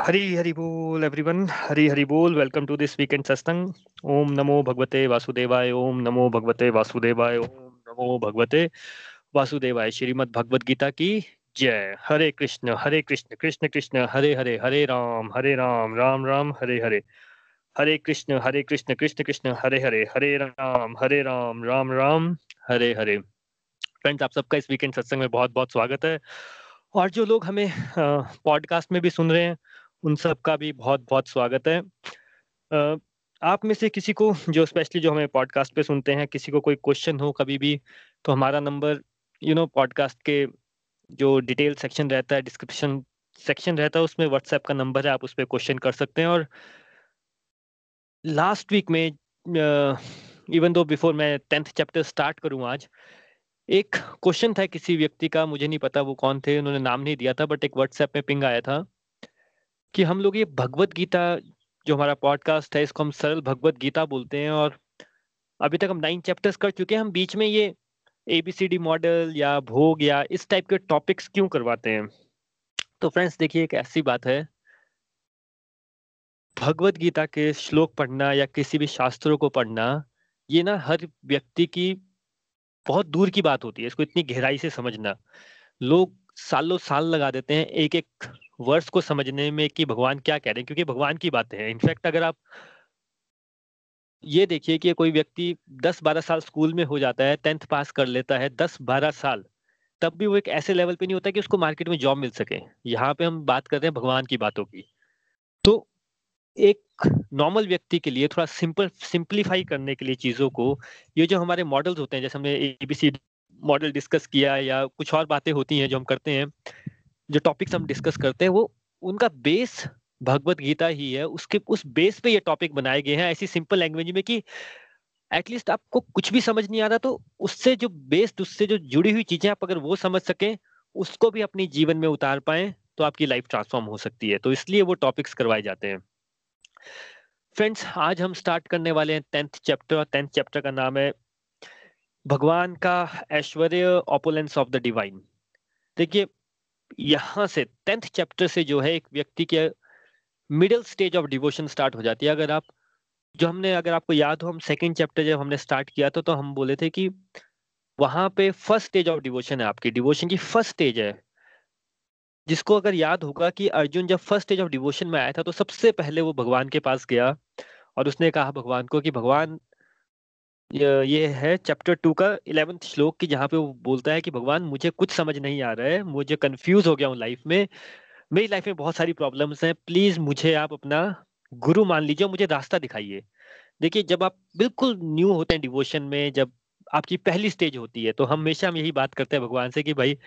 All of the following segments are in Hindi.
हरी हरी बोल एवरीवन हरी हरी बोल. वेलकम टू दिस वीकेंड सत्संग ओम नमो भगवते वासुदेवाय, ओम नमो भगवते वासुदेवाय, ओम नमो भगवते वासुदेवाय. श्रीमद् भगवत गीता की जय. हरे कृष्ण हरे कृष्ण कृष्ण कृष्ण, हरे हरे हरे राम हरे राम राम राम, हरे हरे. हरे कृष्ण हरे कृष्ण कृष्ण कृष्ण, हरे हरे हरे राम हरे राम राम राम, हरे हरे. फ्रेंड्स आप सबका इस वीकेंड सत्संग में बहुत बहुत स्वागत है। और जो लोग हमें पॉडकास्ट में भी सुन रहे हैं उन सब का भी बहुत बहुत स्वागत है। आप में से किसी को जो स्पेशली जो हमें पॉडकास्ट पे सुनते हैं, किसी को कोई क्वेश्चन हो कभी भी तो हमारा नंबर यू नो पॉडकास्ट के जो डिटेल सेक्शन रहता है डिस्क्रिप्शन सेक्शन रहता है, उसमें व्हाट्सएप का नंबर है, आप उस पर क्वेश्चन कर सकते हैं। और लास्ट वीक में इवन दो बिफोर मैं टेंथ चैप्टर स्टार्ट करूँ आज, एक क्वेश्चन था किसी व्यक्ति का, मुझे नहीं पता वो कौन थे, उन्होंने नाम नहीं दिया था बट एक व्हाट्सएप में पिंग आया था। कि हम लोग ये भगवत गीता जो हमारा पॉडकास्ट है, इसको हम सरल भगवत गीता बोलते हैं और अभी तक हम नाइन चैप्टर्स कर चुके हैं। हम बीच में ये एबीसीडी मॉडल या भोग या इस टाइप के टॉपिक्स क्यों करवाते हैं? तो फ्रेंड्स देखिए, एक ऐसी बात है। भगवत गीता के श्लोक पढ़ना या किसी भी शास्त्रों को पढ़ना, ये ना हर व्यक्ति की बहुत दूर की बात होती है। इसको इतनी गहराई से समझना। लोग सालों साल लगा देते हैं एक एक वर्ड्स को समझने में कि भगवान क्या कह रहे हैं, क्योंकि भगवान की बातें हैं। इनफैक्ट अगर आप ये देखिए कि कोई व्यक्ति 10-12 साल स्कूल में हो जाता है, टेंथ पास कर लेता है 10-12 साल, तब भी वो एक ऐसे लेवल पे नहीं होता कि उसको मार्केट में जॉब मिल सके। यहाँ पे हम बात कर रहे हैं भगवान की बातों की। तो एक नॉर्मल व्यक्ति के लिए, थोड़ा सिंपल, सिंप्लीफाई करने के लिए चीज़ों को, ये जो हमारे मॉडल्स होते हैं, जैसे हमने एबीसी मॉडल डिस्कस किया या कुछ और बातें होती हैं जो हम करते हैं जो टॉपिक्स हम डिस्कस करते हैं, वो उनका बेस भगवत गीता ही है। उसके, उस बेस पे ये टॉपिक बनाए गए हैं ऐसी सिंपल लैंग्वेज में कि एटलीस्ट आपको कुछ भी समझ नहीं आ रहा तो उससे जो बेस्ड उससे जो जुड़ी हुई चीज़ें आप अगर वो समझ सकें, उसको भी अपनी जीवन में उतार पाए तो आपकी लाइफ ट्रांसफॉर्म हो सकती है। तो इसलिए वो टॉपिक्स करवाए जाते हैं। फ्रेंड्स आज हम स्टार्ट करने वाले हैं टेंथ चैप्टर टेंथ चैप्टर का नाम है भगवान का ऐश्वर्य ऑपोलेंस ऑफ़ द डिवाइन देखिए यहाँ से टेंथ चैप्टर से जो है एक व्यक्ति के middle stage of devotion start हो जाती है। अगर आप, जो हमने, अगर आपको याद हो, हम सेकेंड चैप्टर जब हमने स्टार्ट किया था तो हम बोले थे कि वहाँ पे फ़र्स्ट स्टेज ऑफ़ डिवोशन है आपकी। डिवोशन की फ़र्स्ट स्टेज है। जिसको अगर याद होगा कि अर्जुन जब फ़र्स्ट स्टेज ऑफ़ डिवोशन में आया था तो सबसे पहले वो भगवान के पास गया और उसने कहा भगवान को कि भगवान ये है चैप्टर टू का इलेवेंथ श्लोक की जहाँ पे वो बोलता है कि, भगवान, मुझे कुछ समझ नहीं आ रहा है, मुझे कंफ्यूज हो गया हूँ लाइफ में। मेरी लाइफ में बहुत सारी प्रॉब्लम्स हैं। प्लीज़ मुझे आप अपना गुरु मान लीजिए मुझे रास्ता दिखाइए। देखिए, जब आप बिल्कुल न्यू होते हैं डिवोशन में, जब आपकी पहली स्टेज होती है तो हमेशा हम यही बात करते हैं भगवान से कि, भाई,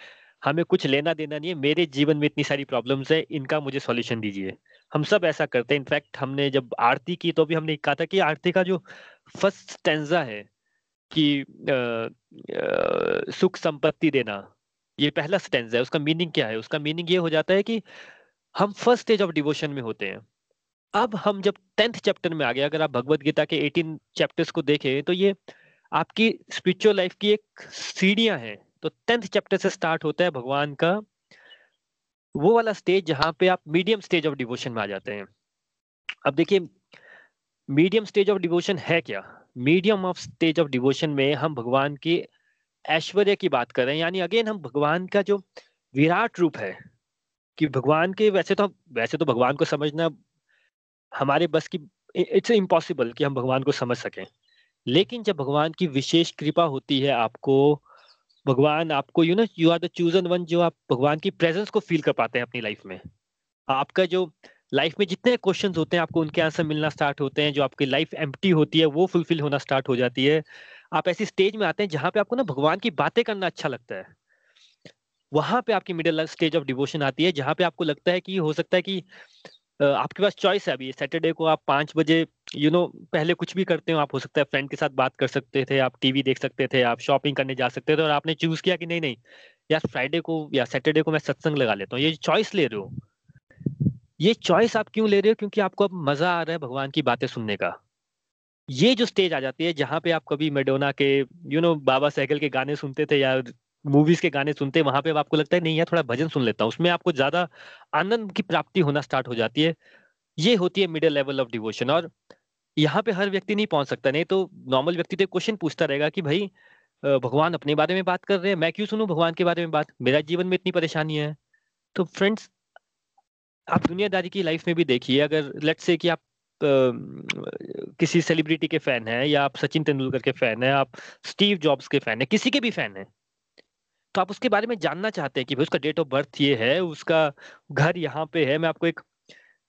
हमें कुछ लेना देना नहीं है। मेरे जीवन में इतनी सारी प्रॉब्लम्स है, इनका मुझे सॉल्यूशन दीजिए। हम सब ऐसा करते हैं। इनफैक्ट हमने जब आरती की तो भी हमने कहा था कि आरती का जो फ़र्स्ट स्टेंजा है कि सुख संपत्ति देना, ये पहला स्टेंजा है। उसका मीनिंग क्या है? उसका मीनिंग ये हो जाता है कि हम फ़र्स्ट स्टेज ऑफ़ डिवोशन में होते हैं। अब हम जब टेंथ चैप्टर में आ गए, अगर आप भगवत गीता के एटीन चैप्टर्स को देखें तो ये आपकी स्पिरिचुअल लाइफ की एक सीढ़ियाँ हैं। तो टेंथ चैप्टर से स्टार्ट होता है भगवान का वो वाला स्टेज जहाँ पे आप मीडियम स्टेज ऑफ़ डिवोशन में आ जाते हैं। अब देखिए मीडियम स्टेज ऑफ़ डिवोशन है क्या? Medium of stage of devotion में हम भगवान की ऐश्वर्य की बात कर रहे हैं। यानी अगेन हम भगवान का जो विराट रूप है कि भगवान के, वैसे तो वैसे तो भगवान को समझना हमारे बस की इट्स इम्पॉसिबल कि हम भगवान को समझ सकें। लेकिन जब भगवान की विशेष कृपा होती है आपको भगवान आपको you know you are the chosen one जो आप भगवान की प्रेजेंस को फील कर पाते हैं अपनी लाइफ में। आपका जो लाइफ में जितने क्वेश्चंस होते हैं, आपको उनके आंसर मिलना स्टार्ट होते हैं, जो आपकी लाइफ एम्प्टी होती है, वो फुलफिल होना स्टार्ट हो जाती है। आप ऐसी स्टेज में आते हैं जहाँ पे आपको ना भगवान की बातें करना अच्छा लगता है। वहाँ पे आपकी मिडिल स्टेज ऑफ़ डिवोशन आती है, जहाँ पे आपको लगता है कि, हो सकता है कि आपके पास चॉइस है अभी सैटरडे को आप पाँच बजे यू नो पहले कुछ भी करते हो, आप हो सकता है फ्रेंड के साथ बात कर सकते थे, आप टीवी देख सकते थे, आप शॉपिंग करने जा सकते थे और आपने चूज़ किया कि नहीं नहीं, यार फ्राइडे को या सैटरडे को मैं सत्संग लगा लेता हूँ, ये चॉइस ले रहे हो। ये चॉइस आप क्यों ले रहे हो? क्योंकि आपको अब मज़ा आ रहा है भगवान की बातें सुनने का। ये जो स्टेज आ जाती है, जहाँ पे आप कभी मेडोना के यू नो बाबा साइकिल के गाने सुनते थे या मूवीज़ के गाने सुनते, वहाँ पे आपको लगता है, नहीं यार, थोड़ा भजन सुन लेता हूँ। उसमें आपको ज़्यादा आनंद की प्राप्ति होना स्टार्ट हो जाती है। ये होती है मिडिल लेवल ऑफ़ डिवोशन और यहाँ पे हर व्यक्ति नहीं पहुँच सकता, नहीं तो नॉर्मल व्यक्ति तो क्वेश्चन पूछता रहेगा कि भाई भगवान अपने बारे में बात कर रहे हैं, मैं क्यों सुनूं भगवान के बारे में बात? मेरा जीवन में इतनी परेशानी है। तो फ्रेंड्स आप दुनियादारी की लाइफ में भी देखिए, अगर लेट्स से कि आप किसी सेलिब्रिटी के फ़ैन हैं या आप सचिन तेंदुलकर के फ़ैन हैं, आप स्टीव जॉब्स के फ़ैन हैं, किसी के भी फ़ैन हैं तो आप उसके बारे में जानना चाहते हैं कि भाई उसका डेट ऑफ़ बर्थ ये है, उसका घर यहाँ पे है, मैं आपको एक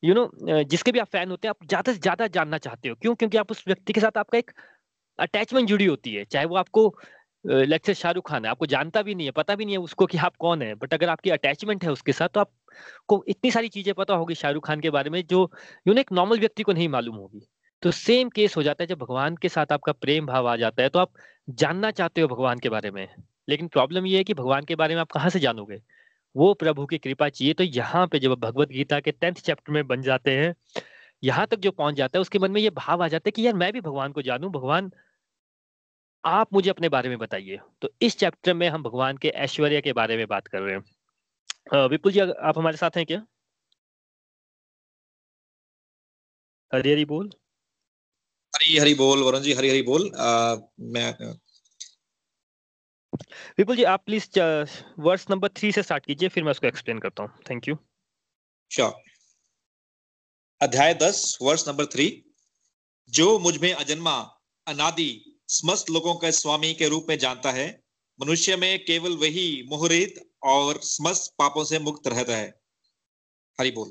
यू नो जिसके भी आप फ़ैन होते हैं, आप ज़्यादा से ज़्यादा जानना चाहते हो। क्यों? क्योंकि आप उस व्यक्ति के साथ आपका एक अटैचमेंट जुड़ी होती है। चाहे वो आपको से शाहरुख खान है, आपको जानता भी नहीं है, पता भी नहीं है उसको कि आप कौन है। बट अगर आपकी अटैचमेंट है उसके साथ तो आपको इतनी सारी चीज़ें पता होगी शाहरुख खान के बारे में, जो यू नो एक नॉर्मल व्यक्ति को नहीं मालूम होगी। तो सेम केस हो जाता है, जब भगवान के साथ आपका प्रेम भाव आ जाता है तो आप जानना चाहते हो भगवान के बारे में। लेकिन प्रॉब्लम ये है कि भगवान के बारे में आप कहाँ से जानोगे? वो प्रभु की कृपा चाहिए। तो यहाँ पे जब भगवत गीता के टेंथ चैप्टर में बन जाते हैं यहाँ तक जो पहुँच जाता है उसके मन में ये भाव आ जाता है कि यार मैं भी भगवान को जानू। भगवान आप मुझे अपने बारे में बताइए। तो इस चैप्टर में हम भगवान के ऐश्वर्य के बारे में बात कर रहे हैं। विपुल जी आप हमारे साथ हैं क्या? हरी हरी बोल। हरी हरी बोल वरुण जी हरी हरी बोल। आ, मैं विपुल जी आप प्लीज़ वर्स नंबर थ्री से स्टार्ट कीजिए फिर मैं उसको एक्सप्लेन करता हूँ. थैंक यू श्योर अध्याय दस वर्ष नंबर थ्री जो मुझमें अजन्मा अनादि समस्त लोगों के स्वामी के रूप में जानता है मनुष्य में केवल वही मोहरित और समस्त पापों से मुक्त रहता है। हरी बोल।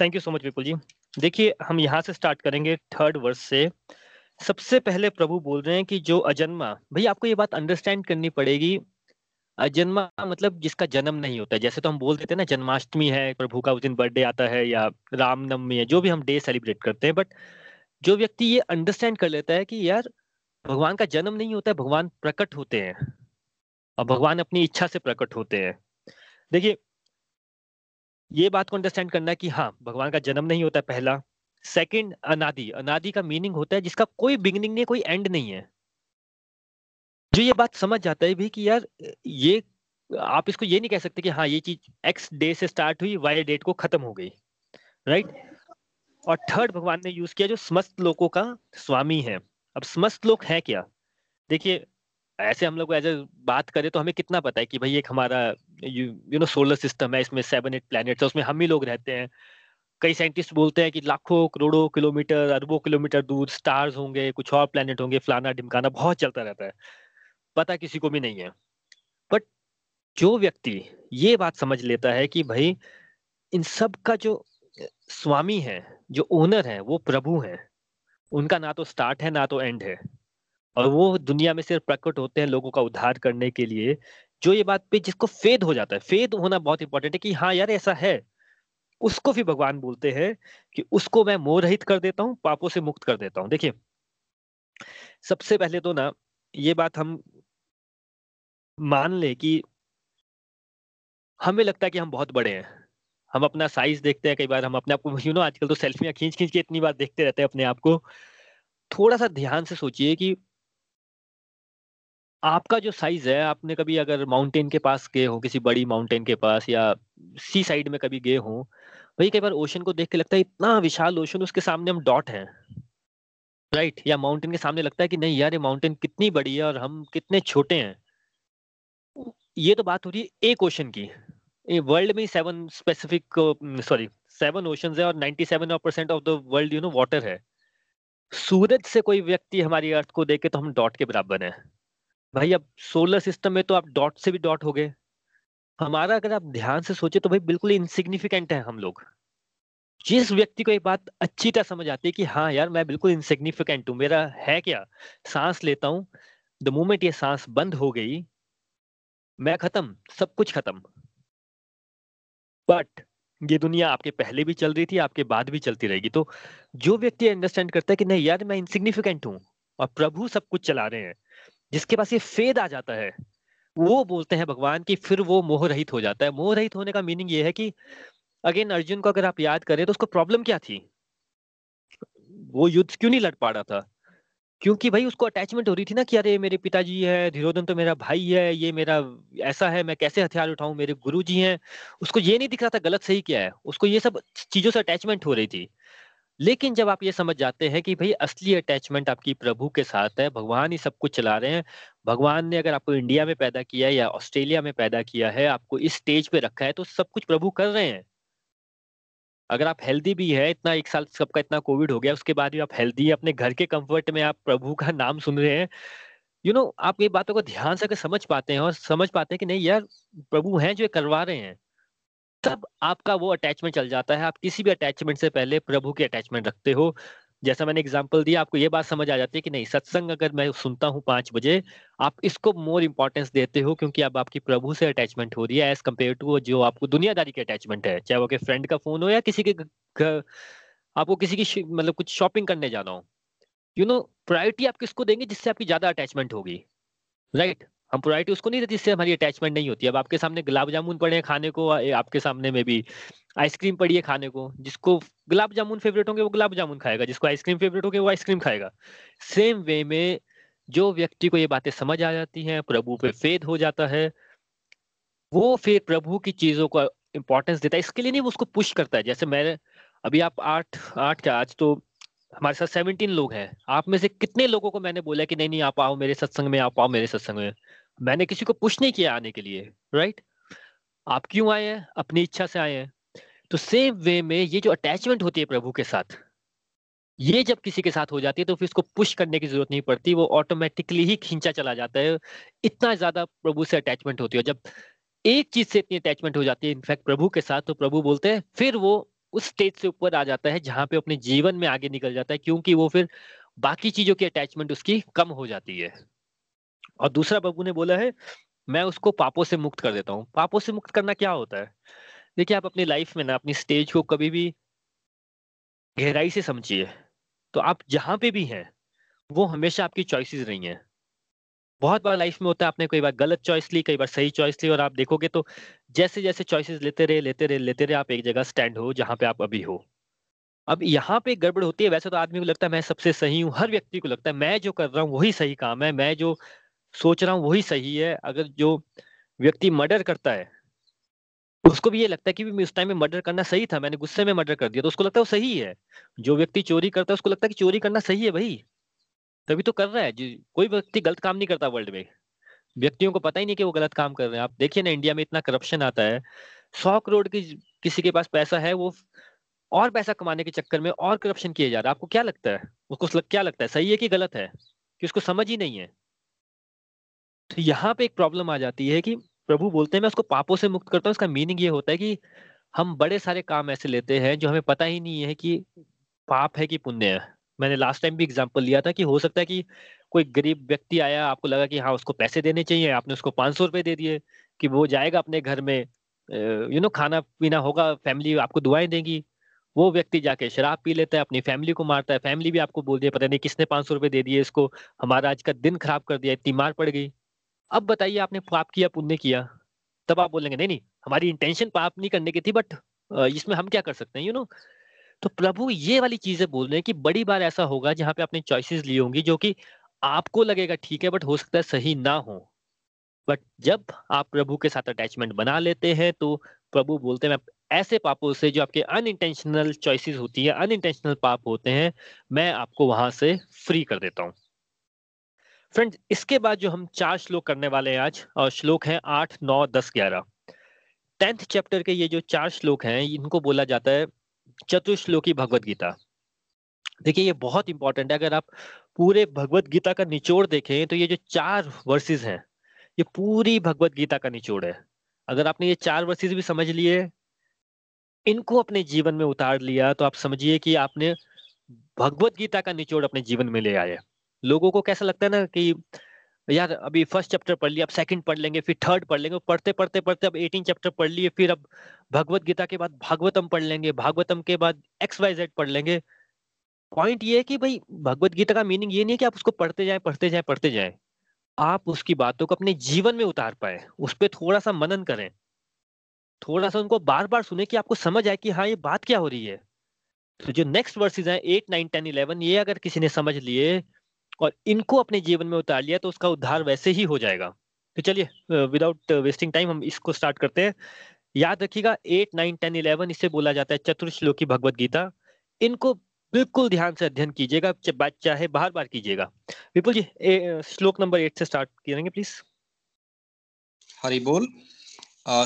Thank you so much Vipul ji देखिए हम यहाँ से स्टार्ट करेंगे थर्ड वर्ष से। सबसे पहले प्रभु बोल रहे हैं कि जो अजन्मा, भाई आपको ये बात अंडरस्टैंड करनी पड़ेगी। अजन्मा मतलब जिसका जन्म नहीं होता जैसे तो हम बोल देते हैं ना, जन्माष्टमी है, प्रभु का उस दिन बर्थडे आता है या रामनवमी है, जो भी हम डे सेलिब्रेट करते हैं बट जो व्यक्ति ये अंडरस्टैंड कर लेता है कि यार, भगवान का जन्म नहीं होता है, भगवान प्रकट होते हैं। और भगवान अपनी इच्छा से प्रकट होते हैं। देखिए, ये बात को अंडरस्टैंड करना है कि हाँ भगवान का जन्म नहीं होता पहला। सेकंड अनादि। अनादि का मीनिंग होता है जिसका कोई बिगिनिंग नहीं, कोई एंड नहीं है। जो ये बात समझ जाता है भी कि यार, ये, आप इसको ये नहीं कह सकते कि हाँ ये चीज़ एक्स डे से स्टार्ट हुई वाई डेट को खत्म हो गई। राइट और थर्ड भगवान ने यूज़ किया जो समस्त लोगों का स्वामी है। अब समस्त लोग हैं क्या? देखिए, ऐसे हम लोग एज बात करें तो हमें कितना पता है कि भाई एक हमारा यू नो सोलर सिस्टम है, इसमें सेवन एट प्लैनेट्स है, उसमें हम ही लोग रहते हैं। कई साइंटिस्ट बोलते हैं कि लाखों करोड़ों किलोमीटर, अरबों किलोमीटर दूर स्टार्स होंगे, कुछ और प्लेनेट होंगे, फलाना ढिमकाना बहुत चलता रहता है। पता किसी को भी नहीं है। बट जो व्यक्ति ये बात समझ लेता है कि भाई, इन सब का जो स्वामी है, जो ओनर है, वो प्रभु है। उनका ना तो स्टार्ट है, ना तो एंड है। और वो दुनिया में सिर्फ़ प्रकट होते हैं लोगों का उद्धार करने के लिए। जो ये बात पे जिसको फेद हो जाता है फेद होना बहुत इंपॉर्टेंट है कि हाँ यार ऐसा है। उसको भी भगवान बोलते हैं कि उसको मैं मोह रहित कर देता हूँ, पापों से मुक्त कर देता हूँ। देखिए, सबसे पहले तो ना, ये बात हम मान ले कि हमें लगता है कि हम बहुत बड़े हैं। हम अपना साइज़ देखते हैं, कई बार हम अपने आप को यू नो आजकल तो सेल्फियाँ खींच खींच के इतनी बार देखते रहते हैं अपने आप को। थोड़ा सा ध्यान से सोचिए कि आपका जो साइज़ है, आपने कभी अगर माउंटेन के पास गए हो, किसी बड़ी माउंटेन के पास या सी साइड में कभी गए हो भाई कई बार ओशन को देख के लगता है इतना विशाल ओशन उसके सामने हम डॉट हैं। Right right? या माउंटेन के सामने लगता है कि नहीं यार ये माउंटेन कितनी बड़ी है और हम कितने छोटे हैं। ये तो बात हो रही है एक ओशन की। वर्ल्ड में seven specific sorry seven ocean है और 97 percent of the world you know water है। सूरज से कोई व्यक्ति हमारी अर्थ को देखे तो हम डॉट के बराबर हैं। भाई, अब सोलर सिस्टम में तो आप डॉट से भी डॉट हो गए। हमारा अगर आप ध्यान से सोचे तो भाई बिल्कुल इनसिग्निफिकेंट है हम लोग। जिस व्यक्ति को एक बात अच्छी तरह समझ आती है कि हाँ यार, मैं बिल्कुल इनसिग्निफिकेंट हूँ, मेरा है क्या? सांस लेता हूँ द मोमेंट ये सांस बंद हो गई, मैं खत्म, सब कुछ खत्म। बट ये दुनिया आपके पहले भी चल रही थी, आपके बाद भी चलती रहेगी। तो जो व्यक्ति अंडरस्टैंड करता है कि नहीं, यार मैं इनसिग्निफिकेंट हूँ और प्रभु सब कुछ चला रहे हैं, जिसके पास ये फेद आ जाता है वो बोलते हैं भगवान की फिर वो मोह रहित हो जाता है। मोह रहित होने का मीनिंग ये है कि अगेन अर्जुन को अगर आप याद करें तो उसको प्रॉब्लम क्या थी? वो युद्ध क्यों नहीं लड़ पा रहा था? क्योंकि भाई उसको अटैचमेंट हो रही थी ना कि अरे मेरे पिताजी है, धीरोधन तो मेरा भाई है, ये मेरा ऐसा है, मैं कैसे हथियार उठाऊं, मेरे गुरु जी हैं। उसको ये नहीं दिख रहा था गलत सही क्या है? उसको ये सब चीज़ों से अटैचमेंट हो रही थी। लेकिन जब आप ये समझ जाते हैं कि भाई असली अटैचमेंट आपकी प्रभु के साथ है, भगवान ही सब कुछ चला रहे हैं भगवान ने अगर आपको इंडिया में पैदा किया है या ऑस्ट्रेलिया में पैदा किया है आपको इस स्टेज पे रखा है तो सब कुछ प्रभु कर रहे हैं। अगर आप हेल्दी भी है इतना एक साल सबका इतना कोविड हो गया उसके बाद भी आप हेल्दी है अपने घर के कंफर्ट में आप प्रभु का नाम सुन रहे हैं यू you नो know, आप ये बातों को ध्यान से समझ पाते हैं और समझ पाते हैं कि नहीं यार प्रभु हैं जो करवा रहे हैं तब आपका वो अटैचमेंट चल जाता है। आप किसी भी अटैचमेंट से पहले प्रभु की अटैचमेंट रखते हो। जैसा मैंने एग्ज़ाम्पल दिया, आपको ये बात समझ आ जाती है कि नहीं, सत्संग अगर मैं सुनता हूँ पाँच बजे, आप इसको मोर इंपॉर्टेंस देते हो क्योंकि अब आपकी प्रभु से अटैचमेंट हो रही है एज कंपेयर टू जो आपको दुनियादारी की अटैचमेंट है, चाहे वो के फ्रेंड का फ़ोन हो या किसी के घर आपको किसी की मतलब कुछ शॉपिंग करने जाना हो यू नो प्रायोरिटी आप किसको देंगे जिससे आपकी ज़्यादा अटैचमेंट होगी राइट right? हम प्रायोरिटी उसको नहीं देते, जिससे हमारी अटैचमेंट नहीं होती। अब आपके सामने गुलाब जामुन पड़े हैं खाने को आपके सामने में भी आइसक्रीम पड़ी है खाने को, जिसको गुलाब जामुन फेवरेट होंगे, वो गुलाब जामुन खाएगा। जिसको आइसक्रीम फेवरेट होंगे, वो आइसक्रीम खाएगा। सेम वे में जो व्यक्ति को ये बातें समझ आ जाती हैं, प्रभु पे फेद हो जाता है, वो फिर प्रभु की चीज़ों को इम्पोर्टेंस देता है। इसके लिए नहीं, वो उसको पुश करता है। जैसे मैं अभी आप आठ आठ क्या, आज तो हमारे साथ सेवनटीन लोग हैं। आप में से कितने लोगों को मैंने बोला कि नहीं नहीं, आप आओ मेरे सत्संग में, आप आओ मेरे सत्संग में? मैंने किसी को पुश नहीं किया आने के लिए राइट आप क्यों आए हैं? अपनी इच्छा से आए हैं। तो सेम वे में ये जो अटैचमेंट होती है प्रभु के साथ, ये जब किसी के साथ हो जाती है तो फिर उसको पुश करने की ज़रूरत नहीं पड़ती, वो ऑटोमेटिकली ही खींचा चला जाता है। इतना ज़्यादा प्रभु से अटैचमेंट होती है। जब एक चीज़ से इतनी अटैचमेंट हो जाती है इनफैक्ट प्रभु के साथ तो प्रभु बोलते हैं, फिर वो उस स्टेज से ऊपर आ जाता है जहाँ पे अपने जीवन में आगे निकल जाता है, क्योंकि वो फिर बाकी चीज़ों की अटैचमेंट उसकी कम हो जाती है। और दूसरा बाबू ने बोला है, मैं उसको पापों से मुक्त कर देता हूँ। पापों से मुक्त करना क्या होता है? देखिए, आप अपनी लाइफ में ना, अपनी स्टेज को कभी भी गहराई से समझिए। तो आप जहाँ पे भी हैं, वो हमेशा आपकी चॉइसेस रही हैं। बहुत बार लाइफ में होता है, आपने कई बार गलत चॉइस ली, कई बार सही चॉइस ली और आप देखोगे तो जैसे जैसे चॉइसेस लेते रहे लेते रहे लेते रहे, आप एक जगह स्टैंड हो, जहाँ पे आप अभी हो। अब यहाँ पे गड़बड़ होती है, वैसे तो आदमी को लगता है, मैं सबसे सही हूँ। हर व्यक्ति को लगता है, मैं जो कर रहा हूँ, वही सही काम है। मैं जो सोच रहा हूँ वही सही है। अगर जो व्यक्ति मर्डर करता है, उसको भी ये लगता है कि भी उस टाइम में मर्डर करना सही था, मैंने गुस्से में मर्डर कर दिया तो उसको लगता है वो सही है। जो व्यक्ति चोरी करता है, उसको लगता है कि चोरी करना सही है भाई। तभी तो कर रहा है। कोई व्यक्ति गलत काम नहीं करता वर्ल्ड में। व्यक्तियों को पता ही नहीं कि वो गलत काम कर रहे हैं। आप देखिए ना इंडिया में इतना करप्शन आता है। सौ करोड़ की किसी के पास पैसा है, वो और पैसा कमाने के चक्कर में और करप्शन किए जा रहा है। आपको क्या लगता है? उसको क्या लगता है? सही है कि गलत है? कि उसको समझ ही नहीं है? तो यहाँ पे एक प्रॉब्लम आ जाती है कि प्रभु बोलते हैं, मैं उसको पापों से मुक्त करता हूँ। इसका मीनिंग ये होता है कि हम बड़े सारे काम ऐसे लेते हैं जो हमें पता ही नहीं है कि पाप है कि पुण्य है। मैंने लास्ट टाइम भी एग्ज़ाम्पल लिया था कि हो सकता है कि कोई गरीब व्यक्ति आया, आपको लगा कि हाँ उसको पैसे देने चाहिए, आपने उसको पाँच सौ रुपए दे दिए कि वो जाएगा अपने घर में यू नो खाना पीना होगा फैमिली आपको दुआएँ देगी। वो व्यक्ति जाके शराब पी लेता है, अपनी फैमिली को मारता है फैमिली भी आपको बोल दिया, पता नहीं किसने पाँच सौ रुपए दे दिए इसको, हमारा आज का दिन खराब कर दिया, इतनी मार पड़ गई। अब बताइए आपने पाप किया, पुण्य किया। तब आप बोलेंगे, नहीं नहीं, हमारी इंटेंशन पाप नहीं करने की थी बट इसमें हम क्या कर सकते हैं यू नो तो प्रभु, ये वाली चीज़ें बोल रहे हैं कि बड़ी बार ऐसा होगा, जहाँ पे आपने चॉइसेस ली होंगी, जो कि आपको लगेगा ठीक है बट हो सकता है सही ना हो। बट जब आप प्रभु के साथ अटैचमेंट बना लेते हैं तो प्रभु बोलते हैं ऐसे पापों से, जो आपके अनइंटेंशनल चॉइसेस होती है अनइंटेंशनल पाप होते हैं, मैं आपको वहाँ से फ्री कर देता हूँ। फ्रेंड्स इसके बाद जो हम चार श्लोक करने वाले हैं आज, और श्लोक हैं आठ, नौ, दस, ग्यारह। टेंथ चैप्टर के ये जो चार श्लोक हैं, इनको बोला जाता है चतुर्श्लोकी भगवत गीता। देखिए, ये बहुत इंपॉर्टेंट है। अगर आप पूरे भगवत गीता का निचोड़ देखें तो ये जो चार वर्सेस हैं, ये पूरी भगवत गीता का निचोड़ है। अगर आपने ये चार वर्सेस भी समझ लिए, इनको अपने जीवन में उतार लिया तो आप समझिए कि आपने भगवत गीता का निचोड़ अपने जीवन में ले आए। लोगों को कैसा लगता है ना कि यार अभी फ़र्स्ट चैप्टर पढ़ लिया, अब सेकंड पढ़ लेंगे, फिर थर्ड पढ़ लेंगे, पढ़ते पढ़ते पढ़ते अब एटीन चैप्टर पढ़ लिए, फिर अब भगवत गीता के बाद भागवतम पढ़ लेंगे, भागवतम के बाद एक्स वाई जेड पढ़ लेंगे। पॉइंट ये है कि भाई भगवत गीता का मीनिंग ये नहीं है कि आप उसको पढ़ते जाए पढ़ते जाए पढ़ते जाए। आप उसकी बातों को अपने जीवन में उतार पाए, उस पर थोड़ा सा मनन करें। थोड़ा सा उनको बार बार सुने कि आपको समझ आए कि हाँ ये बात क्या हो रही है। तो जो नेक्स्ट वर्सेज हैं एट नाइन टेन इलेवन ये अगर किसी ने समझ लिए और इनको अपने जीवन में उतार लिया तो उसका उद्धार वैसे ही हो जाएगा। तो चलिए विदाउट वेस्टिंग टाइम हम इसको स्टार्ट करते हैं। याद रखिएगा एट नाइन टेन इलेवन इसे बोला जाता है चतुर्श्लोकी भगवत गीता। इनको बिल्कुल ध्यान से अध्ययन कीजिएगा चाहे बार बार कीजिएगा। विपुल जी ए, श्लोक नंबर एट से स्टार्ट करेंगे प्लीज़ हरि बोल।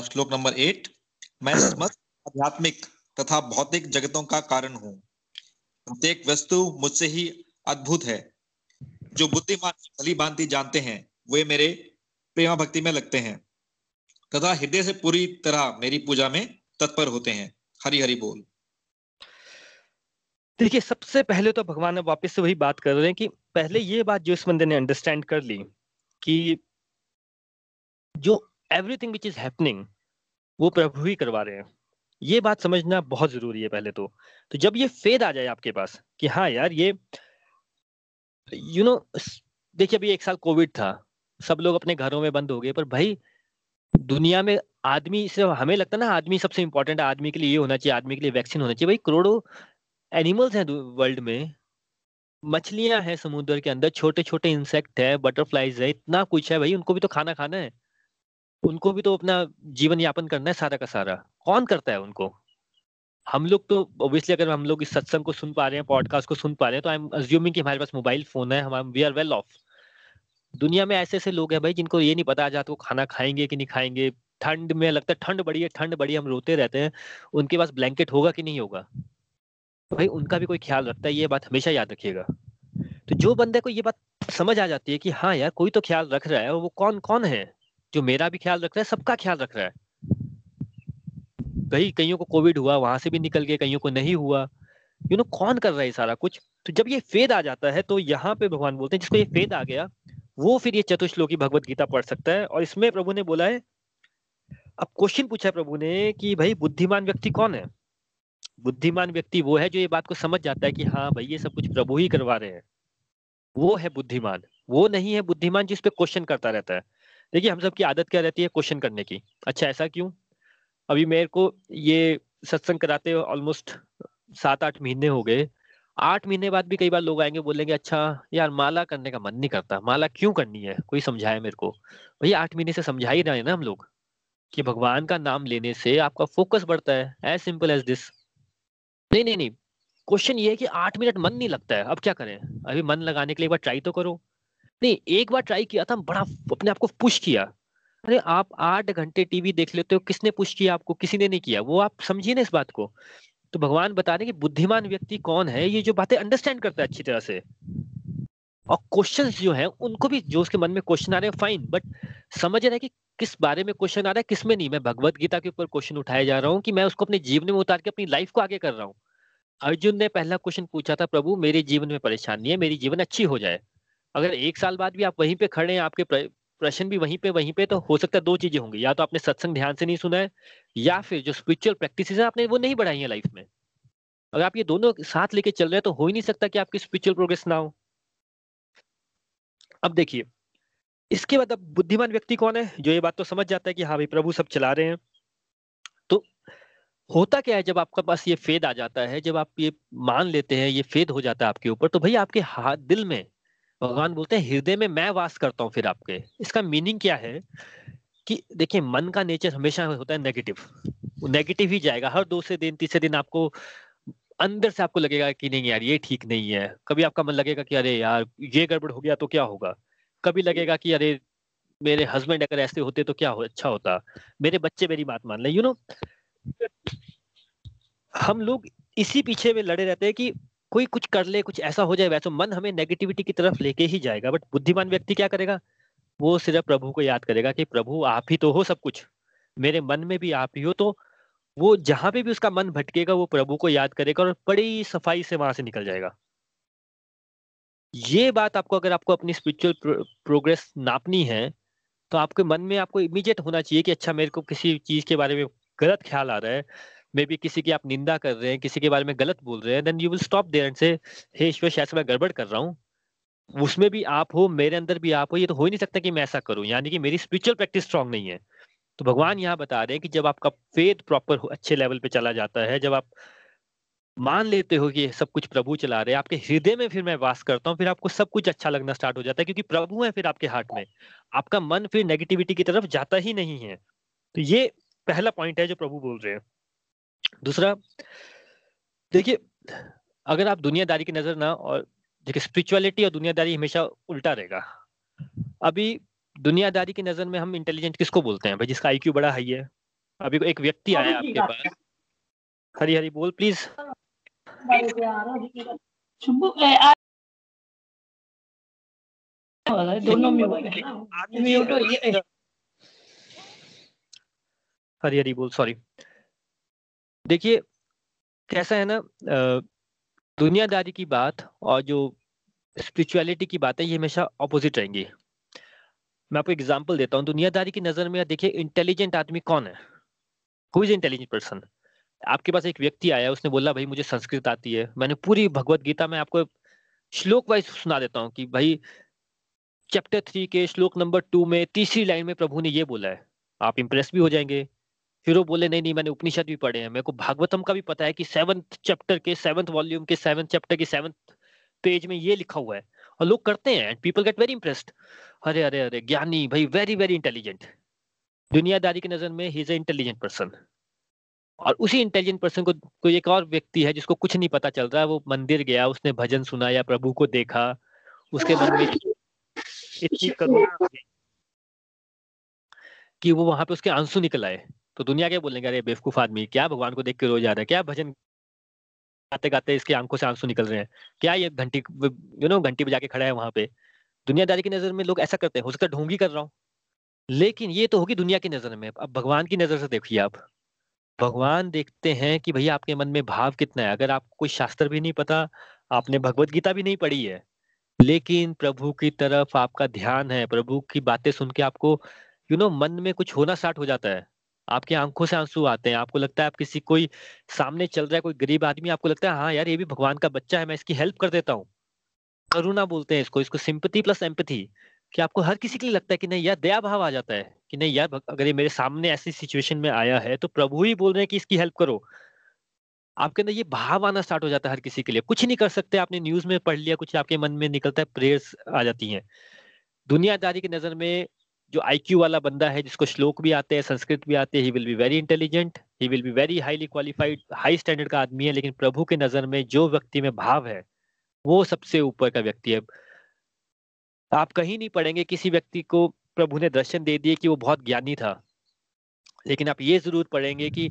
श्लोक नंबर एट मैं समस्त आध्यात्मिक तथा भौतिक जगतों का कारण हूँ। प्रत्येक वस्तु मुझसे ही अद्भुत है। जो बुद्धिमान भली भांति जानते हैं, वे मेरे प्रेमा भक्ति में लगते हैं। तथा हृदय से पूरी तरह मेरी पूजा में तत्पर होते हैं। हरि हरि बोल। देखिए, सबसे पहले तो भगवान वापस से वही बात कर रहे हैं कि पहले ये बात जो इस बंदे ने अंडरस्टैंड कर ली कि जो एवरीथिंग विच इज़ हैपनिंग वो प्रभु ही करवा रहे हैं। ये बात समझना बहुत ज़रूरी है पहले तो। तो जब ये फेद आ जाए आपके पास कि हाँ यार, ये यू नो देखिए अभी एक साल कोविड था, सब लोग अपने घरों में बंद हो गए, पर भाई, दुनिया में आदमी से हमें लगता है ना, आदमी सबसे इम्पोर्टेंट है आदमी के लिए ये होना चाहिए, आदमी के लिए वैक्सीन होना चाहिए। भाई, करोड़ों एनिमल्स हैं वर्ल्ड में, मछलियाँ हैं समुद्र के अंदर छोटे छोटे इंसेक्ट है बटरफ्लाईज है, इतना कुछ है भाई, उनको भी तो खाना खाना है। उनको भी तो अपना जीवन यापन करना है सारा का सारा। कौन करता है उनको? हम लोग तो ऑब्वियसली अगर हम लोग इस सत्संग को सुन पा रहे हैं पॉडकास्ट को सुन पा रहे हैं तो आई एम अज्यूमिंग कि हमारे पास मोबाइल फ़ोन है, हम वी आर वेल ऑफ़ दुनिया में ऐसे ऐसे लोग हैं भाई, जिनको ये नहीं पता, आज वो खाना खाएँगे कि नहीं खाएँगे, ठंड में लगता है, ठंड बड़ी है, ठंड बड़ी हम रोते रहते हैं, उनके पास ब्लैंकेट होगा कि नहीं होगा? भाई, उनका भी कोई ख्याल रखता है, ये बात हमेशा याद रखिएगा। तो जो बंदे को ये बात समझ आ जाती है कि हाँ यार, कोई तो ख्याल रख रहा है वो कौन कौन है? जो मेरा भी ख्याल रख रहा है, सबका ख्याल रख रहा है। कई कईयों को कोविड हुआ, वहाँ से भी निकल गए, कईयों को नहीं हुआ। यू नो कौन कर रहा है सारा कुछ? तो जब ये फेद आ जाता है तो यहाँ पे भगवान बोलते हैं, जिसको ये फेद आ गया, वो फिर ये चतुश्लोकी भगवत गीता पढ़ सकता है। और इसमें प्रभु ने बोला है, अब क्वेश्चन पूछा है प्रभु ने कि भाई, बुद्धिमान व्यक्ति कौन है? बुद्धिमान व्यक्ति वो है जो ये बात को समझ जाता है कि हाँ भाई, ये सब कुछ प्रभु ही करवा रहे हैं। वो है बुद्धिमान। वो नहीं है बुद्धिमान जिस पे क्वेश्चन करता रहता है। देखिए, हम सब की आदत क्या रहती है क्वेश्चन करने की? अच्छा ऐसा क्यों? अभी मेरे को ये सत्संग कराते ऑलमोस्ट सात आठ महीने हो गए। आठ महीने बाद भी कई बार लोग आएँगे, बोलेंगे अच्छा यार, माला करने का मन नहीं करता। माला क्यों करनी है? कोई समझाए मेरे को? भैया आठ महीने से समझा ही रहे ना हम लोग कि भगवान का नाम लेने से आपका फोकस बढ़ता है। एज सिंपल एज दिस नहीं नहीं नहीं। क्वेश्चन ये है कि आठ मिनट मन नहीं लगता है। अब क्या करें? अभी मन लगाने के लिए एक बार ट्राई तो करो। नहीं, एक बार ट्राई किया था बड़ा अपने आप को पुश किया। अरे, आप आठ घंटे टीवी देख लेते हो, किसने पुश किया आपको, किसी ने नहीं किया, वो आप समझिए ना इस बात को। तो भगवान बता रहे कि बुद्धिमान व्यक्ति कौन है, ये जो बातें अंडरस्टैंड करता है अच्छी तरह से। और क्वेश्चन जो है, उनको भी जो उसके मन में क्वेश्चन आ रहे हैं फाइन बट समझ रहे कि किस बारे में क्वेश्चन आ रहा है, किसमें नहीं। मैं भगवत गीता के ऊपर क्वेश्चन उठाया जा रहा हूँ कि मैं उसको अपने जीवन में उतार के, अपनी लाइफ को आगे कर रहा हूँ। अर्जुन ने पहला क्वेश्चन पूछा था, प्रभु, मेरे जीवन में परेशानी है, मेरी जीवन अच्छी हो जाए। अगर एक साल बाद भी आप वहीं पे खड़े हैं, आपके प्रश्न भी वहीं पे वहीं पे तो हो सकता है दो चीज़ें होंगी। या तो आपने सत्संग ध्यान से नहीं सुना है, या फिर जो स्पिरिचुअल प्रैक्टिस है आपने वो नहीं बढ़ाई है लाइफ में। अगर आप ये दोनों साथ लेके चल रहे हैं तो हो ही नहीं सकता कि आपकी स्पिरिचुअल प्रोग्रेस ना हो। अब देखिए, इसके बाद अब बुद्धिमान व्यक्ति कौन है? जो ये बात तो समझ जाता है कि हाँ भाई प्रभु सब चला रहे हैं। तो होता क्या है जब आपके पास ये फेद आ जाता है, जब आप ये मान लेते हैं, ये फेद हो जाता है आपके ऊपर तो भाई आपके हाथ दिल में भगवान बोलते हैं, हृदय में मैं वास करता हूँ फिर आपके। इसका मीनिंग क्या है कि देखिए, मन का नेचर हमेशा होता है नेगेटिव वो नेगेटिव ही जाएगा। हर दूसरे दिन, तीसरे दिन आपको अंदर से आपको लगेगा कि नहीं यार, ये ठीक नहीं है। कभी आपका मन लगेगा कि अरे यार, ये गड़बड़ हो गया तो क्या होगा? कभी लगेगा कि अरे, मेरे हस्बैंड अगर ऐसे होते तो क्या हो अच्छा होता? मेरे बच्चे मेरी बात मान ले। यू नो हम लोग इसी पीछे में लड़े रहते हैं कि कोई कुछ कर ले, कुछ ऐसा हो जाए, वैसे मन हमें नेगेटिविटी की तरफ़ लेके ही जाएगा। बट बुद्धिमान व्यक्ति क्या करेगा? वो सिर्फ़ प्रभु को याद करेगा कि प्रभु, आप ही तो हो सब कुछ। मेरे मन में भी आप ही हो तो वो जहाँ पे भी उसका मन भटकेगा, वो प्रभु को याद करेगा और बड़ी सफ़ाई से वहाँ से निकल जाएगा। ये बात आपको, अगर आपको अपनी स्पिरिचुअल प्रोग्रेस नापनी है तो आपके मन में आपको इमीडिएट होना चाहिए कि अच्छा मेरे को किसी चीज़ के बारे में गलत ख्याल आ रहा है मे बी किसी की आप निंदा कर रहे हैं, किसी के बारे में गलत बोल रहे हैं then you will stop there and से हे ईश्वर शायद मैं गड़बड़ कर रहा हूँ। उसमें भी आप हो, मेरे अंदर भी आप हो, ये तो हो ही नहीं सकता कि मैं ऐसा करूँ। यानी कि मेरी स्पिरिचुअल प्रैक्टिस स्ट्रांग नहीं है। तो भगवान यहाँ बता रहे हैं कि जब आपका फेथ प्रॉपर अच्छे लेवल पे चला जाता है, जब आप मान लेते हो कि सब कुछ प्रभु चला रहे हैं, आपके हृदय में फिर मैं वास करता हूँ, फिर आपको सब कुछ अच्छा लगना स्टार्ट हो जाता है, क्योंकि प्रभु है फिर आपके हार्ट में। आपका मन फिर नेगेटिविटी की तरफ़ जाता ही नहीं है। तो ये पहला पॉइंट है जो प्रभु बोल रहे हैं। दूसरा देखिए अगर आप दुनियादारी की नज़र ना और देखिए स्पिरिचुअलिटी और दुनियादारी हमेशा उल्टा रहेगा। अभी दुनियादारी की नज़र में हम इंटेलिजेंट किसको बोलते हैं? भाई जिसका आईक्यू बड़ा हाई है। अभी एक व्यक्ति आया आपके पास। हरी हरी बोल प्लीज़ दोनों म्यूट हरी हरी बोल सॉरी देखिए, कैसा है ना दुनियादारी की बात और जो स्पिरिचुअलिटी की बात है, ये हमेशा ऑपोजिट रहेंगी। मैं आपको एग्जांपल देता हूँ। दुनियादारी की नज़र में देखिए इंटेलिजेंट आदमी कौन है? हु इज़ इंटेलिजेंट पर्सन आपके पास एक व्यक्ति आया, उसने बोला, भाई, मुझे संस्कृत आती है। मैंने पूरी भगवत गीता में आपको श्लोक वाइज सुना देता हूँ कि, भाई चैप्टर थ्री के श्लोक नंबर टू में तीसरी लाइन में प्रभु ने ये बोला है। आप इंप्रेस भी हो जाएँगे। फिर वो बोले, नहीं नहीं, मैंने उपनिषद भी पढ़े हैं। मेरे को भागवतम का भी पता है कि सेवंथ चैप्टर के सेवंथ वॉल्यूम के सेवंथ चैप्टर के सेवंथ पेज में ये लिखा हुआ है। और लोग करते हैं and people get very impressed अरे अरे अरे, ज्ञानी भाई वेरी वेरी इंटेलिजेंट दुनियादारी की नज़र में he is a intelligent person और उसी इंटेलिजेंट पर्सन को कोई एक और व्यक्ति है जिसको कुछ नहीं पता चल रहा है। वो मंदिर गया, उसने भजन सुना या प्रभु को देखा। उसके मन में इतनी करुणा कि वो वहाँ पे उसके आँसू निकल आए। तो दुनिया क्या बोलेंगे अरे, बेवकूफ़ आदमी, क्या भगवान को देख के रो जा रहा है? क्या भजन गाते गाते इसके आँखों से आँसू निकल रहे हैं? क्या ये घंटी यू नो घंटी बजा के खड़ा है वहाँ पे? दुनियादारी की नज़र में लोग ऐसा करते हैं, हो सकता है ढोंगी कर रहा हूँ। लेकिन ये तो होगी दुनिया की नज़र में। अब भगवान की नज़र से देखिए आप। भगवान देखते हैं कि भैया आपके मन में भाव कितना है। अगर आपको कोई शास्त्र भी नहीं पता, आपने भगवत गीता भी नहीं पढ़ी है। लेकिन प्रभु की तरफ़ आपका ध्यान है। प्रभु की बातें सुन के आपको यू नो मन में कुछ होना स्टार्ट हो जाता है। आपकी आँखों से आँसू आते हैं। आपको लगता है आप किसी कोई सामने चल रहा है, कोई गरीब आदमी, आपको लगता है हाँ यार, ये भी भगवान का बच्चा है, मैं इसकी हेल्प कर देता हूँ। करुणा बोलते हैं इसको इसको सिंपति प्लस एम्पथी कि आपको हर किसी के लिए लगता है कि नहीं, यार, दया भाव आ जाता है कि नहीं, यार अगर ये मेरे सामने ऐसी सिचुएशन में आया है तो प्रभु ही बोल रहे हैं कि इसकी हेल्प करो। आपके अंदर ये भाव आना स्टार्ट हो जाता है हर किसी के लिए। कुछ नहीं कर सकते, आपने न्यूज़ में पढ़ लिया, कुछ आपके मन में निकलता है प्रेयर्स आ जाती हैं। दुनियादारी की नज़र में जो आईक्यू वाला बंदा है, जिसको श्लोक भी आते हैं, संस्कृत भी आते हैं he will be very intelligent he will be very highly qualified high standard का आदमी है, लेकिन प्रभु के नज़र में जो व्यक्ति में भाव है, वो सबसे ऊपर का व्यक्ति है। आप कहीं नहीं पढ़ेंगे, किसी व्यक्ति को प्रभु ने दर्शन दे दिए कि वो बहुत ज्ञानी था। लेकिन आप ये ज़रूर पढ़ेंगे कि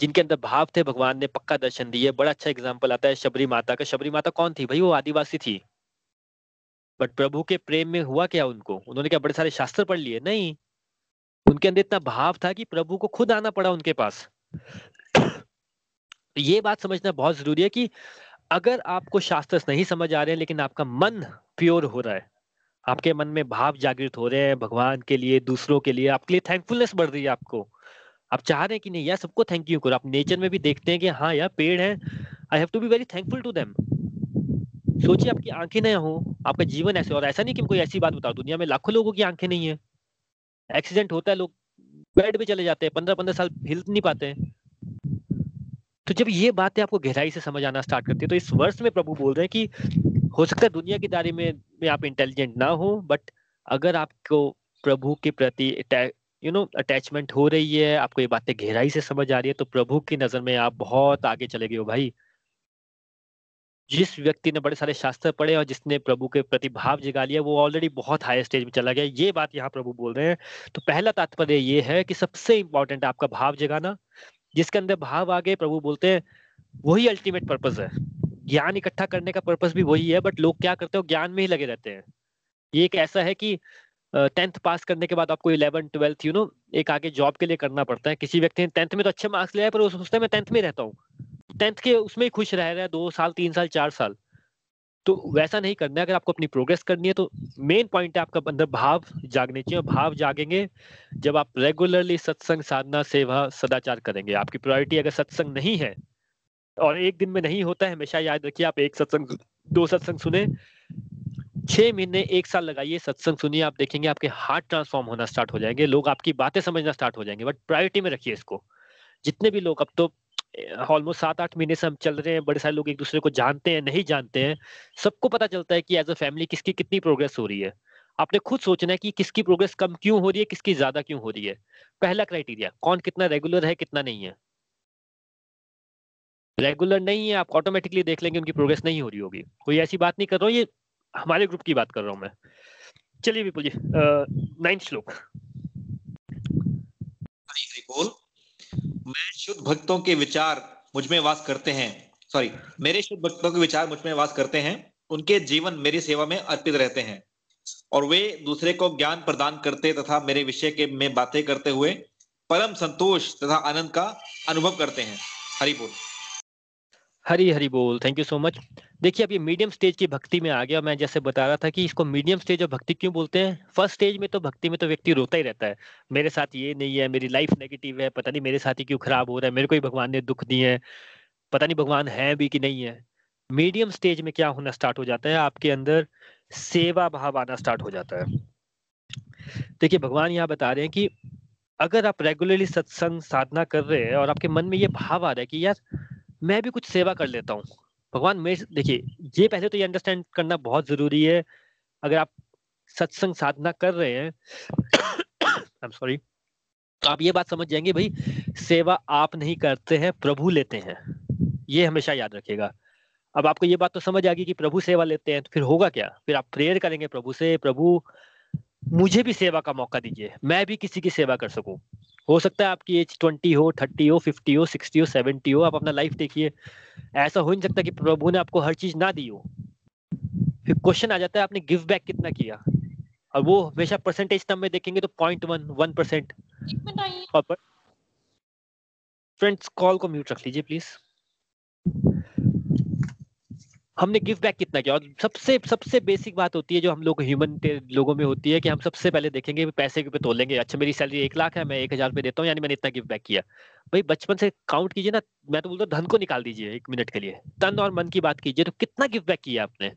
जिनके अंदर भाव थे, भगवान ने पक्का दर्शन दिए। बड़ा अच्छा एग्ज़ाम्पल आता है शबरी माता का। शबरी माता कौन थी? भाई वो आदिवासी थी। बट प्रभु के प्रेम में हुआ क्या उनको? उन्होंने क्या बड़े सारे शास्त्र पढ़ लिए? नहीं। उनके अंदर इतना भाव था कि प्रभु को खुद आना पड़ा उनके पास। ये बात समझना बहुत ज़रूरी है कि अगर आपको शास्त्र नहीं समझ आ रहे हैं, लेकिन आपका मन प्योर हो रहा है, आपके मन में भाव जागृत हो रहे हैं भगवान के लिए, दूसरों के लिए, आपके लिए थैंकफुलनेस बढ़ रही है आपको। आप चाह रहे हैं कि नहीं यार सबको थैंक यू करो। आप नेचर में भी देखते हैं कि हाँ यार पेड़ है। I have to be very thankful to them सोचिए आपकी आँखें ना हो आपका जीवन ऐसे और ऐसा नहीं कि कोई ऐसी बात बताओ दुनिया में लाखों लोगों की आँखें नहीं है। एक्सीडेंट होता है लोग बेड पे चले जाते हैं पंद्रह पंद्रह साल हिल नहीं पाते हैं। तो जब ये बातें आपको गहराई से समझ आना स्टार्ट करती है तो इस वर्ष में प्रभु बोल रहे हैं कि हो सकता है दुनिया की दारी में, में आप इंटेलिजेंट ना हो बट अगर आपको प्रभु के प्रति यू नो अटैचमेंट हो रही है आपको ये बातें गहराई से समझ आ रही है तो प्रभु की नज़र में आप बहुत आगे चले गए हो भाई। जिस व्यक्ति ने बड़े सारे शास्त्र पढ़े और जिसने प्रभु के प्रति भाव जगा लिया, वो ऑलरेडी बहुत हाई स्टेज में चला गया। ये बात यहाँ प्रभु बोल रहे हैं। तो पहला तात्पर्य ये है कि सबसे इंपॉर्टेंट आपका भाव जगाना, जिसके अंदर भाव आ गए प्रभु बोलते हैं, वही अल्टीमेट पर्पज है। ज्ञान इकट्ठा करने का पर्पज भी वही है बट लोग क्या करते हो ज्ञान में ही लगे रहते हैं। ये एक ऐसा है कि टेंथ पास करने के बाद आपको इलेवन ट्वेल्थ यू नो एक आगे जॉब के लिए करना पड़ता है। किसी व्यक्ति ने टेंथ में तो अच्छे मार्क्स लिया है पर वो सोचता है, मैं टेंथ में रहता हूँ। टेंथ के उसमें ही खुश रह रहा है, दो साल, तीन साल, चार साल। तो वैसा नहीं करना है, अगर आपको अपनी प्रोग्रेस करनी है तो मेन पॉइंट है आपका अंदर भाव जागने चाहिए भाव जागेंगे जब आप रेगुलरली सत्संग, साधना, सेवा, सदाचार करेंगे। आपकी प्रायोरिटी अगर सत्संग नहीं है, और एक दिन में नहीं होता है, हमेशा याद रखिए, आप एक सत्संग, दो सत्संग सुने, छह महीने, एक साल लगाइए, सत्संग सुनिए, आप देखेंगे आपके हार्ट ट्रांसफॉर्म होना स्टार्ट हो जाएँगे, लोग आपकी बातें समझना स्टार्ट हो जाएँगे बट प्रायोरिटी में रखिए इसको। जितने भी लोग, अब तो ऑलमोस्ट सात आठ महीने से हम चल रहे हैं, बड़े सारे लोग एक दूसरे को जानते हैं, नहीं जानते हैं, सबको पता चलता है कि एज अ फैमिली किसकी कितनी प्रोग्रेस हो रही है। आपने खुद सोचना है कि किसकी प्रोग्रेस कम क्यों हो रही है, किसकी ज़्यादा क्यों हो रही है। पहला क्राइटेरिया कौन कितना रेगुलर है, कितना नहीं है। रेगुलर नहीं है, आप ऑटोमेटिकली देख लेंगे उनकी प्रोग्रेस नहीं हो रही होगी। कोई ऐसी बात नहीं कर रहा हूँ, ये हमारे ग्रुप की बात कर रहा हूँ मैं। चलिए विपुल जी नाइन्थ श्लोक। बोल। मैं शुद्ध भक्तों के विचार मुझमें वास करते हैं। सॉरी मेरे शुद्ध भक्तों के विचार मुझमें वास करते हैं। उनके जीवन मेरी सेवा में अर्पित रहते हैं। और वे दूसरे को ज्ञान प्रदान करते तथा मेरे विषय के में बातें करते हुए परम संतोष तथा आनंद का अनुभव करते हैं। हरिपुर हरी हरी बोल थैंक यू सो मच देखिए, अब ये मीडियम स्टेज की भक्ति में आ गया। मैं जैसे बता रहा था कि इसको मीडियम स्टेज ऑफ़ भक्ति क्यों बोलते हैं? फ़र्स्ट स्टेज में तो भक्ति में तो व्यक्ति रोता ही रहता है। मेरे साथ ये नहीं है, मेरी लाइफ नेगेटिव है, पता नहीं मेरे साथ ही क्यों खराब हो रहा है, मेरे को ही भगवान ने दुख दिए हैं, पता नहीं भगवान है भी कि नहीं है। मीडियम स्टेज में क्या होना स्टार्ट हो जाता है? आपके अंदर सेवा भाव आना स्टार्ट हो जाता है। देखिए, भगवान यहाँ बता रहे हैं कि अगर आप रेगुलरली सत्संग साधना कर रहे हैं और आपके मन में ये भाव आ रहा है कि यार मैं भी कुछ सेवा कर लेता हूँ। भगवान मेरे देखिए, ये पहले तो ये अंडरस्टैंड करना बहुत ज़रूरी है। अगर आप सत्संग साधना कर रहे हैं आई एम सॉरी तो आप ये बात समझ जाएँगे, भाई, सेवा आप नहीं करते हैं, प्रभु लेते हैं। ये हमेशा याद रखेगा अब आपको ये बात तो समझ आ गई कि प्रभु सेवा लेते हैं तो फिर होगा क्या? फिर आप प्रेयर करेंगे प्रभु से, प्रभु, मुझे भी सेवा का मौका दीजिए, मैं भी किसी की सेवा कर सकूँ। हो सकता है आपकी एज ट्वेंटी हो थर्टी हो फिफ्टी हो सिक्सटी हो सेवेंटी हो आप अपना लाइफ देखिए। ऐसा हो नहीं सकता कि प्रभु ने आपको हर चीज़ ना दी हो। फिर क्वेश्चन आ जाता है आपने गिव बैक कितना किया? और वो हमेशा परसेंटेज टर्म में देखेंगे तो point one one percent friends call को म्यूट रख लीजिए प्लीज़ हमने गिव बैक कितना किया? और सबसे सबसे बेसिक बात होती है जो हम लोग ह्यूमन लोगों में होती है कि हम सबसे पहले देखेंगे पैसे के पे तोलेंगे। अच्छा मेरी सैलरी एक लाख है, मैं एक हज़ार रुपये देता हूँ, यानी मैंने इतना गिव बैक किया। भाई, बचपन से काउंट कीजिए ना, मैं तो बोलता हूँ, धन को निकाल दीजिए एक मिनट के लिए। तन और मन की बात कीजिए तो कितना गिव बैक किया आपने?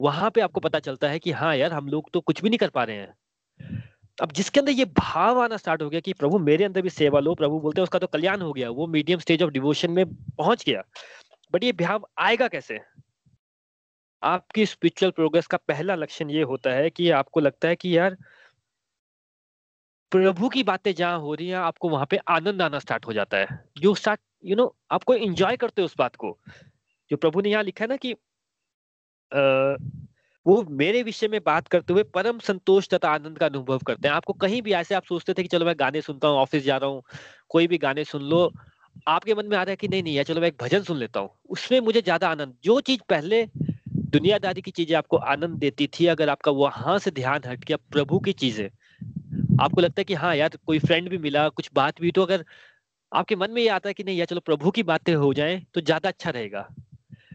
वहाँ पे आपको पता चलता है कि हाँ यार, हम लोग तो कुछ भी नहीं कर पा रहे हैं। अब जिसके अंदर ये भाव आना स्टार्ट हो गया कि प्रभु मेरे अंदर भी सेवा लो, प्रभु बोलते हैं उसका तो कल्याण हो गया, वो मीडियम स्टेज ऑफ़ डिवोशन में पहुँच गया। बट ये भाव आएगा कैसे? आपकी स्पिरिचुअल प्रोग्रेस का पहला लक्षण ये होता है कि आपको लगता है कि यार प्रभु की बातें जहाँ हो रही हैं आपको वहाँ पे आनंद आना स्टार्ट हो जाता है। यू स्टार्ट यू नो आपको एंजॉय करते हो उस बात को। जो प्रभु ने यहाँ लिखा है ना कि आ, वो मेरे विषय में बात करते हुए परम संतोष तथा आनंद का अनुभव करते हैं। आपको कहीं भी ऐसे आप सोचते थे कि चलो मैं गाने सुनता हूँ ऑफ़िस जा रहा हूँ कोई भी गाने सुन लो आपके मन में आ रहा है कि नहीं नहीं, यार चलो मैं एक भजन सुन लेता हूँ। उसमें मुझे ज़्यादा आनंद, जो चीज़ पहले दुनियादारी की चीज़ें आपको आनंद देती थी, अगर आपका वहाँ से ध्यान हट गया, प्रभु की चीज़ें, आपको लगता है कि हाँ यार कोई फ्रेंड भी मिला, कुछ बात भी तो अगर आपके मन में ये आता है कि नहीं, यार चलो प्रभु की बातें हो जाए तो ज़्यादा अच्छा रहेगा।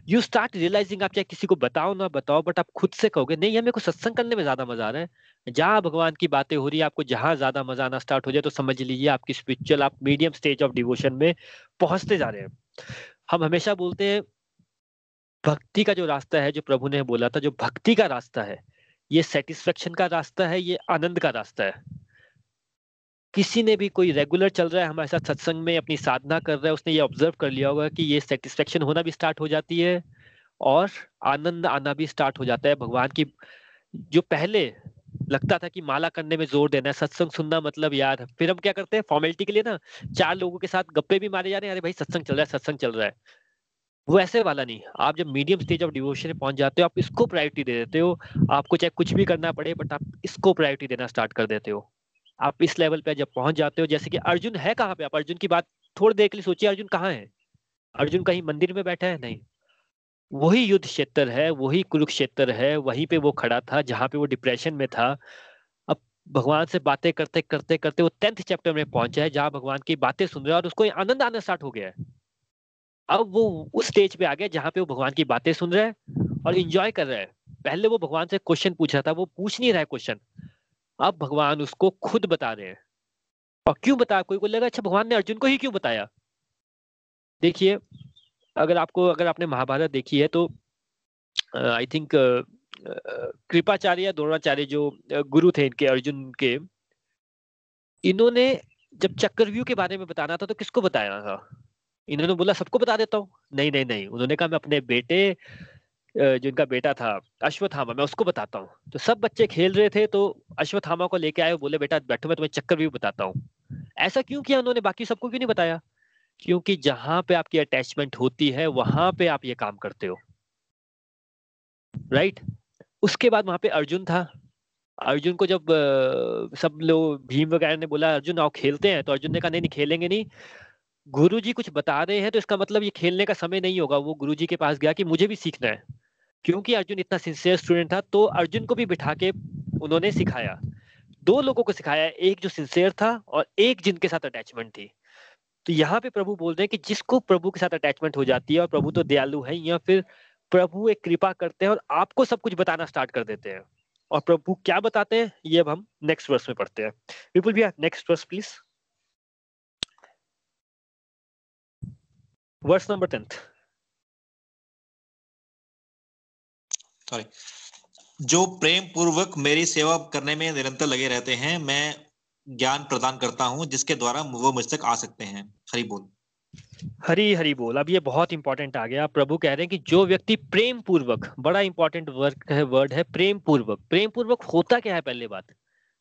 यू स्टार्ट रियलाइजिंग आप चाहे किसी को बताओ ना, बताओ बट आप खुद से कहोगे, नहीं, हमें को सत्संग करने में ज़्यादा मज़ा आ रहा है। जहाँ भगवान की बातें हो रही है, आपको जहाँ ज़्यादा मज़ा आना स्टार्ट हो जाए तो समझ लीजिए आपकी स्पिरिचुअल आप मीडियम स्टेज ऑफ़ डिवोशन में पहुँचते जा रहे हैं। हम हमेशा बोलते हैं, भक्ति का जो रास्ता है, जो प्रभु ने बोला था, जो भक्ति का रास्ता है, ये सेटिस्फेक्शन का रास्ता है, ये आनंद का रास्ता है। किसी ने भी कोई रेगुलर चल रहा है, हमारे साथ सत्संग में अपनी साधना कर रहा है, उसने ये ऑब्ज़र्व कर लिया होगा कि ये सेटिस्फेक्शन होना भी स्टार्ट हो जाती है और आनंद आना भी स्टार्ट हो जाता है भगवान की। जो पहले लगता था कि माला करने में ज़ोर देना है, सत्संग सुनना मतलब यार फिर हम क्या करते हैं फॉर्मेलिटी के लिए ना, चार लोगों के साथ गप्पे भी मारे जा रहे हैं, अरे भाई सत्संग चल रहा है, सत्संग चल रहा है। वो ऐसे वाला नहीं, आप जब मीडियम स्टेज ऑफ़ डिवोशन में पहुँच जाते हो, आप इसको प्रायोरिटी दे देते हो, आपको चाहे कुछ भी करना पड़े बट आप इसको प्रायोरिटी देना स्टार्ट कर देते हो। आप इस लेवल पे जब पहुँच जाते हो, जैसे कि अर्जुन है कहाँ पे? आप अर्जुन की बात थोड़ी देर के लिए सोचिए, अर्जुन कहाँ है? अर्जुन कहीं मंदिर में बैठा है? नहीं। वही युद्ध क्षेत्र है, वही कुरुक्षेत्र है, वहीं पे वो खड़ा था, जहाँ पे वो डिप्रेशन में था। अब भगवान से बातें करते करते करते वो टेंथ चैप्टर में पहुँचा है, जहाँ भगवान की बातें सुन रहे हैं और उसको आनंद आना स्टार्ट हो गया है। अब वो उस स्टेज पे आ गया जहाँ पे वो भगवान की बातें सुन रहा है और इंजॉय कर रहा है। पहले वो भगवान से क्वेश्चन पूछ रहा था, वो पूछ नहीं रहा है क्वेश्चन अब भगवान उसको खुद बता रहे हैं। और क्यों बताया? कोई को लगा अच्छा भगवान ने अर्जुन को ही क्यों बताया? देखिए, अगर आपको, अगर आपने महाभारत देखी है तो आई थिंक कृपाचार्य या द्रोणाचार्य जो गुरु थे इनके, अर्जुन के, इन्होंने जब चक्रव्यूह के बारे में बताना था तो किसको बताया था? इन्होंने बोला, सबको बता देता हूँ। नहीं नहीं नहीं। उन्होंने कहा, मैं अपने बेटे जो इनका बेटा था, अश्वत्थामा, मैं उसको बताता हूँ। तो सब बच्चे खेल रहे थे तो अश्वत्थामा को लेके आए, बोले, बेटा, बैठो, मैं तुम्हें चक्कर भी बताता हूँ। ऐसा क्यों किया उन्होंने? बाकी सबको क्यों नहीं बताया? क्योंकि जहाँ पे आपकी अटैचमेंट होती है, वहाँ पे आप ये काम करते हो। राइट उसके बाद वहाँ पे अर्जुन था। अर्जुन को जब सब लोग, भीम वगैरह ने बोला, अर्जुन, आओ खेलते हैं। तो अर्जुन ने कहा, नहीं नहीं, खेलेंगे नहीं। गुरु जी कुछ बता रहे हैं तो इसका मतलब ये खेलने का समय नहीं होगा। वो गुरु जी के पास गया कि मुझे भी सीखना है। क्योंकि अर्जुन इतना सिंसियर स्टूडेंट था तो अर्जुन को भी बिठा के उन्होंने सिखाया। दो लोगों को सिखाया, एक जो सिंसियर था और एक जिनके साथ अटैचमेंट थी। तो यहाँ पे प्रभु बोल रहे हैं कि जिसको प्रभु के साथ अटैचमेंट हो जाती है और प्रभु तो दयालु है या फिर प्रभु एक कृपा करते हैं और आपको सब कुछ बताना स्टार्ट कर देते हैं। और प्रभु क्या बताते हैं, ये अब हम नेक्स्ट वर्स में पढ़ते हैं। विपुल भैया next verse please verse number tenth sorry जो प्रेम पूर्वक मेरी सेवा करने में निरंतर लगे रहते हैं, मैं ज्ञान प्रदान करता हूँ, जिसके द्वारा वो मुझ तक आ सकते हैं। हरी बोल। हरी हरी बोल। अब ये बहुत इंपॉर्टेंट आ गया। प्रभु कह रहे हैं कि जो व्यक्ति प्रेम पूर्वक बड़ा इंपॉर्टेंट वर्ड है वर्ड है प्रेम पूर्वक प्रेम पूर्वक होता क्या है पहले बात?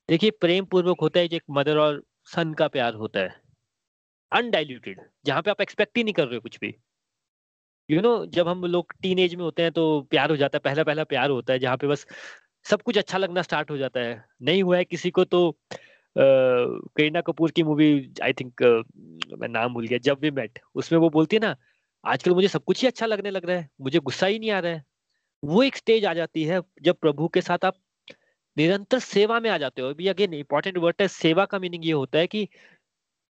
देखिए प्रेम पूर्वक होता है जो एक मदर और सन का प्यार होता है। अनडाइल्यूटेड जहाँ पे आप एक्सपेक्ट ही नहीं कर रहे कुछ भी। यू you नो know, जब हम लोग टीन एज में होते हैं तो प्यार हो जाता है पहला पहला प्यार होता है जहाँ पे बस सब कुछ अच्छा लगना स्टार्ट हो जाता है। नहीं हुआ है किसी को तो करीना कपूर की मूवी आई थिंक मैं नाम भूल गया जब वी मेट उसमें वो बोलती है ना आजकल मुझे सब कुछ ही अच्छा लगने लग रहा है मुझे गुस्सा ही नहीं आ रहा है। वो एक स्टेज आ जाती है जब प्रभु के साथ आप निरंतर सेवा में आ जाते हो। अभी अगेन इंपॉर्टेंट वर्ड है सेवा का मीनिंग ये होता है कि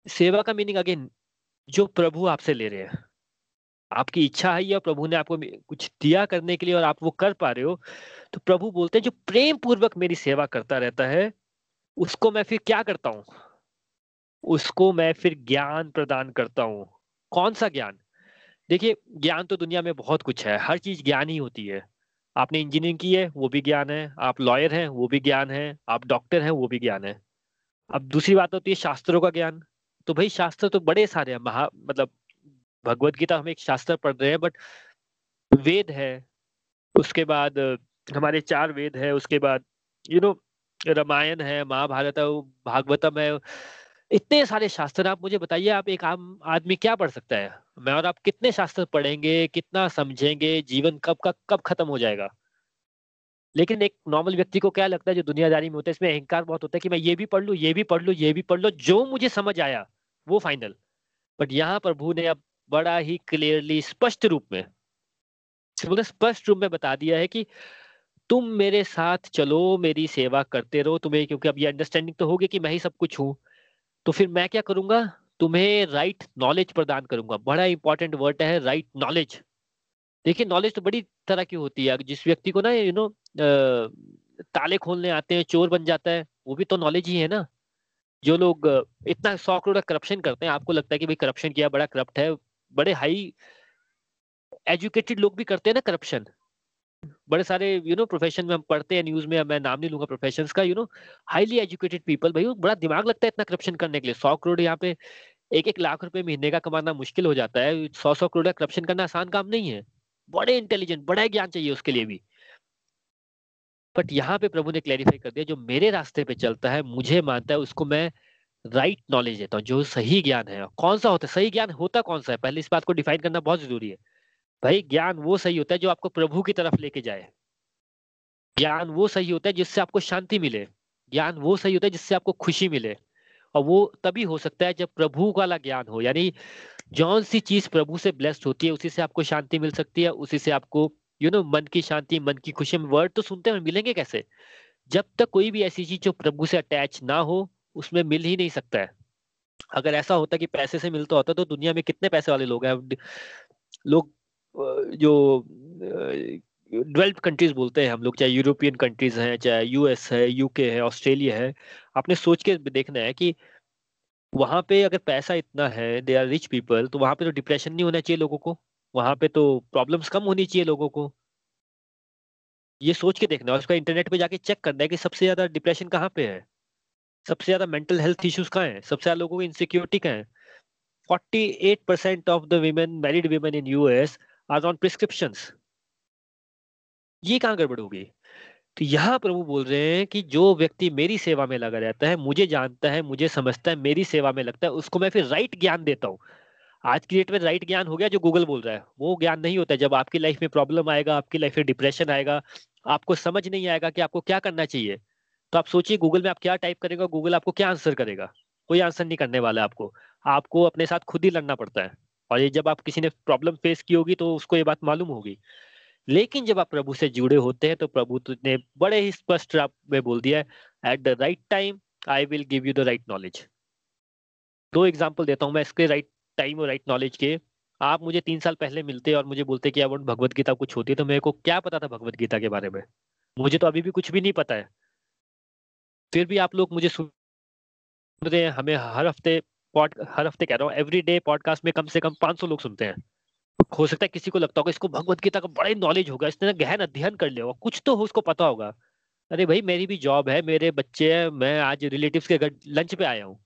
सेवा का मीनिंग अगेन जो प्रभु आपसे ले रहे हैं। आपकी इच्छा है या प्रभु ने आपको कुछ दिया करने के लिए और आप वो कर पा रहे हो तो प्रभु बोलते हैं, जो प्रेम पूर्वक मेरी सेवा करता रहता है, उसको मैं फिर क्या करता हूँ? उसको मैं फिर ज्ञान प्रदान करता हूँ। कौन सा ज्ञान? देखिए, ज्ञान तो दुनिया में बहुत कुछ है, हर चीज़ ज्ञान ही होती है। आपने इंजीनियरिंग की है, वो भी ज्ञान है, आप लॉयर हैं, वो भी ज्ञान है, आप डॉक्टर हैं, वो भी ज्ञान है। अब दूसरी बात होती है शास्त्रों का ज्ञान। तो भाई शास्त्र तो बड़े सारे हैं, महा मतलब भगवत गीता हम एक शास्त्र पढ़ रहे हैं बट वेद है, उसके बाद हमारे चार वेद है, उसके बाद यू नो रामायण है, महाभारत है, भागवतम है, इतने सारे शास्त्र आप मुझे बताइए, आप एक आम आदमी क्या पढ़ सकता है? मैं और आप कितने शास्त्र पढ़ेंगे, कितना समझेंगे, जीवन कब का, कब खत्म हो जाएगा? लेकिन एक नॉर्मल व्यक्ति को क्या लगता है, जो दुनियादारी में होता है, इसमें अहंकार बहुत होता है कि मैं ये भी पढ़ लू, ये भी पढ़ लू, ये भी पढ़ लू, जो मुझे समझ आया, वो फाइनल बट यहाँ प्रभु ने अब बड़ा ही क्लियरली स्पष्ट रूप में स्पष्ट रूप में बता दिया है कि तुम मेरे साथ चलो, मेरी सेवा करते रहो तुम्हें, क्योंकि अब ये अंडरस्टैंडिंग तो होगी कि मैं ही सब कुछ हूँ। तो फिर मैं क्या करूँगा? तुम्हें राइट नॉलेज प्रदान करूँगा। बड़ा इंपॉर्टेंट वर्ड है राइट नॉलेज देखिए नॉलेज तो बड़ी तरह की होती है। जिस व्यक्ति को ना यू नो ताले खोलने आते हैं, चोर बन जाता है, वो भी तो नॉलेज ही है ना। जो लोग, इतना सौ करोड़ करप्शन करते हैं, आपको लगता है कि भाई करप्शन किया, बड़ा करप्ट है बड़े हाई एजुकेटेड लोग भी करते हैं ना करप्शन बड़े सारे यू नो प्रोफेशन में हम पढ़ते हैं न्यूज़ में मैं नाम नहीं लूँगा प्रोफेशन का you know highly educated people भाई बड़ा दिमाग लगता है इतना करप्शन करने के लिए। सौ करोड़ यहाँ पे एक एक लाख रुपए महीने का कमाना मुश्किल हो जाता है। सौ सौ करोड़ का करप्शन करना आसान काम नहीं है। बड़े इंटेलिजेंट बड़ा ज्ञान चाहिए उसके लिए भी। बट यहाँ पे प्रभु ने क्लैरिफाई कर दिया, जो मेरे रास्ते पे चलता है, मुझे मानता है, उसको मैं राइट नॉलेज देता हूँ जो सही ज्ञान है, कौन सा होता है? सही ज्ञान होता कौन सा है? पहले इस बात को डिफाइन करना बहुत ज़रूरी है। भाई, ज्ञान वो सही होता है जो आपको प्रभु की तरफ़ लेके जाए। ज्ञान वो सही होता है जिससे आपको शांति मिले। ज्ञान वो सही होता है जिससे आपको खुशी मिले। और वो तभी हो सकता है जब प्रभु वाला ज्ञान हो। यानी जौन सी चीज़ प्रभु से ब्लेस्ड होती है, उसी से आपको शांति मिल सकती है, उसी से आपको यू नो मन की शांति, मन की खुशी। वर्ड तो सुनते हैं, मिलेंगे कैसे? जब तक कोई भी ऐसी चीज़ जो प्रभु से अटैच ना हो उसमें मिल ही नहीं सकता है। अगर ऐसा होता कि पैसे से मिलता होता तो दुनिया में कितने पैसे वाले लोग हैं? लोग जो डेवलप्ड कंट्रीज़ बोलते हैं हम लोग, चाहे यूरोपियन कंट्रीज़ हैं, चाहे यूएस है, यूके है, ऑस्ट्रेलिया है, आपने सोच के देखना है कि वहाँ पे अगर पैसा इतना है दे आर रिच पीपल तो वहाँ पे तो डिप्रेशन नहीं होना चाहिए लोगों को? वहाँ पे तो प्रॉब्लम्स कम होनी चाहिए लोगों को? ये सोच के देखना है उसका इंटरनेट पे जाके चेक करना है कि सबसे ज़्यादा डिप्रेशन कहाँ पे है। सबसे ज़्यादा मेंटल हेल्थ इश्यूज़ कहाँ है? सबसे ज़्यादा लोगों को इनसिक्योरिटी कहाँ है? 48% of the women, married women in US are on prescriptions. ये कहाँ गड़बड़ होगी? तो यहाँ प्रभु बोल रहे हैं कि जो व्यक्ति मेरी सेवा में लगा रहता है, मुझे जानता है, मुझे समझता है, मेरी सेवा में लगता है, उसको मैं फिर राइट ज्ञान देता हूँ। आज की डेट में राइट ज्ञान हो गया जो गूगल बोल रहा है। वो ज्ञान नहीं होता है। जब आपकी लाइफ में प्रॉब्लम आएगा, आपकी लाइफ में डिप्रेशन आएगा, आपको समझ नहीं आएगा कि आपको क्या करना चाहिए। तो आप सोचिए गूगल में आप क्या टाइप करेगा गूगल आपको क्या आंसर करेगा? कोई आंसर नहीं करने वाला आपको। आपको अपने साथ खुद ही लड़ना पड़ता है। और ये जब आप किसी ने प्रॉब्लम फेस की होगी तो उसको ये बात मालूम होगी। लेकिन जब आप प्रभु से जुड़े होते हैं तो प्रभु ने बड़े ही स्पष्ट में बोल दिया है at the right time I will give you the right knowledge दो एग्ज़ाम्पल देता हूँ मैं इसके राइट टाइम और राइट नॉलेज के। आप मुझे तीन साल पहले मिलते और मुझे बोलते कि अब भगवत गीता कुछ होती है तो मेरे को क्या पता था भगवत गीता के बारे में? मुझे तो अभी भी कुछ भी नहीं पता है। फिर भी आप लोग मुझे सुन रहे हैं, हमें हर हफ़्ते पॉड, हर हफ़्ते कह रहा हूँ एवरी डे पॉडकास्ट में कम से कम 500 लोग सुनते हैं। हो सकता है किसी को लगता होगा इसको भगवत गीता का बड़ा नॉलेज होगा, इसने गहन अध्ययन कर लिया होगा, कुछ तो हो, उसको पता होगा। अरे भाई, मेरी भी जॉब है, मेरे बच्चे हैं, मैं आज रिलेटिव्स के घर लंच पे आया हूँ।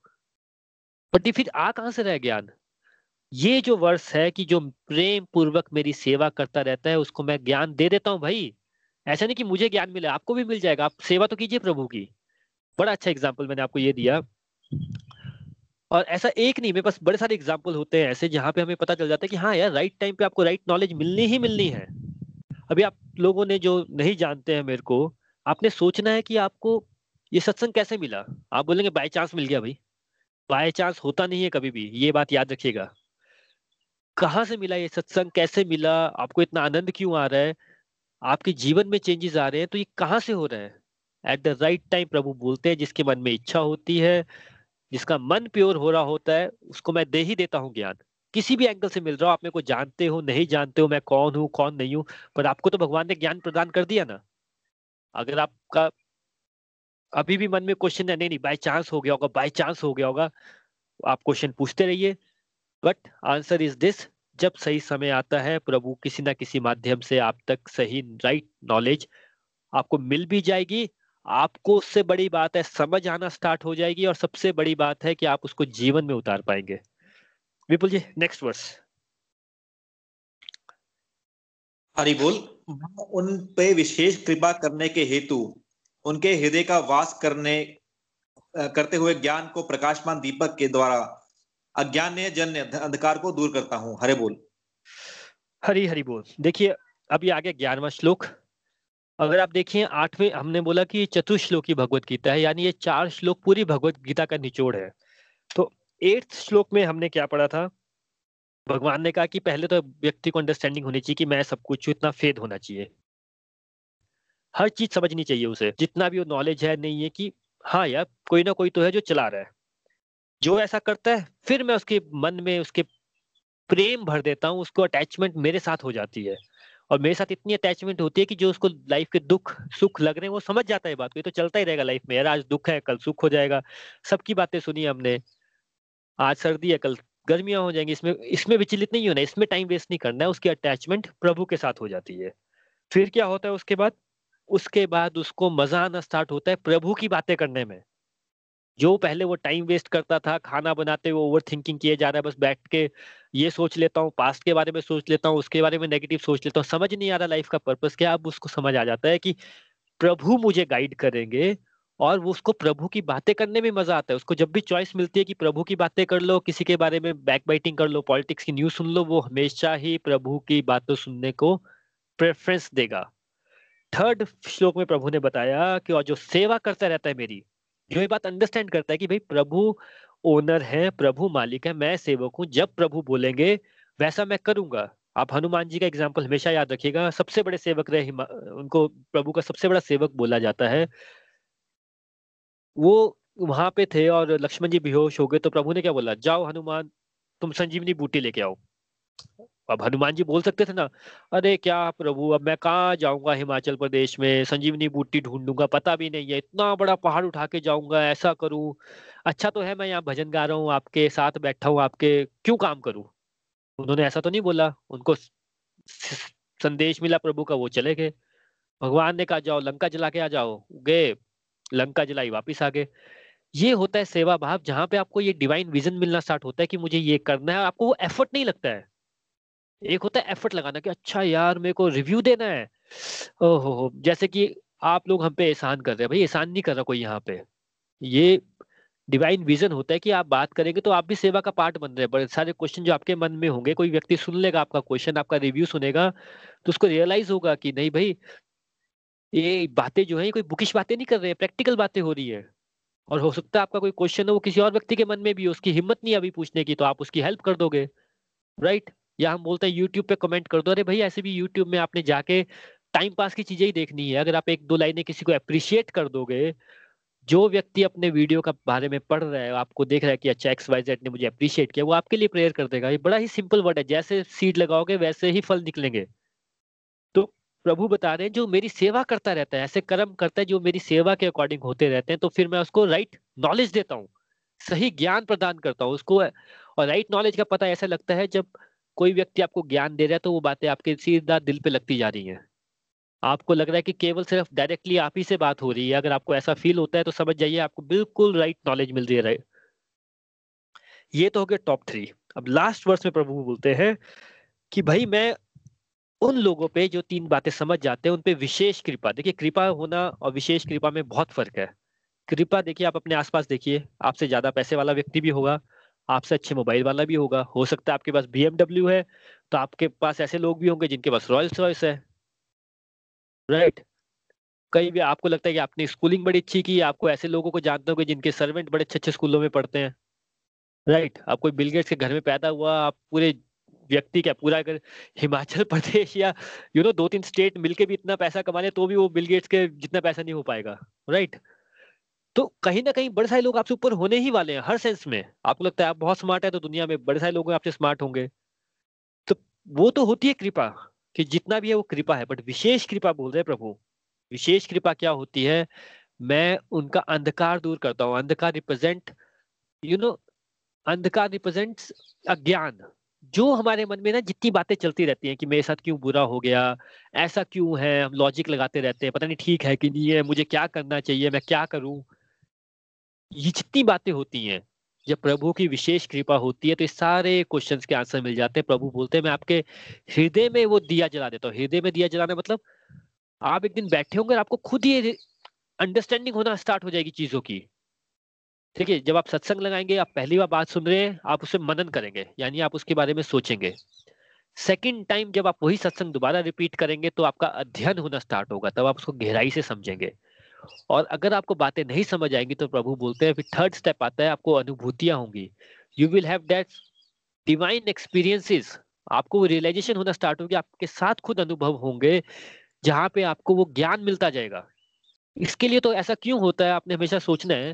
बट फिर आ कहाँ से रह ज्ञान? ये जो वर्ष है कि जो प्रेम पूर्वक मेरी सेवा करता रहता है, उसको मैं ज्ञान दे देता हूँ भाई। ऐसा नहीं कि मुझे ज्ञान मिले, आपको भी मिल जाएगा, आप सेवा तो कीजिए प्रभु की। बड़ा अच्छा एग्ज़ाम्पल मैंने आपको ये दिया। और ऐसा एक नहीं, मेरे पास बड़े सारे एग्ज़ाम्पल होते हैं ऐसे जहाँ पे हमें पता चल जाता है कि हाँ यार राइट टाइम पे आपको राइट नॉलेज मिलनी ही मिलनी है। अभी आप लोगों ने जो नहीं जानते हैं मेरे को, आपने सोचना है कि आपको ये सत्संग कैसे मिला? आप बोलेंगे बाय चांस मिल गया भाई। बाय चांस होता नहीं है कभी भी, ये बात याद रखिएगा। कहाँ से मिला ये सत्संग? कैसे मिला? आपको इतना आनंद क्यों आ रहा है? आपके जीवन में चेंजेस आ रहे हैं तो ये कहाँ से हो रहा है? एट द राइट टाइम प्रभु बोलते हैं, जिसके मन में इच्छा होती है, जिसका मन प्योर हो रहा होता है, उसको मैं दे ही देता हूँ ज्ञान। किसी भी एंगल से मिल रहा हो, आप मेरे को जानते हो, नहीं जानते हो, मैं कौन हूँ, कौन नहीं हूँ, पर आपको तो भगवान ने ज्ञान प्रदान कर दिया ना। अगर आपका अभी भी मन में क्वेश्चन है, नहीं नहीं बाय चांस हो गया होगा बाय चांस हो गया होगा, आप क्वेश्चन पूछते रहिए। बट आंसर इज़ दिस जब सही समय आता है, प्रभु किसी ना किसी माध्यम से आप तक सही राइट नॉलेज आपको मिल भी जाएगी आपको उससे बड़ी बात है समझ आना स्टार्ट हो जाएगी और सबसे बड़ी बात है कि आप उसको जीवन में उतार पाएँगे। विपुल जी नेक्स्ट वर्स हरी बोल। उन पे विशेष कृपा करने के हेतु उनके हृदय का वास करने करते हुए ज्ञान को प्रकाशमान दीपक के द्वारा अज्ञान जन अंधकार को दूर करता हूँ। हरे बोल। हरी हरी बोल। देखिए अभी आगे ग्यारहवा श्लोक। अगर आप देखिए, आठवें हमने बोला कि चतुश्लोकी भगवत गीता है, यानी ये चार श्लोक पूरी भगवत गीता का निचोड़ है। तो एट्थ श्लोक में हमने क्या पढ़ा था? भगवान ने कहा कि पहले तो व्यक्ति को अंडरस्टैंडिंग होनी चाहिए कि मैं सब कुछ इतना फेद होना चाहिए। हर चीज़ समझनी चाहिए उसे, जितना भी वो नॉलेज है, नहीं है कि हाँ यार, कोई ना कोई तो है जो चला रहा है। जो ऐसा करता है, फिर मैं उसके मन में उसके प्रेम भर देता हूँ, उसको अटैचमेंट मेरे साथ हो जाती है। और मेरे साथ इतनी अटैचमेंट होती है कि जो उसको लाइफ के दुख, सुख लग रहे हैं, वो समझ जाता है बात को। ये तो चलता ही रहेगा लाइफ में, यार आज दुख है, कल सुख हो जाएगा। सबकी बातें सुनी हमने। आज सर्दी है, कल गर्मियाँ हो जाएँगी। इसमें इसमें विचलित नहीं होना इसमें टाइम वेस्ट नहीं करना है, उसकी अटैचमेंट प्रभु के साथ हो जाती है। फिर क्या होता है उसके बाद? उसके बाद उसको मज़ा आना स्टार्ट होता है प्रभु की बातें करने में। जो पहले वो टाइम वेस्ट करता था, खाना बनाते हुए ओवर थिंकिंग किए जा रहा है, बस बैठ के ये सोच लेता हूँ पास्ट के बारे में सोच लेता हूँ, उसके बारे में नेगेटिव सोच लेता हूँ, समझ नहीं आ रहा लाइफ का पर्पस क्या, अब उसको समझ आ जाता है कि प्रभु मुझे गाइड करेंगे और वो उसको प्रभु की बातें करने में मज़ा आता है। उसको जब भी चॉइस मिलती है कि प्रभु की बातें कर लो, किसी के बारे में बैक बाइटिंग कर लो पॉलिटिक्स की न्यूज़ सुन लो, वो हमेशा ही प्रभु की बातें सुनने को प्रेफरेंस देगा। थर्ड श्लोक में प्रभु ने बताया कि और जो सेवा करता रहता है मेरी, जो ये बात अंडरस्टैंड करता है कि भाई प्रभु ओनर है, प्रभु मालिक है, मैं सेवक हूँ, जब प्रभु बोलेंगे, वैसा मैं करूँगा। आप हनुमान जी का एग्ज़ाम्पल हमेशा याद रखिएगा, सबसे बड़े सेवक रहे उनको प्रभु का सबसे बड़ा सेवक बोला जाता है। वो वहाँ पे थे और लक्ष्मण जी बेहोश हो गए तो प्रभु ने क्या बोला? जाओ हनुमान, तुम संजीवनी बूटी लेके आओ। अब हनुमान जी बोल सकते थे ना, अरे क्या प्रभु, अब मैं कहाँ जाऊँगा हिमाचल प्रदेश में? संजीवनी बूटी ढूंढूँगा, पता भी नहीं है, इतना बड़ा पहाड़ उठा के जाऊँगा, ऐसा करूँ? अच्छा तो है, मैं यहाँ भजन गा रहा हूँ, आपके साथ बैठा हूँ, आपके क्यों काम करूँ? उन्होंने ऐसा तो नहीं बोला, उनको संदेश मिला प्रभु का, वो चले गए। भगवान ने कहा, जाओ, लंका जला के आ जाओ गए लंका जलाई, वापिस आ गए। ये होता है सेवा भाव, जहाँ पे आपको ये डिवाइन विजन मिलना स्टार्ट होता है कि मुझे ये करना है, आपको वो एफर्ट नहीं लगता है। एक होता है एफर्ट लगाना कि अच्छा यार, मेरे को रिव्यू देना है। ओहो हो, जैसे कि आप लोग हम पे एहसान कर रहे हैं, भाई एहसान नहीं कर रहा कोई यहाँ पे। ये डिवाइन विजन होता है कि आप बात करेंगे तो आप भी सेवा का पार्ट बन रहे हैं। बड़े सारे क्वेश्चन जो आपके मन में होंगे, कोई व्यक्ति सुन लेगा आपका क्वेश्चन आपका रिव्यू सुनेगा तो उसको रियलाइज़ होगा कि नहीं भाई, ये बातें जो है कोई बुकिश बातें नहीं कर रहे हैं प्रैक्टिकल बातें हो रही है। और हो सकता है आपका कोई क्वेश्चन हो, वो किसी और व्यक्ति के मन में भी हो, उसकी हिम्मत नहीं अभी पूछने की तो आप उसकी हेल्प कर दोगे। राइट या हम बोलते हैं यूट्यूब पे कमेंट कर दो। अरे भाई, ऐसे भी यूट्यूब में आपने जाके टाइम पास की चीज़ें ही देखनी है। अगर आप एक दो लाइनें किसी को अप्रिशिएट कर दोगे, जो व्यक्ति अपने वीडियो का बारे में पढ़ रहा है, आपको देख रहा है कि अच्छा एक्स वाई जेड ने मुझे अप्रिशिएट किया, वो आपके लिए प्रेयर कर देगा। ये बड़ा ही सिंपल वर्ड है। जैसे सीड लगाओगे, वैसे ही फल निकलेंगे। तो प्रभु बता रहे हैं, जो मेरी सेवा करता रहता है, ऐसे कर्म करता है, जो मेरी सेवा के अकॉर्डिंग होते रहते हैं तो फिर मैं उसको राइट नॉलेज देता हूँ। सही ज्ञान प्रदान करता हूँ उसको। और राइट नॉलेज का पता ऐसा लगता है, जब कोई व्यक्ति आपको ज्ञान दे रहा है तो वो बातें आपके सीधा दिल पे लगती जा रही हैं। आपको लग रहा है कि केवल सिर्फ़ डायरेक्टली आप ही से बात हो रही है। अगर आपको ऐसा फील होता है तो समझ जाइए, आपको बिल्कुल राइट नॉलेज मिल रही है ये तो हो गया टॉप थ्री अब लास्ट वर्ष में प्रभु बोलते हैं कि भाई, मैं उन लोगों पे जो तीन बातें समझ जाते हैं, उन पे विशेष कृपा, देखिए, कृपा होना और विशेष कृपा में बहुत फ़र्क है। कृपा देखिए, आप अपने आसपास देखिए, आपसे ज़्यादा पैसे वाला व्यक्ति भी होगा आपसे अच्छे मोबाइल वाला भी होगा। हो सकता है आपके पास बी है तो आपके पास ऐसे लोग भी होंगे जिनके पास रॉयल्स रॉयस है। राइट कई भी आपको लगता है कि आपने स्कूलिंग बड़ी अच्छी की, आपको ऐसे लोगों को जानते होंगे जिनके सर्वेंट बड़े अच्छे अच्छे स्कूलों में पढ़ते हैं। राइट आप कोई बिलगेट्स के घर में पैदा हुआ, आप पूरे व्यक्ति क्या, पूरा अगर हिमाचल प्रदेश या यू नो दो तीन स्टेट मिलके भी इतना पैसा कमा ले तो भी वो बिलगेट्स के जितना पैसा नहीं हो पाएगा। राइट तो कहीं ना कहीं बड़े सारे लोग आपसे ऊपर होने ही वाले हैं, हर सेंस में। आपको लगता है आप बहुत स्मार्ट है तो दुनिया में बड़े सारे लोग आपसे स्मार्ट होंगे। तो वो तो होती है कृपा, कि जितना भी है वो कृपा है बट विशेष कृपा बोल रहे प्रभु। विशेष कृपा क्या होती है? मैं उनका अंधकार दूर करता हूँ। अंधकार रिप्रेजेंट यू नो अंधकार रिप्रेजेंट अज्ञान। जो हमारे मन में ना जितनी बातें चलती रहती हैं कि मेरे साथ क्यों बुरा हो गया, ऐसा क्यों है, हम लॉजिक लगाते रहते हैं, पता नहीं ठीक है कि नहीं है, मुझे क्या करना चाहिए, मैं क्या करूँ? जितनी बातें होती हैं, जब प्रभु की विशेष कृपा होती है तो इस सारे क्वेश्चंस के आंसर मिल जाते हैं। प्रभु बोलते हैं, मैं आपके हृदय में वो दिया जला देता हूँ। हृदय में दिया जलाना मतलब आप एक दिन बैठे होंगे आपको खुद ही अंडरस्टैंडिंग होना स्टार्ट हो जाएगी चीज़ों की। ठीक है, जब आप सत्संग लगाएँगे, आप पहली बार बात सुन रहे हैं, आप उसे मनन करेंगे, यानी आप उसके बारे में सोचेंगे। सेकेंड टाइम जब आप वही सत्संग दोबारा रिपीट करेंगे तो आपका अध्ययन होना स्टार्ट होगा, तब आप उसको गहराई से समझेंगे। और अगर आपको बातें नहीं समझ आएँगी तो प्रभु बोलते हैं, फिर थर्ड स्टेप आता है, आपको अनुभूतियाँ होंगी। You will have that divine experiences आपको वो रियलाइजेशन होना स्टार्ट होगी, आपके साथ खुद अनुभव होंगे, जहाँ पे आपको वो ज्ञान मिलता जाएगा। इसके लिए तो ऐसा क्यों होता है? आपने हमेशा सोचना है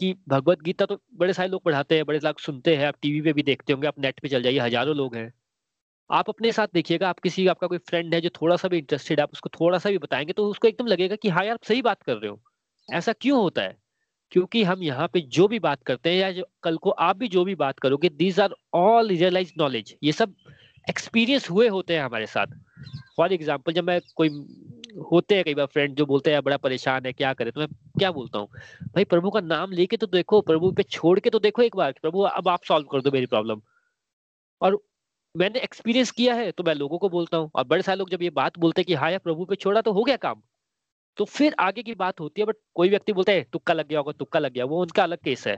कि भगवत गीता तो बड़े सारे लोग पढ़ाते हैं, बड़े लोग सुनते हैं, आप टीवी पे भी देखते होंगे, आप नेट पे चल जाइए, हज़ारों लोग हैं। आप अपने साथ देखिएगा, आप किसी, आपका कोई फ्रेंड है जो थोड़ा सा भी इंटरेस्टेड है, आप उसको थोड़ा सा भी बताएँगे तो उसको एकदम लगेगा कि हाँ यार सही बात कर रहे हो। ऐसा क्यों होता है? क्योंकि हम यहाँ पे जो भी बात करते हैं या जो, कल को आप भी जो भी बात करोगे these are all realise knowledge ये सब एक्सपीरियंस हुए होते हैं हमारे साथ। फॉर एग्ज़ाम्पल जब मैं कोई होते हैं कई बार फ्रेंड जो बोलते हैं बड़ा परेशान है, क्या करे? तो मैं क्या बोलता हूँ? भाई, प्रभु का नाम लेके तो देखो, प्रभु पे छोड़ के तो देखो एक बार प्रभु, अब आप सॉल्व कर दो मेरी प्रॉब्लम और मैंने एक्सपीरियंस किया है तो मैं लोगों को बोलता हूँ। और बड़े सारे लोग जब ये बात बोलते हैं कि हाँ यार, प्रभु पे छोड़ा तो हो गया काम। तो फिर आगे की बात होती है बट कोई व्यक्ति बोलता है तुक्का लग गया होगा, तुक्का लग गया। वो उनका अलग केस है।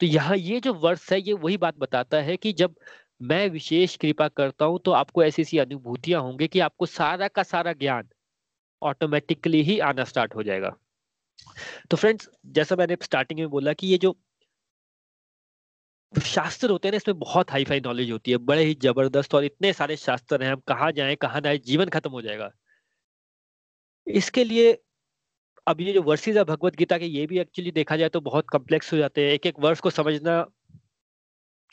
तो यहाँ ये जो वर्ष है, ये वही बात बताता है कि जब मैं विशेष कृपा करता हूँ तो आपको ऐसी ऐसी अनुभूतियाँ होंगी कि आपको सारा का सारा ज्ञान ऑटोमेटिकली ही आना स्टार्ट हो जाएगा। तो फ्रेंड्स जैसा मैंने स्टार्टिंग में बोला कि ये जो शास्त्र होते हैं ना, इसमें बहुत हाई फाई नॉलेज होती है। बड़े ही ज़बरदस्त और इतने सारे शास्त्र हैं, हम कहाँ जाए कहाँ जाए, जीवन खत्म हो जाएगा। इसके लिए अब ये जो वर्सेज है भगवत गीता के ये भी एक्चुअली देखा जाए तो बहुत कम्प्लेक्स हो जाते हैं। एक एक वर्ष को समझना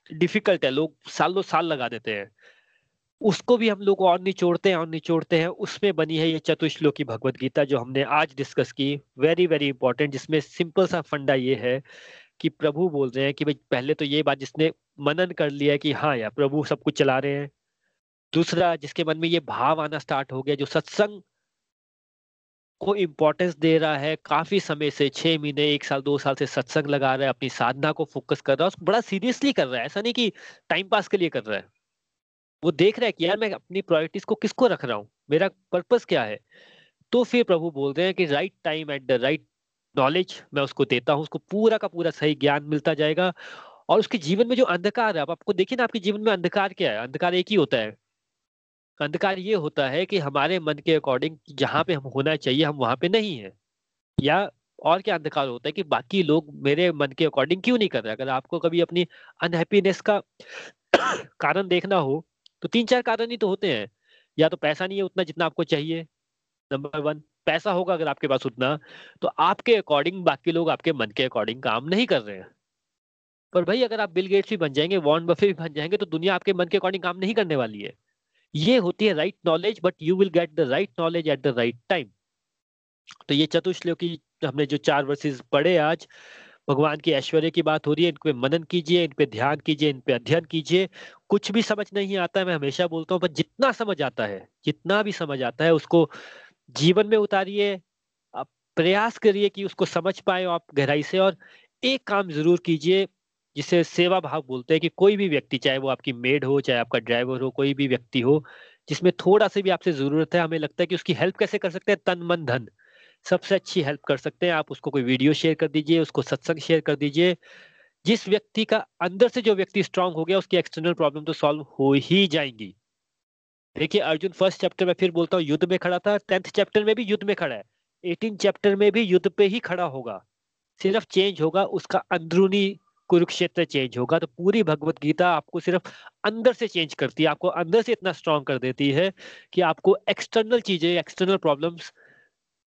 डिफ़िकल्ट है, लोग सालों साल लगा देते हैं। उसको भी हम लोग और निचोड़ते हैं, और निचोड़ते हैं। उसमें बनी है ये चतुश्लोकी भगवत गीता जो हमने आज डिस्कस की। वेरी वेरी इंपॉर्टेंट जिसमें सिंपल सा फंडा ये है कि प्रभु बोल रहे हैं कि भाई, पहले तो ये बात जिसने मनन कर लिया कि हाँ यार, प्रभु सब कुछ चला रहे हैं। दूसरा, जिसके मन में ये भाव आना स्टार्ट हो गया जो सत्संग को इम्पोर्टेंस दे रहा है, काफ़ी समय से, छह महीने, एक साल, दो साल से सत्संग लगा रहा है, अपनी साधना को फोकस कर रहा है उसको बड़ा सीरियसली कर रहा है। ऐसा नहीं कि टाइम पास के लिए कर रहा है। वो देख रहा है कि यार, मैं अपनी प्रायोरिटीज को किसको रख रहा हूँ? मेरा पर्पस क्या है? तो फिर प्रभु बोल रहे हैं कि right time at the right knowledge मैं उसको देता हूँ, उसको पूरा का पूरा सही ज्ञान मिलता जाएगा और उसके जीवन में जो अंधकार है, आप आपको देखिए ना, आपके जीवन में अंधकार क्या है? अंधकार एक ही होता है। अंधकार ये होता है कि हमारे मन के अकॉर्डिंग जहाँ पे हम होना चाहिए, हम वहाँ पे नहीं है। या और क्या अंधकार होता है कि बाकी लोग मेरे मन के अकॉर्डिंग क्यों नहीं कर रहे? अगर आपको कभी अपनी अनहैप्पीनेस का कारण देखना हो तो तीन चार कारण ही तो होते हैं। या तो पैसा नहीं है उतना जितना आपको चाहिए नंबर वन पैसा होगा अगर आपके पास उतना तो आपके अकॉर्डिंग बाकी लोग आपके मन के अकॉर्डिंग काम नहीं कर रहे हैं। पर भाई, अगर आप बिल गेट्स भी बन जाएँगे वॉन बफे भी बन जाएँगे तो दुनिया आपके मन के अकॉर्डिंग काम नहीं करने वाली है। ये होती है right knowledge but you will get the right knowledge at the right time तो ये चतुश्लोक की हमने जो चार वर्सेस पढ़े आज, भगवान की ऐश्वर्य की बात हो रही है इन पे मनन कीजिए इन पे ध्यान कीजिए इन पे अध्ययन कीजिए। कुछ भी समझ नहीं आता है, मैं हमेशा बोलता हूँ, पर जितना समझ आता है, जितना भी समझ आता है, उसको जीवन में उतारिए, आप प्रयास करिए कि उसको समझ पाए आप गहराई से और एक काम ज़रूर कीजिए, जिसे सेवा भाव बोलते हैं कि कोई भी व्यक्ति, चाहे वो आपकी मेड हो, चाहे आपका ड्राइवर हो, कोई भी व्यक्ति हो, जिसमें थोड़ा सा भी आपसे ज़रूरत है, हमें लगता है कि उसकी हेल्प कैसे कर सकते हैं? तन, मन, धन। सबसे अच्छी हेल्प कर सकते हैं, आप उसको कोई वीडियो शेयर कर दीजिए, उसको सत्संग शेयर कर दीजिए। जिस व्यक्ति का, अंदर से जो व्यक्ति स्ट्रांग हो गया, उसकी एक्सटर्नल प्रॉब्लम तो सॉल्व हो ही जाएँगी। देखिए, अर्जुन फ़र्स्ट चैप्टर में फिर बोलता हूँ, युद्ध में खड़ा था। टेंथ चैप्टर में भी युद्ध में खड़ा है। एटीन चैप्टर में भी युद्ध पे ही खड़ा होगा। सिर्फ़ चेंज होगा, उसका अंदरूनी कुरुक्षेत्र चेंज होगा। तो पूरी भगवत गीता आपको सिर्फ़ अंदर से चेंज करती है। आपको अंदर से इतना स्ट्रांग कर देती है कि आपको एक्सटर्नल चीज़ें एक्सटर्नल प्रॉब्लम्स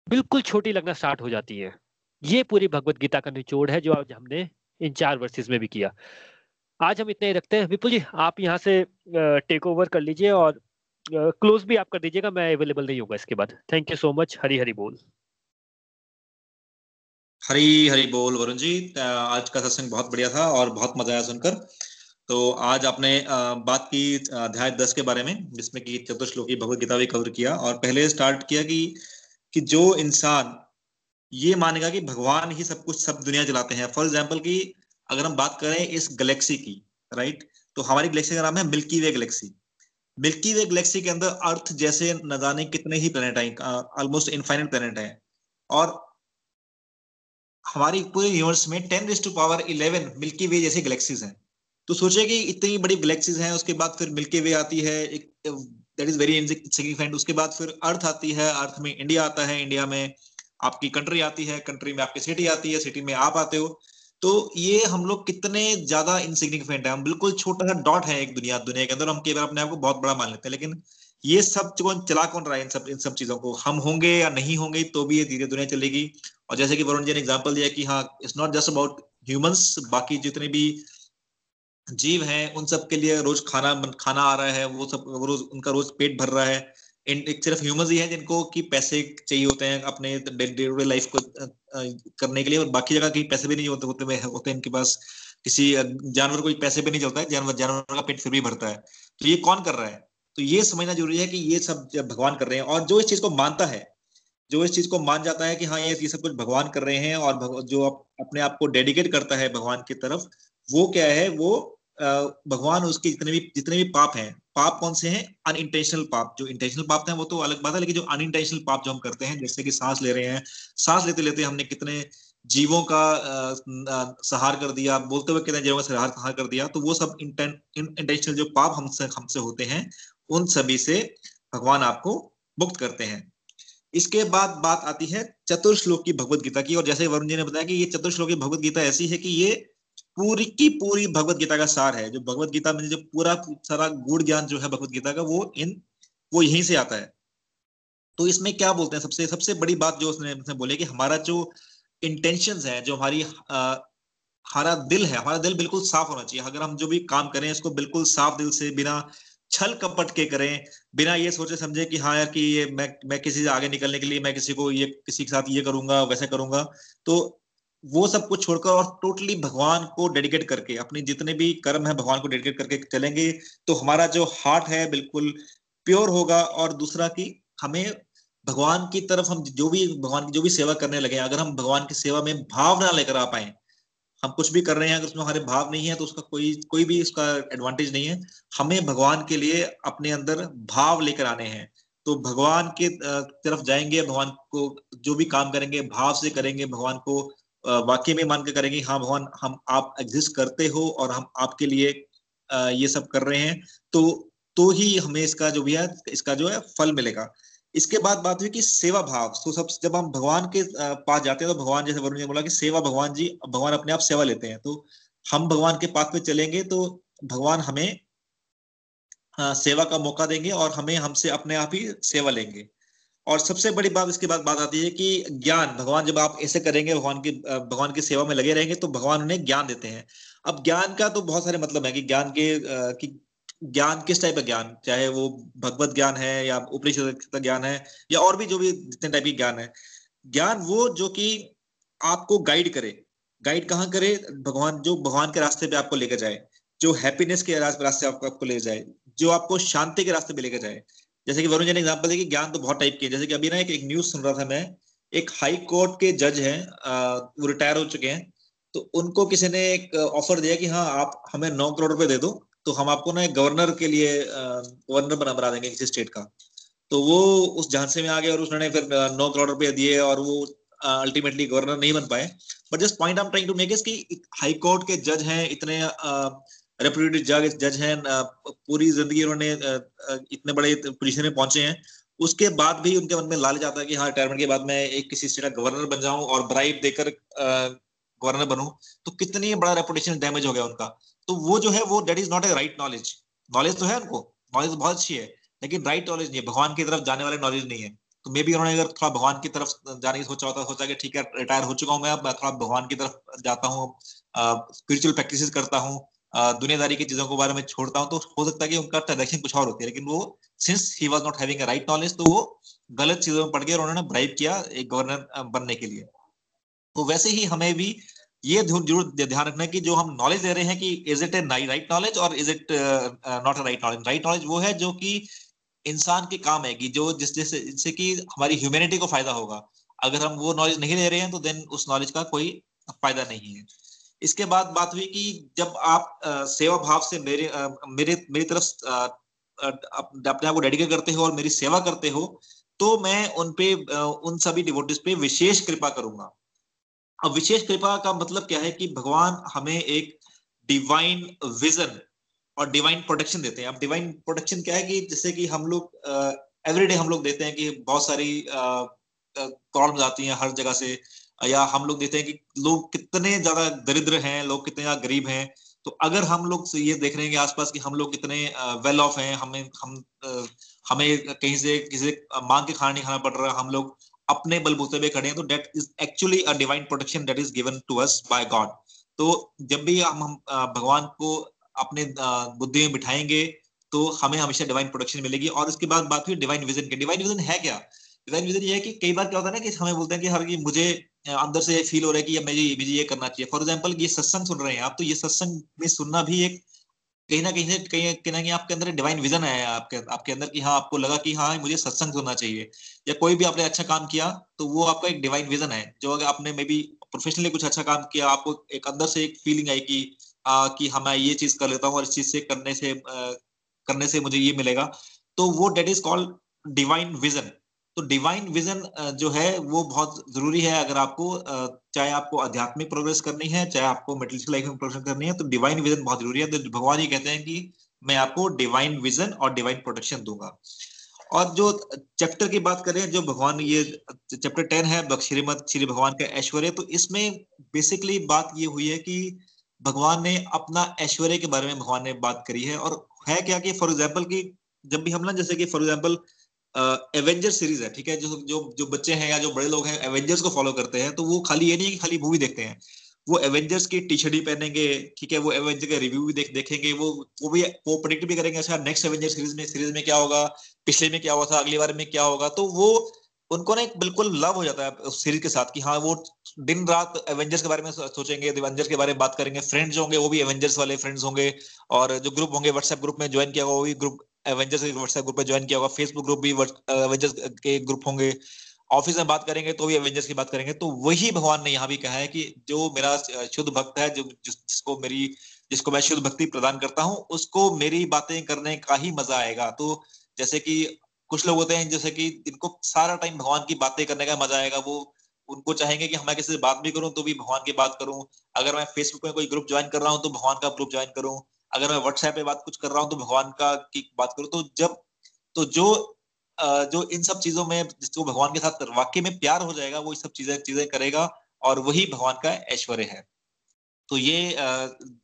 बिल्कुल छोटी लगना स्टार्ट हो जाती है। ये पूरी भगवत गीता का निचोड़ है, जो आज हमने इन चार वर्सेस में भी किया। आज हम इतना ही रखते हैं। विपुल जी, आप यहाँ से टेक ओवर कर लीजिए और क्लोज भी आप कर दीजिएगा, मैं अवेलेबल नहीं होगा इसके बाद। Thank you so much Hari Hari बोल। हरी हरी बोल, वरुण जी। आज का सत्संग बहुत बढ़िया था और बहुत मज़ा आया सुनकर। तो आज आपने बात की अध्याय दस के बारे में, जिसमें कि चतुर्श्लोकी भगवत गीता भी कवर किया और पहले स्टार्ट किया कि कि जो इंसान ये मानेगा कि भगवान ही सब कुछ, सब दुनिया चलाते हैं। फॉर एग्ज़ाम्पल की अगर हम बात करें इस गैलेक्सी की राइट तो हमारी गैलेक्सी का नाम है milky way galaxy milky way galaxy के अंदर अर्थ जैसे न जाने कितने ही प्लेनेट है ऑलमोस्ट इनफाइनेट प्लेनेट है। और हमारी पूरे यूनिवर्स में ten to power eleven milky way जैसी गैलेक्सीज हैं। तो सोचे कि इतनी बड़ी गैलेक्सीज हैं, उसके बाद फिर मिल्की वे आती है, एक दैट इज़ वेरी सिग्निफिकेंट उसके बाद फिर अर्थ आती है, अर्थ में इंडिया आता है, इंडिया में आपकी कंट्री आती है कंट्री में आपकी सिटी आती है सिटी में आप आते हो। तो ये हम लोग कितने ज़्यादा इनसिग्निफिकेंट है। हम बिल्कुल छोटा सा डॉट है एक दुनिया दुनिया के अंदर हम कई बार अपने आप को बहुत बड़ा मान लेते हैं। लेकिन ये सब कौन चला कौन रहा है इन सब इन सब चीज़ों को? हम होंगे या नहीं होंगे तो भी ये धीरे दुनिया चलेगी। और जैसे कि वरुण जी ने एग्ज़ाम्पल दिया कि हाँ it's not just about humans बाकी जितने भी जीव हैं, उन सब के लिए रोज खाना खाना आ रहा है, वो सब रोज, उनका रोज पेट भर रहा है। सिर्फ़ ह्यूमंस ही हैं जिनको कि पैसे चाहिए होते हैं अपने डे टू लाइफ को करने के लिए और बाकी जगह कहीं पैसे भी नहीं होते होते होते इनके पास। किसी जानवर को पैसे भी नहीं चलता है, जानवर जानवर का पेट फिर भी भरता है। तो ये कौन कर रहा है? तो ये समझना ज़रूरी है कि ये सब भगवान कर रहे हैं और जो इस चीज़ को मानता है, जो इस चीज़ को मान जाता है कि हाँ ये ये सब कुछ भगवान कर रहे हैं और जो अपने आप को डेडिकेट करता है भगवान की तरफ़, वो क्या है? वो भगवान उसके जितने भी जितने भी पाप हैं पाप कौन से हैं? अनइंटेंशनल पाप। जो इंटेंशनल पाप हैं वो तो अलग बात है, लेकिन जो अनइंटेंशनल पाप जो हम करते हैं, जैसे कि सांस ले रहे हैं, सांस लेते लेते हमने कितने जीवों का सहार कर दिया, बोलते हुए कितने जीवों का सहार सहार कर दिया तो वो सब इंटेंशनल जो पाप हमसे हमसे होते हैं, उन सभी से भगवान आपको मुक्त करते हैं। इसके बाद बात आती है चतुर्श्लोक की भगवत गीता की, और जैसे वरुण जी ने बताया कि ये चतुर्श्लोक की भगवत गीता ऐसी है कि ये पूरी की पूरी भगवत गीता का सार है। जो भगवत गीता में जो पूरा सारा गुड़ ज्ञान जो है भगवत गीता का वो इन वो यहीं से आता है। तो इसमें क्या बोलते हैं? सबसे सबसे बड़ी बात जो उसने, उसने बोले कि हमारा जो इंटेंशन है जो हमारी हमारा दिल है हमारा दिल बिल्कुल साफ़ होना चाहिए। अगर हम जो भी काम करें इसको बिल्कुल साफ़ दिल से बिना छल कपट के करें बिना ये सोचे समझे कि हाँ यार कि ये मैं मैं किसी से आगे निकलने के लिए मैं किसी को ये किसी के साथ ये करूँगा वैसे करूँगा तो वो सब कुछ छोड़कर और टोटली भगवान को डेडिकेट करके, अपने जितने भी कर्म है, भगवान को डेडिकेट करके चलेंगे तो हमारा जो हार्ट है बिल्कुल प्योर होगा। और दूसरा की हमें भगवान की तरफ़ हम जो भी, भगवान की जो भी सेवा करने लगे, अगर हम भगवान की सेवा में भाव ना लेकर आ पाए, हम कुछ भी कर रहे हैं, अगर उसमें हमारे भाव नहीं है तो उसका कोई कोई भी उसका एडवांटेज नहीं है। हमें भगवान के लिए अपने अंदर भाव लेकर आने हैं। तो भगवान के तरफ़ जाएँगे, भगवान को जो भी काम करेंगे, भाव से करेंगे, भगवान को वाक्य में मान के करेंगे हाँ भगवान, हम, आप एग्जिस्ट करते हो और हम आपके लिए ये सब कर रहे हैं। तो तो ही हमें इसका जो भी है, इसका जो है फल मिलेगा। इसके बाद बात हुई कि सेवा भाव। तो सब, जब हम भगवान के पास जाते हैं तो भगवान, जैसे वरुण जी ने बोला कि सेवा भगवान जी, भगवान अपने आप सेवा लेते हैं। तो हम भगवान के पास पे चलेंगे तो भगवान हमें सेवा का मौका देंगे और हमें हमसे अपने आप ही सेवा लेंगे। और सबसे बड़ी बात, इसके बाद बात आती है कि ज्ञान, भगवान जब आप ऐसे करेंगे, भगवान की भगवान की सेवा में लगे रहेंगे तो भगवान उन्हें ज्ञान देते हैं। अब ज्ञान का तो बहुत सारे मतलब है कि ज्ञान के कि ज्ञान किस टाइप का ज्ञान? चाहे वो भगवत ज्ञान है या उपनिषद का ज्ञान है या और भी जो भी जितने टाइप की ज्ञान है। ज्ञान वो जो कि आपको गाइड करे। गाइड कहाँ करे? भगवान, जो भगवान के रास्ते पे आपको लेकर जाए, जो हैप्पीनेस के रास्ते आपको आपको ले जाए, जो आपको शांति के रास्ते पे लेकर जाए। जैसे कि वरुण जी ने एग्ज़ाम्पल दिया कि ज्ञान तो बहुत टाइप के जैसे कि अभी ना एक, एक न्यूज़ सुन रहा था मैं एक हाई कोर्ट के जज हैं वो रिटायर हो चुके हैं। तो उनको किसी ने एक ऑफ़र दिया कि हाँ आप हमें नौ करोड़ रुपए दे दो तो हम आपको ना गवर्नर के लिए गवर्नर बना बना देंगे किसी स्टेट का। तो वो उस झांसे में आ गए और उसने फिर नौ करोड़ रुपए दिए और वो अल्टीमेटली गवर्नर नहीं बन पाए। But just point I am trying to make is कि हाई कोर्ट के जज हैं इतने रेप्यूटेड जज जज हैं पूरी ज़िंदगी उन्होंने इतने बड़े पोजीशन में पहुँचे हैं। उसके बाद भी उनके मन में लालच आता है कि हाँ रिटायरमेंट के बाद मैं एक किसी स्टेट का गवर्नर बन जाऊँ और ब्राइब देकर गवर्नर बनूं। तो कितनी बड़ा रेपुटेशन डैमेज हो गया उनका। तो वो जो है, वो that is not a right knowledge knowledge तो है उनको। नॉलेज तो बहुत अच्छी है, लेकिन राइट नॉलेज नहीं है। भगवान की तरफ़ जाने वाले नॉलेज नहीं है। तो मे बी उन्होंने अगर थोड़ा भगवान की तरफ़ जाने की सोचा होता, सोचा कि ठीक है रिटायर हो चुका हूँ मैं अब, मैं थोड़ा भगवान की तरफ़ जाता हूँ स्पिरिचुअल प्रैक्टिस करता हूँ। दुनियादारी की चीज़ों के बारे में छोड़ता हूँ तो हो सकता है कि उनका डायरेक्शन कुछ और होती है, लेकिन वो since he was not having right knowledge तो वो गलत चीज़ों में पड़ गया और उन्होंने ब्राइब किया एक गवर्नर बनने के लिए। तो वैसे ही हमें भी ये ज़रूर ध्यान रखना कि जो हम नॉलेज दे रहे हैं कि is it a right knowledge और is it not a right knowledge right knowledge वो है जो कि इंसान के काम है कि जो जिस जिससे कि हमारी ह्यूमैनिटी को फ़ायदा होगा। अगर हम वो नॉलेज नहीं ले रहे हैं तो देन उस नॉलेज का कोई फ़ायदा नहीं है। इसके बाद बात हुई कि जब आप सेवा भाव से मेरे मेरे, मेरी तरफ़ अपने आप को डेडिकेट करते हो और मेरी सेवा करते हो तो मैं उन पे उन सभी डिवोटिस पे विशेष कृपा करूँगा। अब विशेष कृपा का मतलब क्या है कि भगवान हमें एक डिवाइन विजन और डिवाइन प्रोटेक्शन देते हैं। अब डिवाइन प्रोटेक्शन क्या है कि जैसे कि हम लोग एवरीडे हम लोग देते हैं कि बहुत सारी प्रॉब्लम्स आती हैं हर जगह से। या हम लोग देखते हैं कि लोग कितने ज़्यादा दरिद्र हैं, लोग कितने ज़्यादा गरीब हैं। तो अगर हम लोग ये देख रहे हैं कि आसपास कि हम लोग कितने वेल ऑफ़ हैं, हमें, हम हमें कहीं से किसी मांग के खाना नहीं खाना पड़ रहा, हम लोग अपने बलबूते पे खड़े हैं तो that is actually a divine protection that is given to us by God तो जब भी हम हम भगवान को अपने बुद्धि में बिठाएँगे तो हमें हमेशा डिवाइन प्रोटेक्शन मिलेगी। और उसके बाद बात हुई डिवाइन विजन की। डिवाइन विजन है क्या? डिवाइन विजन ये है कि कई बार क्या होता है ना कि हमें बोलते हैं कि हर की मुझे अंदर से फील हो रहा है कि मुझे ये मुझे ये करना चाहिए। फॉर एग्ज़ाम्पल ये सत्संग सुन रहे हैं आप तो ये सत्संग में सुनना भी एक कहीं ना कहीं से कहीं कहीं ना कहीं आपके अंदर डिवाइन विजन आया आपके आपके अंदर कि हाँ आपको लगा कि हाँ मुझे सत्संग सुनना चाहिए। या कोई भी आपने अच्छा काम किया तो वो आपका एक डिवाइन विजन है। जो अगर आपने मे बी प्रोफेशनली कुछ अच्छा काम किया आपको एक अंदर से एक फीलिंग आई कि आ, कि हाँ मैं ये चीज़ कर लेता हूँ और इस चीज़ से करने से आ, करने से मुझे ये मिलेगा। तो वो that is called divine vision तो डिवाइन विजन जो है, वो बहुत ज़रूरी है अगर आपको चाहे आपको आध्यात्मिक प्रोग्रेस करनी है, चाहे आपको मेटेरियल लाइफ में प्रोग्रेस करनी है तो डिवाइन विजन बहुत ज़रूरी है। तो भगवान ये कहते हैं कि मैं आपको डिवाइन विजन और डिवाइन प्रोटेक्शन दूँगा। और जो चैप्टर की बात करें, जो भगवान ये चैप्टर टेन है श्रीमद, श्री भगवान का ऐश्वर्य तो इसमें बेसिकली बात ये हुई है कि भगवान ने अपना ऐश्वर्य के बारे में भगवान ने बात करी है। और है क्या कि फॉर एग्ज़ाम्पल की जब भी हम ना, जैसे कि फॉर एग्ज़ाम्पल एवेंजर सीरीज़ है, ठीक है? जो जो जो बच्चे हैं या जो बड़े लोग हैं एवेंजर्स को फॉलो करते हैं तो वो खाली ये नहीं है कि खाली मूवी देखते हैं। वो एवेंजर्स की टी शर्ट ही पहनेंगे, ठीक है? वो एवेंजर का रिव्यू भी देख, देखेंगे, वो वो भी, वो प्रोडिक्ट भी करेंगे अच्छा नेक्स्ट एवेंजर सीरीज़ में सीरीज़ में क्या होगा, पिछले में क्या हुआ था, अगली बार में क्या होगा तो वो, उनको ना एक बिल्कुल लव हो जाता है उस सीरीज़ के साथ कि हाँ वो दिन रात एवेंजर्स के बारे में सोचेंगे एवेंजर्स के बारे में बात करेंगे फ्रेंड्स होंगे, वो भी एवेंजर्स वाले फ्रेंड्स होंगे, और जो ग्रुप होंगे व्हाट्सएप ग्रुप में ज्वाइन किया होगा, वो भी ग्रुप एवेंजर्स के व्हाट्सएप ग्रुप में ज्वाइन किया होगा फेसबुक ग्रुप भी एवेंजर्स के ग्रुप होंगे। ऑफ़िस में बात करेंगे तो भी एवेंजर्स की बात करेंगे तो वही भगवान ने यहाँ भी कहा है कि जो मेरा शुद्ध भक्त है जो जिस, जिसको मेरी जिसको मैं शुद्ध भक्ति प्रदान करता हूँ उसको मेरी बातें करने का ही मज़ा आएगा। तो जैसे कि कुछ लोग होते हैं जैसे कि इनको सारा टाइम भगवान की बातें करने का मज़ा आएगा वो उनको चाहेंगे कि मैं किसी से बात भी करूँ तो भी भगवान की बात करूँ। अगर मैं फेसबुक में कोई ग्रुप ज्वाइन कर रहा हूँ तो भगवान का ग्रुप ज्वाइन करूँ। अगर मैं व्हाट्सएप पे बात कुछ कर रहा हूँ तो भगवान का की बात करूँ तो जब तो जो जो इन सब चीज़ों में जिसको भगवान के साथ वाक्य में प्यार हो जाएगा, वो सब चीज़ें चीज़ें करेगा और वही भगवान का ऐश्वर्य है। तो ये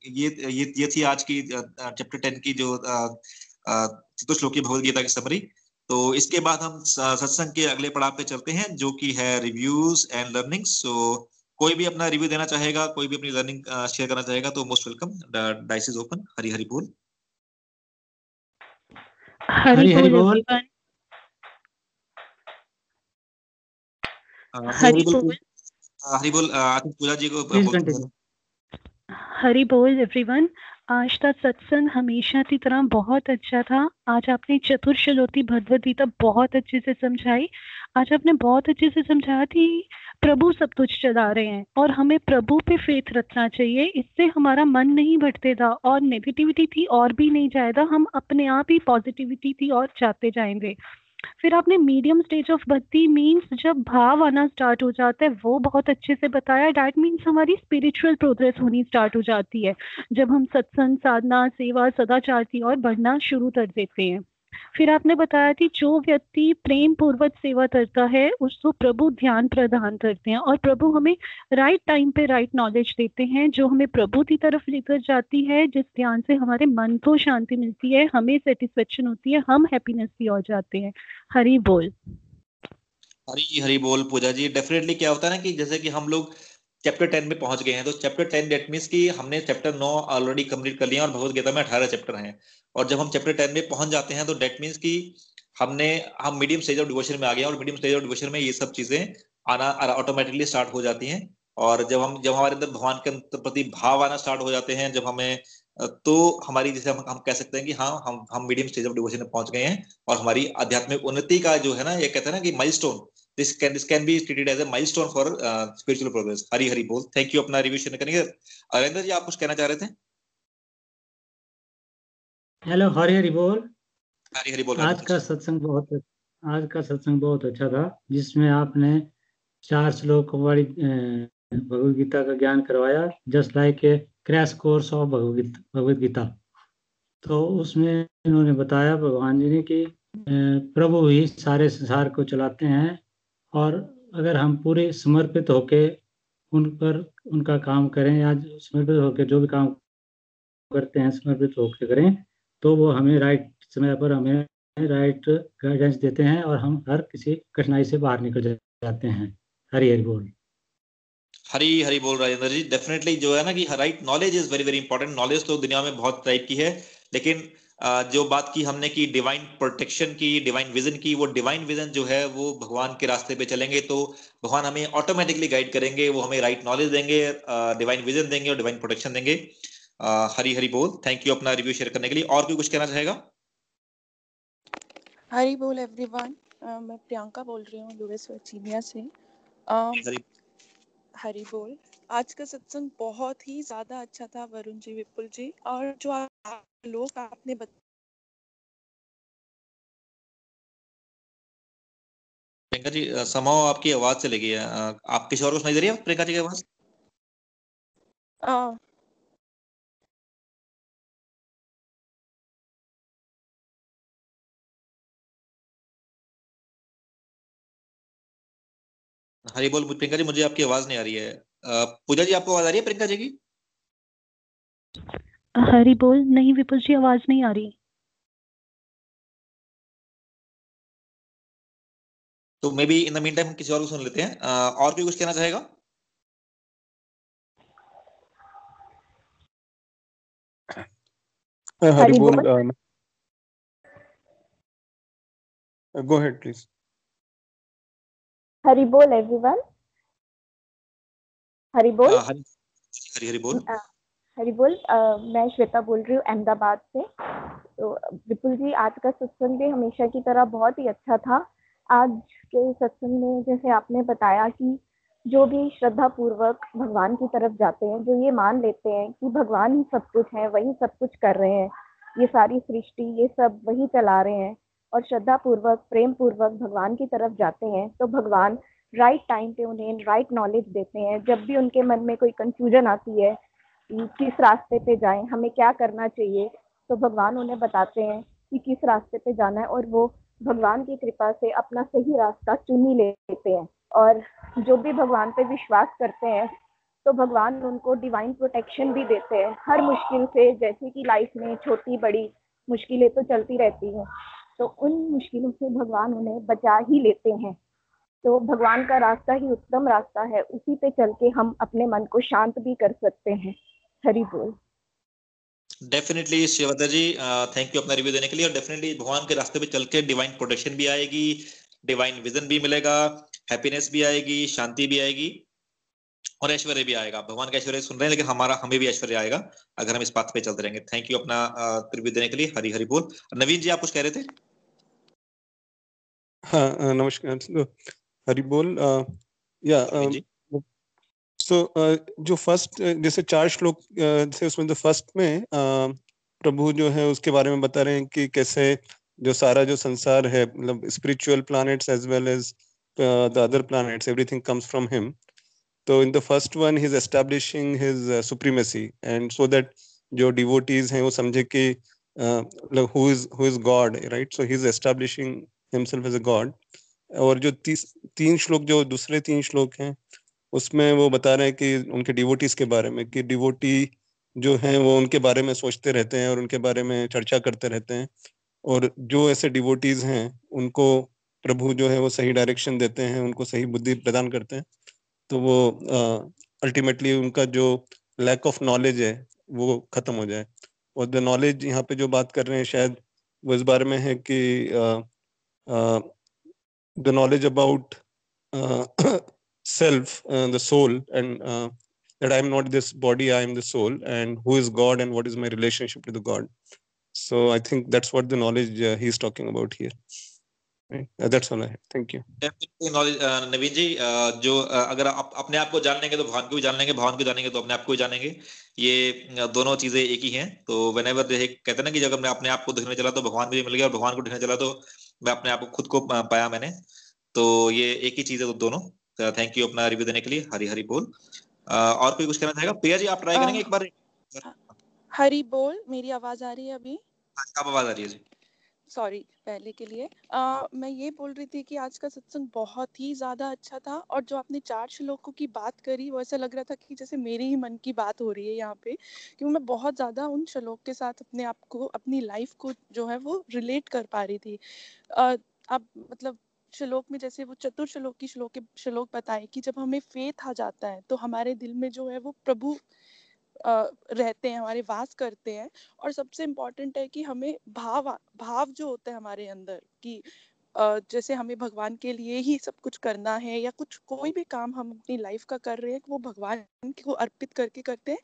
ये ये ये थी आज की चैप्टर टेन की जो चतुश्लोकी भगवत गीता की समरी तो इसके बाद हम सत्संग के अगले पड़ाव पे चलते हैं, जो कि है रिव्यूज़ एंड लर्निंग सो कोई भी अपना रिव्यू देना चाहेगा कोई भी अपनी लर्निंग शेयर करना चाहेगा तो most welcome dais is open Hari Hari बोल। हरी हरी बोल हरी बोल हरी बोल पूजा जी को हरी बोल एवरीवन आज का सत्संग हमेशा की तरह बहुत अच्छा था। आज आपने चतुर्शलोती भगवत गीता बहुत अच्छे से समझाई। आज आपने बहुत अच्छे से समझाया कि प्रभु सब कुछ चला रहे हैं और हमें प्रभु पे फेथ रखना चाहिए। इससे हमारा मन नहीं भटकेगा और नेगेटिविटी थी और भी नहीं जाएगा। हम अपने आप ही पॉजिटिविटी थी और चाहते जाएँगे। फिर आपने medium stage of bhakti means जब भाव आना स्टार्ट हो जाता है, वो बहुत अच्छे से बताया। डैट मीन्स हमारी स्पिरिचुअल प्रोग्रेस होनी स्टार्ट हो जाती है। जब हम सत्संग, साधना, सेवा, सदाचार की ओर बढ़ना शुरू कर देते हैं। फिर आपने बताया कि जो व्यक्ति प्रेम पूर्वक सेवा करता है, उसको प्रभु ध्यान प्रदान करते हैं और प्रभु हमें राइट टाइम पे राइट नॉलेज देते हैं, जो हमें प्रभु की तरफ़ लेकर जाती है, जिस ध्यान से हमारे मन को शांति मिलती है, हमें सेटिस्फेक्शन होती है, हम हैप्पीनेस की ओर जाते हैं। हरी बोल। हरी हरी बोल पूजा जी। डेफिनेटली क्या होता है ना कि जैसे कि हम लोग चैप्टर टेन में पहुँच गए हैं। तो चैप्टर टेन डेट मीन्स की हमने चैप्टर नौ ऑलरेडी कंप्लीट कर लिया और भगवत गीता में अठारह चैप्टर हैं। और जब हम चैप्टर टेन में पहुँच जाते हैं तो डेट मीन्स की हमने हम मीडियम स्टेज ऑफ़ डिवोशन में आ गए और मीडियम स्टेज ऑफ़ डिवोशन में ये सब चीज़ें आना ऑटोमेटिकली स्टार्ट हो जाती हैं। और जब हम जब हमारे अंदर भगवान के प्रति भाव आना स्टार्ट हो जाते हैं जब हमें तो हमारी जैसे हम, हम कह सकते हैं कि हाँ हम हम मीडियम स्टेज ऑफ़ डिवोशन में पहुँच गए हैं। और हमारी आध्यात्मिक उन्नति का जो है ना ये कहते हैं ना कि milestone this can this can be treated as a milestone for uh, spiritual progress. Hari hari bol. Thank you अपना रिव्यू शेयर करेंगे अरेंद्र जी आप कुछ कहना चाह रहे थे हेलो हरी हरी बोल हरी हरी बोल आज का सत्संग बहुत आज का सत्संग बहुत अच्छा था जिसमें आपने चार श्लोक वाली भगवत गीता का ज्ञान करवाया just like a crash course of Bhagavad Gita तो उसमें इन्होंने बताया भगवान जी ने कि प्रभु ही सारे संसार को चलाते हैं और अगर हम पूरे समर्पित होके उन पर उनका काम करें या समर्पित होकर जो भी काम करते हैं, समर्पित होकर करें तो वो हमें राइट समय पर हमें राइट गाइडेंस देते हैं और हम हर किसी कठिनाई से बाहर निकल जाते हैं। हरी हरी बोल। हरी हरी बोल राजेंद्र जी। डेफिनेटली जो है ना कि right knowledge is very very important knowledge तो दुनिया में बहुत टाइप की है, लेकिन जो बात की हमने की डिवाइन प्रोटेक्शन की डिवाइन विजन की वो डिवाइन विजन जो है वो भगवान के रास्ते पे चलेंगे तो भगवान हमें ऑटोमेटिकली गाइड करेंगे वो हमें राइट नॉलेज देंगे डिवाइन विजन देंगे और डिवाइन प्रोटेक्शन देंगे। हरी हरी बोल। थैंक यू अपना रिव्यू शेयर करने के लिए। और कोई कुछ कहना चाहेगा? हरी बोल एवरीवन मैं प्रियंका बोल रही हूँ यूएस वर्जीनिया से। हरी। हरी बोल। आज का सत्संग बहुत ही ज़्यादा अच्छा था वरुण जी विपुल जी। और जो आप लोग आपने बत... प्रियंका जी समाओ आपकी आवाज़ चली गई है। आप किसी और को सुनाई दे रही है प्रियंका जी की आवाज़? हरी बोल प्रियंका जी मुझे आपकी आवाज़ नहीं आ रही है। पूजा जी आपको आवाज़ आ रही है प्रियंका जी की? हरी बोल नहीं विपुल जी आवाज़ नहीं आ रही। तो maybe in the mean time किसी और को सुन लेते हैं। आ, और कोई कुछ कहना चाहेगा? हरी बोल गो हेड प्लीज़ हरी बोल एवरीवन हरी बोल। हरी हरी बोल। हरि बोल आ, मैं श्वेता बोल रही हूँ अहमदाबाद से। तो विपुल जी आज का सत्संग भी हमेशा की तरह बहुत ही अच्छा था। आज के सत्संग में जैसे आपने बताया कि जो भी श्रद्धा पूर्वक भगवान की तरफ़ जाते हैं जो ये मान लेते हैं कि भगवान ही सब कुछ है वही सब कुछ कर रहे हैं ये सारी सृष्टि ये सब वही चला रहे हैं और श्रद्धा पूर्वक प्रेम पूर्वक भगवान की तरफ़ जाते हैं तो भगवान राइट टाइम पे उन्हें राइट नॉलेज देते हैं। जब भी उनके मन में कोई कंफ्यूजन आती है किस रास्ते पे जाएँ, हमें क्या करना चाहिए। तो भगवान उन्हें बताते हैं कि किस रास्ते पे जाना है और वो भगवान की कृपा से अपना सही रास्ता चुन लेते हैं। और जो भी भगवान पे विश्वास करते हैं तो भगवान उनको डिवाइन प्रोटेक्शन भी देते हैं। हर मुश्किल से, जैसे कि लाइफ में छोटी, बड़ी मुश्किलें तो चलती रहती हैं तो उन मुश्किलों से भगवान उन्हें बचा ही लेते हैं। तो भगवान का रास्ता ही उत्तम रास्ता है, उसी पे चल के हम अपने मन को शांत भी कर सकते हैं। हरी बोल। Definitely Shivata ji thank you अपना रिव्यू देने के लिए। और डेफिनेटली भगवान के रास्ते पे चल के डिवाइन प्रोटेक्शन भी आएगी डिवाइन विजन भी मिलेगा हैप्पीनेस भी आएगी शांति भी आएगी और ऐश्वर्य भी आएगा। भगवान का ऐश्वर्य सुन रहे हैं लेकिन हमारा हमें भी ऐश्वर्य आएगा अगर हम इस बात पे चलते रहेंगे। थैंक यू अपना रिव्यू देने के लिए। हरी हरी बोल। नवीन जी आप कुछ कह रहे थे? हाँ नमस्कार। हरी बोल या सो जो फ़र्स्ट जैसे चार श्लोक जैसे उसमें जो फ़र्स्ट में प्रभु जो है उसके बारे में बता रहे हैं कि कैसे जो सारा जो संसार है मतलब spiritual planets as well as the other planets everything comes from him तो in the first one he is establishing his supremacy and so that जो डिवोटीज हैं, वो समझे कि who is who is God right so he is establishing himself as a God और जो तीस, तीन श्लोक, जो दूसरे तीन श्लोक हैं उसमें वो बता रहे हैं कि उनके डिवोटीज के बारे में, कि डिवोटी जो हैं वो उनके बारे में सोचते रहते हैं और उनके बारे में चर्चा करते रहते हैं। और जो ऐसे डिवोटीज हैं, उनको प्रभु जो है वो सही डायरेक्शन देते हैं, उनको सही बुद्धि प्रदान करते हैं। तो वो अल्टीमेटली उनका जो लैक ऑफ़ नॉलेज है, वो खत्म हो जाए। और द नॉलेज यहाँ पे जो बात कर रहे हैं, शायद वो इस बारे में है कि the knowledge about self, uh, the soul, and uh, that I am not this body, I am the soul, and who is God and what is my relationship to the God. So I think that's what the knowledge uh, he's talking about here. Right? Uh, that's all I have. Thank you. Naveen ji जो अगर आप अपने आप को जान लेंगे तो भगवान को भी जान लेंगे भगवान को जानेंगे तो अपने आप को भी जानेंगे ये दोनों चीज़ें एक ही हैं तो वेन एवर कहते हैं ना कि जब मैं अपने आप को देखने चला तो भगवान भी मिल गया और भगवान को देखने चला तो मैं अपने आप को खुद को पाया मैंने तो ये एक ही चीज़ है दोनों थैंक यू अपना रिव्यू देने के लिए हरी हरी बोल और कोई कुछ कहना चाहेगा? प्रिया जी आप ट्राई करेंगे एक बार? हरी बोल मेरी आवाज़ आ रही है अभी? आप आवाज़ आ रही है जी। सॉरी पहले के लिए। आ, मैं ये बोल रही थी कि आज का सत्संग बहुत ही ज़्यादा अच्छा था और जो आपने चार श्लोकों की बात करी वो ऐसा लग रहा था कि जैसे मेरे ही मन की बात हो रही है यहाँ पे क्योंकि मैं बहुत ज़्यादा उन श्लोक के साथ अपने आप को अपनी लाइफ को जो है वो रिलेट कर पा रही थी। अब मतलब श्लोक में जैसे वो चतुर श्लोक की, श्लोक श्लोक बताए कि जब हमें फेथ आ जाता है तो हमारे दिल में जो है वो प्रभु रहते हैं, हमारे वास करते हैं और सबसे इम्पोर्टेंट है कि हमें भाव भाव जो होता है हमारे अंदर कि जैसे हमें भगवान के लिए ही सब कुछ करना है या कुछ, कोई भी काम हम अपनी लाइफ का कर रहे हैं, वो भगवान को अर्पित करके करते हैं,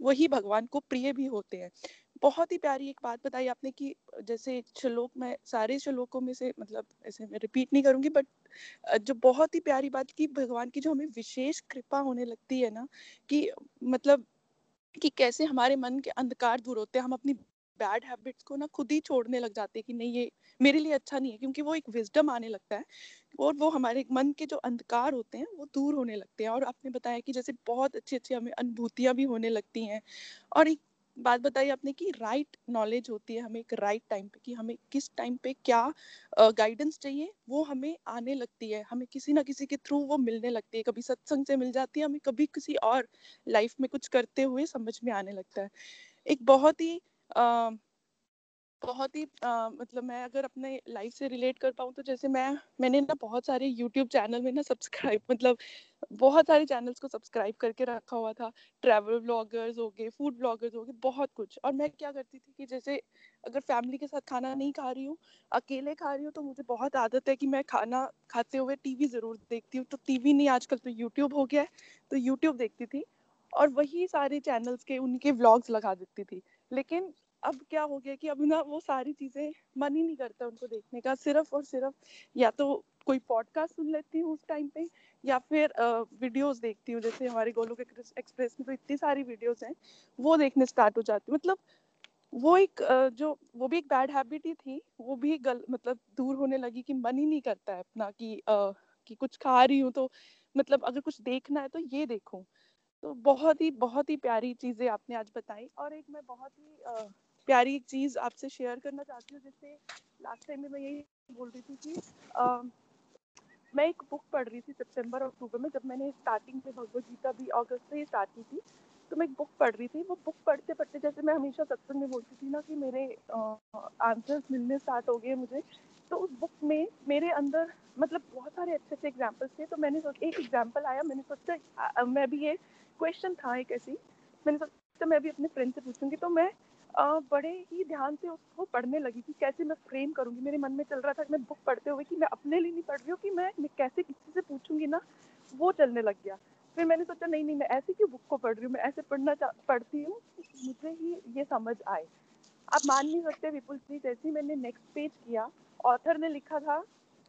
वही भगवान को प्रिय भी होते हैं। बहुत ही प्यारी एक बात बताई आपने कि जैसे श्लोक, में सारे श्लोकों में से मतलब ऐसे मैं रिपीट नहीं करूँगी बट जो बहुत ही प्यारी बात की भगवान की जो हमें विशेष कृपा होने लगती है ना, कि मतलब कि कैसे हमारे मन के अंधकार दूर होते हैं, हम अपनी बैड हैबिट्स को ना खुद ही छोड़ने लग जाते हैं कि नहीं, ये मेरे लिए अच्छा नहीं है, क्योंकि वो एक विजडम आने लगता है और वो हमारे मन के जो अंधकार होते हैं, वो दूर होने लगते हैं। और आपने बताया कि जैसे बहुत अच्छी अच्छी हमें अनुभूतियाँ भी होने लगती हैं और एक बात बताई आपने कि राइट नॉलेज होती है हमें एक राइट टाइम पे, कि हमें किस टाइम पे क्या गाइडेंस चाहिए, वो हमें आने लगती है। हमें किसी ना किसी के थ्रू वो मिलने लगती है। कभी सत्संग से मिल जाती है, हमें कभी किसी और लाइफ में कुछ करते हुए समझ में आने लगता है। एक बहुत ही बहुत ही आ, मतलब मैं अगर अपने लाइफ से रिलेट कर पाऊँ तो जैसे मैं मैंने ना बहुत सारे यूट्यूब चैनल में ना सब्सक्राइब मतलब बहुत सारे चैनल्स को सब्सक्राइब करके रखा हुआ था। ट्रैवल ब्लॉगर्स हो गए फ़ूड ब्लॉगर्स हो गए बहुत कुछ। और मैं क्या करती थी कि जैसे अगर फैमिली के साथ खाना नहीं खा रही हूँ अकेले खा रही हूँ तो मुझे बहुत आदत है कि मैं खाना खाते हुए टीवी ज़रूर देखती हूँ। तो टीवी नहीं आजकल तो यूट्यूब हो गया है तो यूट्यूब देखती थी और वही सारे चैनल्स के उनके व्लॉग्स लगा देती थी। लेकिन अब क्या हो गया कि अब ना वो सारी चीज़ें मन ही नहीं करता उनको देखने का, सिर्फ़ और सिर्फ़ या तो कोई पॉडकास्ट सुन लेती हूँ उस टाइम पे, या फिर वीडियोस देखती हूँ। जैसे हमारे गोलोक एक्सप्रेस में तो इतनी सारी वीडियोस हैं, वो देखने स्टार्ट हो जाती मतलब वो एक जो, वो भी एक बैड हैबिट ही थी, वो भी गल मतलब दूर होने लगी कि मन ही नहीं करता है अपना कि कि कुछ खा रही हूँ तो मतलब अगर कुछ देखना है तो ये देखूँ। तो बहुत ही बहुत ही प्यारी चीज़ें आपने आज बताई और एक मैं बहुत ही प्यारी एक चीज़ आपसे शेयर करना चाहती हूँ, जैसे लास्ट टाइम में मैं यही बोल रही थी कि मैं एक बुक पढ़ रही थी सितंबर अक्टूबर में, जब मैंने स्टार्टिंग से भगवत गीता भी अगस्त से स्टार्ट की थी तो मैं एक बुक पढ़ रही थी। वो बुक पढ़ते पढ़ते जैसे मैं हमेशा सत्संग में बोलती थी ना कि मेरे आंसर्स मिलने स्टार्ट हो गए मुझे तो उस बुक में मेरे अंदर मतलब बहुत सारे अच्छे अच्छे एग्जाम्पल्स थे तो मैंने सोचा, एक एग्ज़ाम्पल आया, मैंने सोचा मैं भी ये क्वेश्चन था एक ऐसी, मैंने सोचा, मैं भी अपने फ्रेंड से पूछूँगी तो मैं बड़े ही ध्यान से उसको पढ़ने लगी कि कैसे मैं फ्रेम करूँगी। मेरे मन में चल रहा था कि मैं बुक पढ़ते हुए कि मैं अपने लिए नहीं पढ़ रही हूँ कि मैं, मैं कैसे किसी से पूछूँगी ना वो चलने लग गया। फिर मैंने सोचा नहीं नहीं मैं ऐसे क्यों बुक को पढ़ रही हूँ? मैं ऐसे पढ़ना पढ़ती हूँ मुझे ही ये समझ आए। आप मान नहीं सकते विपुल जी जैसे मैंने नेक्स्ट पेज किया ऑथर ने लिखा था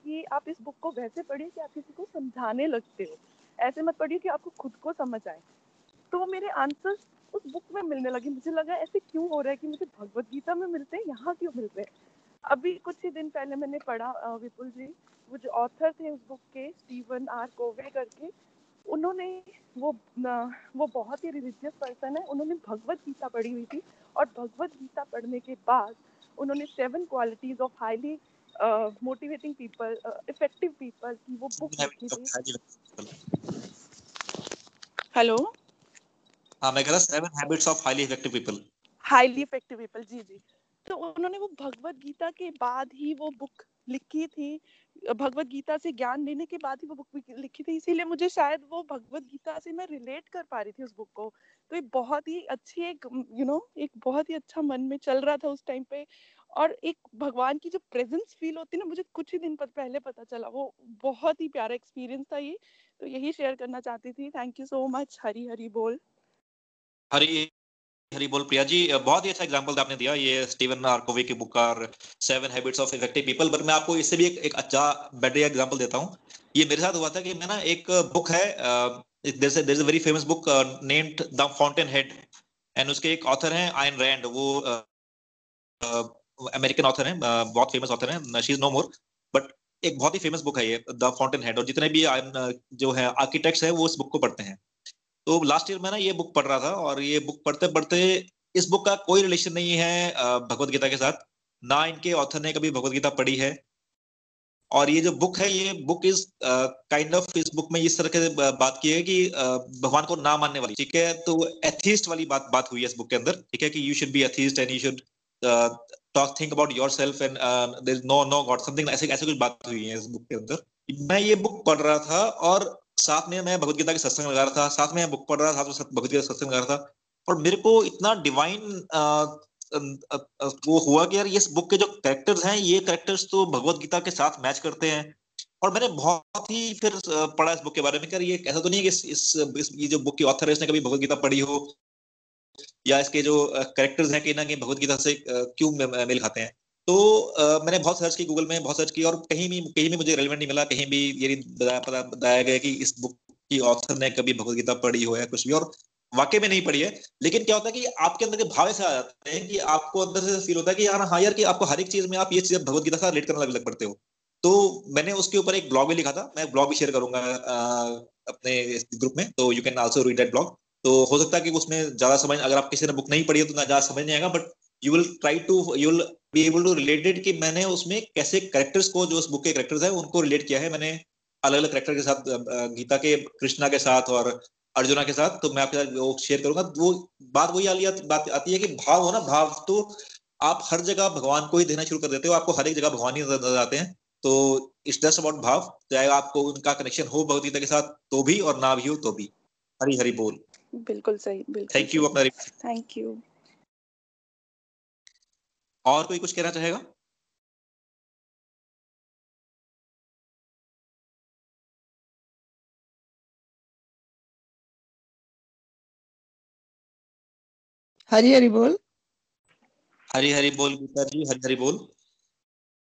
कि आप इस बुक को वैसे पढ़िए कि आप किसी को समझाने लगते हो। ऐसे मत पढ़िए कि आपको खुद को समझ आए। तो मेरे आंसर्स उस बुक में मिलने लगी। मुझे लगा ऐसे क्यों हो रहा है कि मुझे भगवत गीता में मिलते हैं? यहाँ क्यों मिलते हैं? अभी कुछ ही दिन पहले मैंने पढ़ा विपुल जी वो जो ऑथर थे उस बुक के स्टीवन आर कोवे करके उन्होंने वो वो बहुत ही रिलीजियस पर्सन है। उन्होंने भगवत गीता पढ़ी हुई थी और भगवत गीता पढ़ने के बाद उन्होंने seven qualities of highly motivating people effective people की वो बुक लिखी थी। हेलो हाँ मैं कह रहा seven habits of highly effective people highly effective people जी जी। तो उन्होंने वो भगवत गीता के बाद ही वो बुक लिखी थी। भगवत गीता से ज्ञान लेने के बाद ही वो बुक लिखी थी इसीलिए मुझे शायद वो भगवत गीता से मैं रिलेट कर पा रही थी उस बुक को। तो ये बहुत ही अच्छी एक यू you नो know, एक बहुत ही अच्छा मन में चल रहा था उस टाइम पे। और एक भगवान की जो प्रेजेंस फील होती है ना मुझे कुछ ही दिन पहले पता चला। वो बहुत ही प्यारा एक्सपीरियंस था ये। तो यही शेयर करना चाहती थी। Thank you so much Hari Hari बोल। हरी हरी बोल प्रिया जी बहुत ही अच्छा एग्जांपल आपने दिया। ये स्टीवन आर्कोवे की बुक और seven habits of effective people पर मैं आपको इससे भी एक, एक अच्छा बेटर एग्जांपल देता हूँ। ये मेरे साथ हुआ था कि मैं ना एक बुक है is very famous book named the Fountainhead and उसके एक ऑथर हैं आयन रैंड वो अमेरिकन ऑथर हैं बहुत फ़ेमस ऑथर हैं she is no more but एक बहुत ही फ़ेमस बुक है ये द फाउंटेन हेड और जितने भी जो है आर्किटेक्ट्स हैं वो इस बुक को पढ़ते हैं। तो लास्ट ईयर मैं ना ये बुक पढ़ रहा था और ये बुक पढ़ते पढ़ते इस बुक का कोई रिलेशन नहीं है भगवत गीता के साथ। ना इनके ऑथर ने कभी भगवत गीता पढ़ी है। और ये जो बुक है, ये बुक इज़ काइंड ऑफ़ इस बुक में इस तरह के बात की है कि भगवान को ना मानने वाली। ठीक है तो एथिस्ट वाली बात बात हुई है इस बुक के अंदर। ठीक है कि you should be atheist and you should talk think about yourself and no no God something ऐसे ऐसे कुछ बात हुई है इस बुक के अंदर। मैं ये बुक पढ़ रहा था और साथ में मैं भगवदगीता के सत्संग लगा रहा था साथ में बुक पढ़ रहा था साथ में भगवदगीता सत्संग लगा रहा था। और मेरे को इतना डिवाइन वो हुआ कि यार ये बुक के जो कैरेक्टर्स हैं ये कैरेक्टर्स तो भगवत गीता के साथ मैच करते हैं। और मैंने बहुत ही फिर पढ़ा इस बुक के बारे में कर ये ऐसा तो नहीं है कि इस, इस, ये जो बुक की ऑथर है इसने कभी भगवत गीता पढ़ी हो या इसके जो कैरेक्टर्स हैं कहीं ना कहीं भगवत गीता से क्यों मेल खाते हैं। तो uh, मैंने बहुत सर्च की गूगल में बहुत सर्च की और कहीं भी कहीं भी मुझे रेलिवेंट नहीं मिला कहीं भी ये पता बताया गया कि इस बुक की ऑथर ने कभी भगवदगीता पढ़ी हो या कुछ भी और वाकई में नहीं पढ़ी है। लेकिन क्या होता है कि आपके अंदर के भाव ऐसे आ जाते हैं कि आपको अंदर से फील होता है कि यार हाँ यार कि आपको हर एक चीज़ में आप ये चीज़ भगवदगीता का रिलेट करने लग, लग पड़ते हो। तो मैंने उसके ऊपर एक ब्लॉग भी लिखा था मैं ब्लॉग भी शेयर करूँगा अपने ग्रुप में तो you can also read that blog तो हो सकता है कि उसमें ज़्यादा समझ अगर आप किसी ने बुक नहीं पढ़ी है तो ना ज़्यादा समझ नहीं आएगा but you will try to you will be able to related कि मैंने उसमें कैसे कैरेक्टर्स को जो उस बुक के कैरेक्टर्स है उनको रिलेट किया है मैंने अलग अलग कैरेक्टर के साथ गीता के कृष्णा के साथ और अर्जुना के साथ तो मैं आपके साथ वो शेयर करूँगा। वो बात वही आली बात आती है कि भाव हो ना भाव तो आप हर जगह भगवान को ही देना शुरू कर देते हो आपको हर एक जगह भगवान ही नज़र आते हैं। तो इट्स जस्ट अबाउट भाव चाहे आपको उनका कनेक्शन हो भगवदगीता के साथ तो भी और ना भी हो तो भी। हरी हरी बोल। बिल्कुल सही बिल्कुल थैंक यू अपना थैंक यू और कोई कुछ कहना चाहेगा? हरी हरी बोल। हरी हरी बोल गीता जी हरी हरी बोल।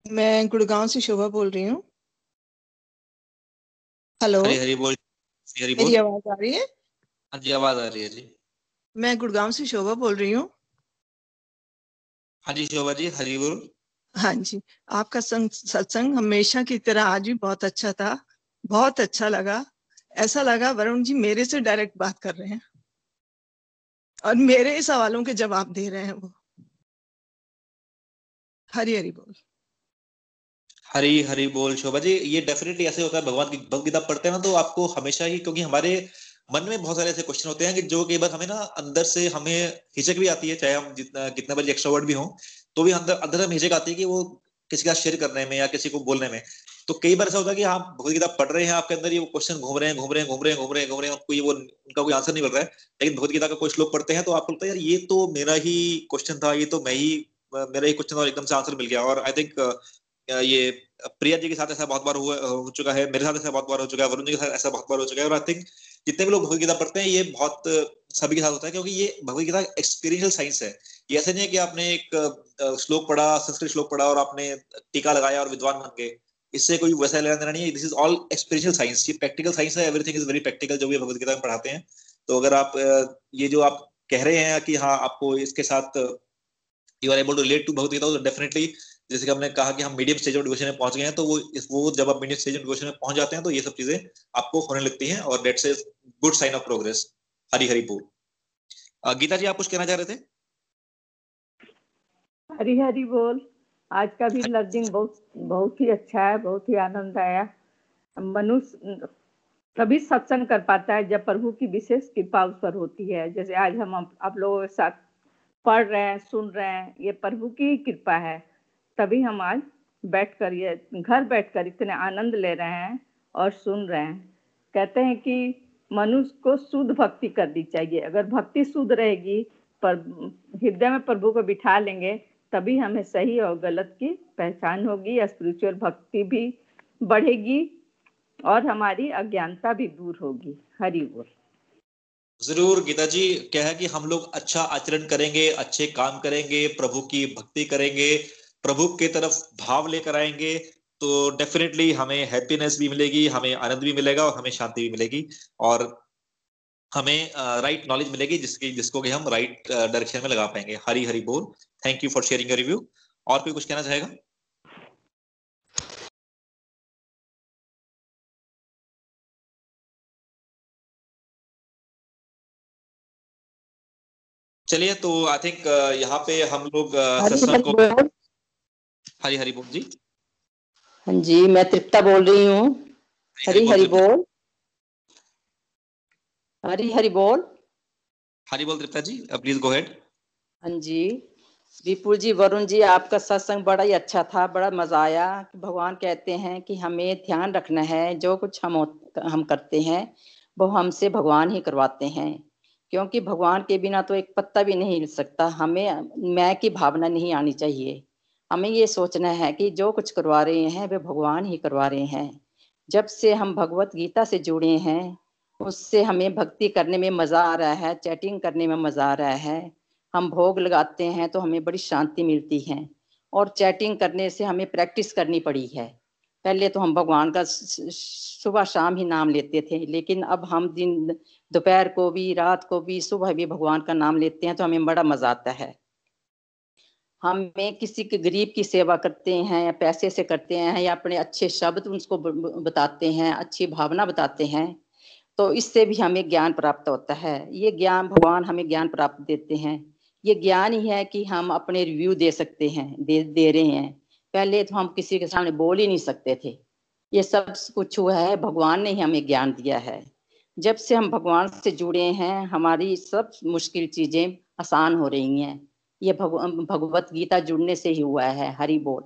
मैं गुड़गांव से शोभा बोल रही हूँ। हेलो। हरी हरी बोल हरी मेरी आवाज़ आ रही है? हाँ जी आवाज़ आ रही है जी। मैं गुड़गांव से शोभा बोल रही हूँ। हाँ जी शोभा जी हरी बोल। हाँ जी आपका संग सत्संग हमेशा की तरह आज भी बहुत अच्छा था बहुत अच्छा लगा। ऐसा लगा वरुण जी मेरे से डायरेक्ट बात कर रहे हैं और मेरे सवालों के जवाब दे रहे हैं वो। हरी हरी बोल। हरी हरी बोल शोभा जी ये डेफिनेटली ऐसे होता है भगवान की भगवदगीता पढ़ते हैं ना तो आपको हमेशा ही क्योंकि हमारे मन में बहुत सारे ऐसे क्वेश्चन होते हैं कि जो कई बार हमें ना अंदर से हमें हिचक भी आती है, चाहे हम जितना, कितना बजे एक्स्ट्रोवर्ट भी हों तो भी अंदर अंदर से हिचक आती है कि वो किसी का शेयर करने में या किसी को बोलने में। तो कई बार ऐसा होता है कि आप भगवदगीता पढ़ रहे हैं, आपके अंदर ये वो क्वेश्चन घूम रहे हैं, घूम रहे हैं, घूम रहे हैं, घूम रहे हैं, घूम रहे हैं कोई वो, उनका कोई आंसर नहीं मिल रहा है। लेकिन भगवत गीता का कोई श्लोक पढ़ते हैं तो आपको लगता है, यार, ये तो मेरा ही क्वेश्चन था, ये तो मैं ही, मेरा ही क्वेश्चन और एकदम से आंसर मिल गया। और आई थिंक ये प्रिया जी के साथ ऐसा बहुत बार हुआ, हो चुका है, मेरे साथ ऐसा बहुत बार हो चुका है, वरुण जी के साथ ऐसा बहुत बार हो चुका है। और आई थिंक जितने भी लोग भगवदगीता पढ़ते हैं, ये बहुत सभी के साथ होता है, क्योंकि ये भगवदगीता एक्सपीरियंशियल साइंस है। ये ऐसे नहीं है कि आपने एक श्लोक पढ़ा, संस्कृत श्लोक पढ़ा और आपने टीका लगाया और विद्वान बन गए। इससे कोई वैसा लेना देना नहीं है। This is all experiential science ये प्रैक्टिकल साइंस है। एवरीथिंग इज़ वेरी प्रैक्टिकल जो भी भगवदगीता में पढ़ाते हैं। तो अगर आप ये जो आप कह रहे हैं कि हाँ आपको इसके साथ you are able to relate to Bhagavad Gita definitely जैसे कि हमने कहा कि हम मीडियम स्टेज ऑफ़ डिवोशन में पहुँच गए हैं तो वो वो जब आप मीडियम स्टेज ऑफ़ डिवोशन में पहुँच जाते हैं तो ये सब चीज़ें आपको होने लगती हैं और that's is good sign of progress Hari Hari बोल। गीता जी आप कुछ कहना चाह रहे थे? हरी हरी बोल। आज का भी लर्निंग बहुत बहुत ही अच्छा है बहुत ही आनंद आया। मनुष्य तभी सत्संग कर पाता है जब प्रभु की विशेष कृपा उस पर होती है। जैसे आज हम आप लोगों के साथ पढ़ रहे हैं सुन रहे हैं ये प्रभु की कृपा है। तभी हम आज बैठ कर ये, घर बैठ कर इतने आनंद ले रहे हैं और सुन रहे हैं। कहते हैं कि मनुष्य को शुद्ध भक्ति करनी चाहिए। अगर भक्ति शुद्ध रहेगी, पर, हृदय में प्रभु को बिठा लेंगे, तभी हमें सही और गलत की पहचान होगी या स्पिरिचुअल भक्ति भी बढ़ेगी और हमारी अज्ञानता भी दूर होगी। हरि बोल। ज़रूर, गीता जी क्या है कि हम लोग अच्छा आचरण करेंगे, अच्छे काम करेंगे, प्रभु की भक्ति करेंगे प्रभु के तरफ़ भाव लेकर आएँगे तो डेफिनेटली हमें हैप्पीनेस भी मिलेगी हमें आनंद भी मिलेगा और हमें शांति भी मिलेगी और हमें राइट नॉलेज मिलेगी जिसकी जिसको कि हम राइट डायरेक्शन में लगा पाएँगे। हरी हरी बोल। Thank you for sharing your review और कोई कुछ कहना चाहेगा? चलिए तो आई थिंक यहाँ पे हम लोग सत्संग को हरी हरी बोल जी। हाँ जी मैं तृप्ता बोल रही हूँ। हरी हरी बोल। हरी हरी बोल। हरी बोल तृप्ता जी प्लीज़ गो हेड हाँ जी। विपुल जी वरुण जी आपका सत्संग बड़ा ही अच्छा था बड़ा मज़ा आया भगवान कहते हैं कि हमें ध्यान रखना है जो कुछ हम हम करते हैं वो हमसे भगवान ही करवाते हैं। क्योंकि भगवान के बिना तो एक पत्ता भी नहीं हिल सकता हमें मैं की भावना नहीं आनी चाहिए। हमें ये सोचना है कि जो कुछ करवा रहे हैं, वे भगवान ही करवा रहे हैं। जब से हम भगवत गीता से जुड़े हैं, उससे हमें भक्ति करने में मज़ा आ रहा है, चैटिंग करने में मज़ा आ रहा है। हम भोग लगाते हैं तो हमें बड़ी शांति मिलती है और चैटिंग करने से हमें प्रैक्टिस करनी पड़ी है। पहले तो हम भगवान का सुबह शाम ही नाम लेते थे, लेकिन अब हम दिन, दोपहर को भी, रात को भी, सुबह भी भगवान का नाम लेते हैं तो हमें बड़ा मज़ा आता है। हमें किसी के गरीब की सेवा करते हैं या पैसे से करते हैं या अपने अच्छे शब्द उसको बताते हैं, अच्छी भावना बताते हैं तो इससे भी हमें ज्ञान प्राप्त होता है। ये ज्ञान, भगवान हमें ज्ञान प्राप्त देते हैं। ये ज्ञान ही है कि हम अपने रिव्यू दे सकते हैं, दे दे रहे हैं। पहले तो हम किसी के सामने बोल ही नहीं सकते थे। ये सब कुछ हुआ है, भगवान ने ही हमें ज्ञान दिया है। जब से हम भगवान से जुड़े हैं, हमारी सब मुश्किल चीज़ें आसान हो रही हैं। ये भगवत गीता जुड़ने से ही हुआ है, हरि बोल।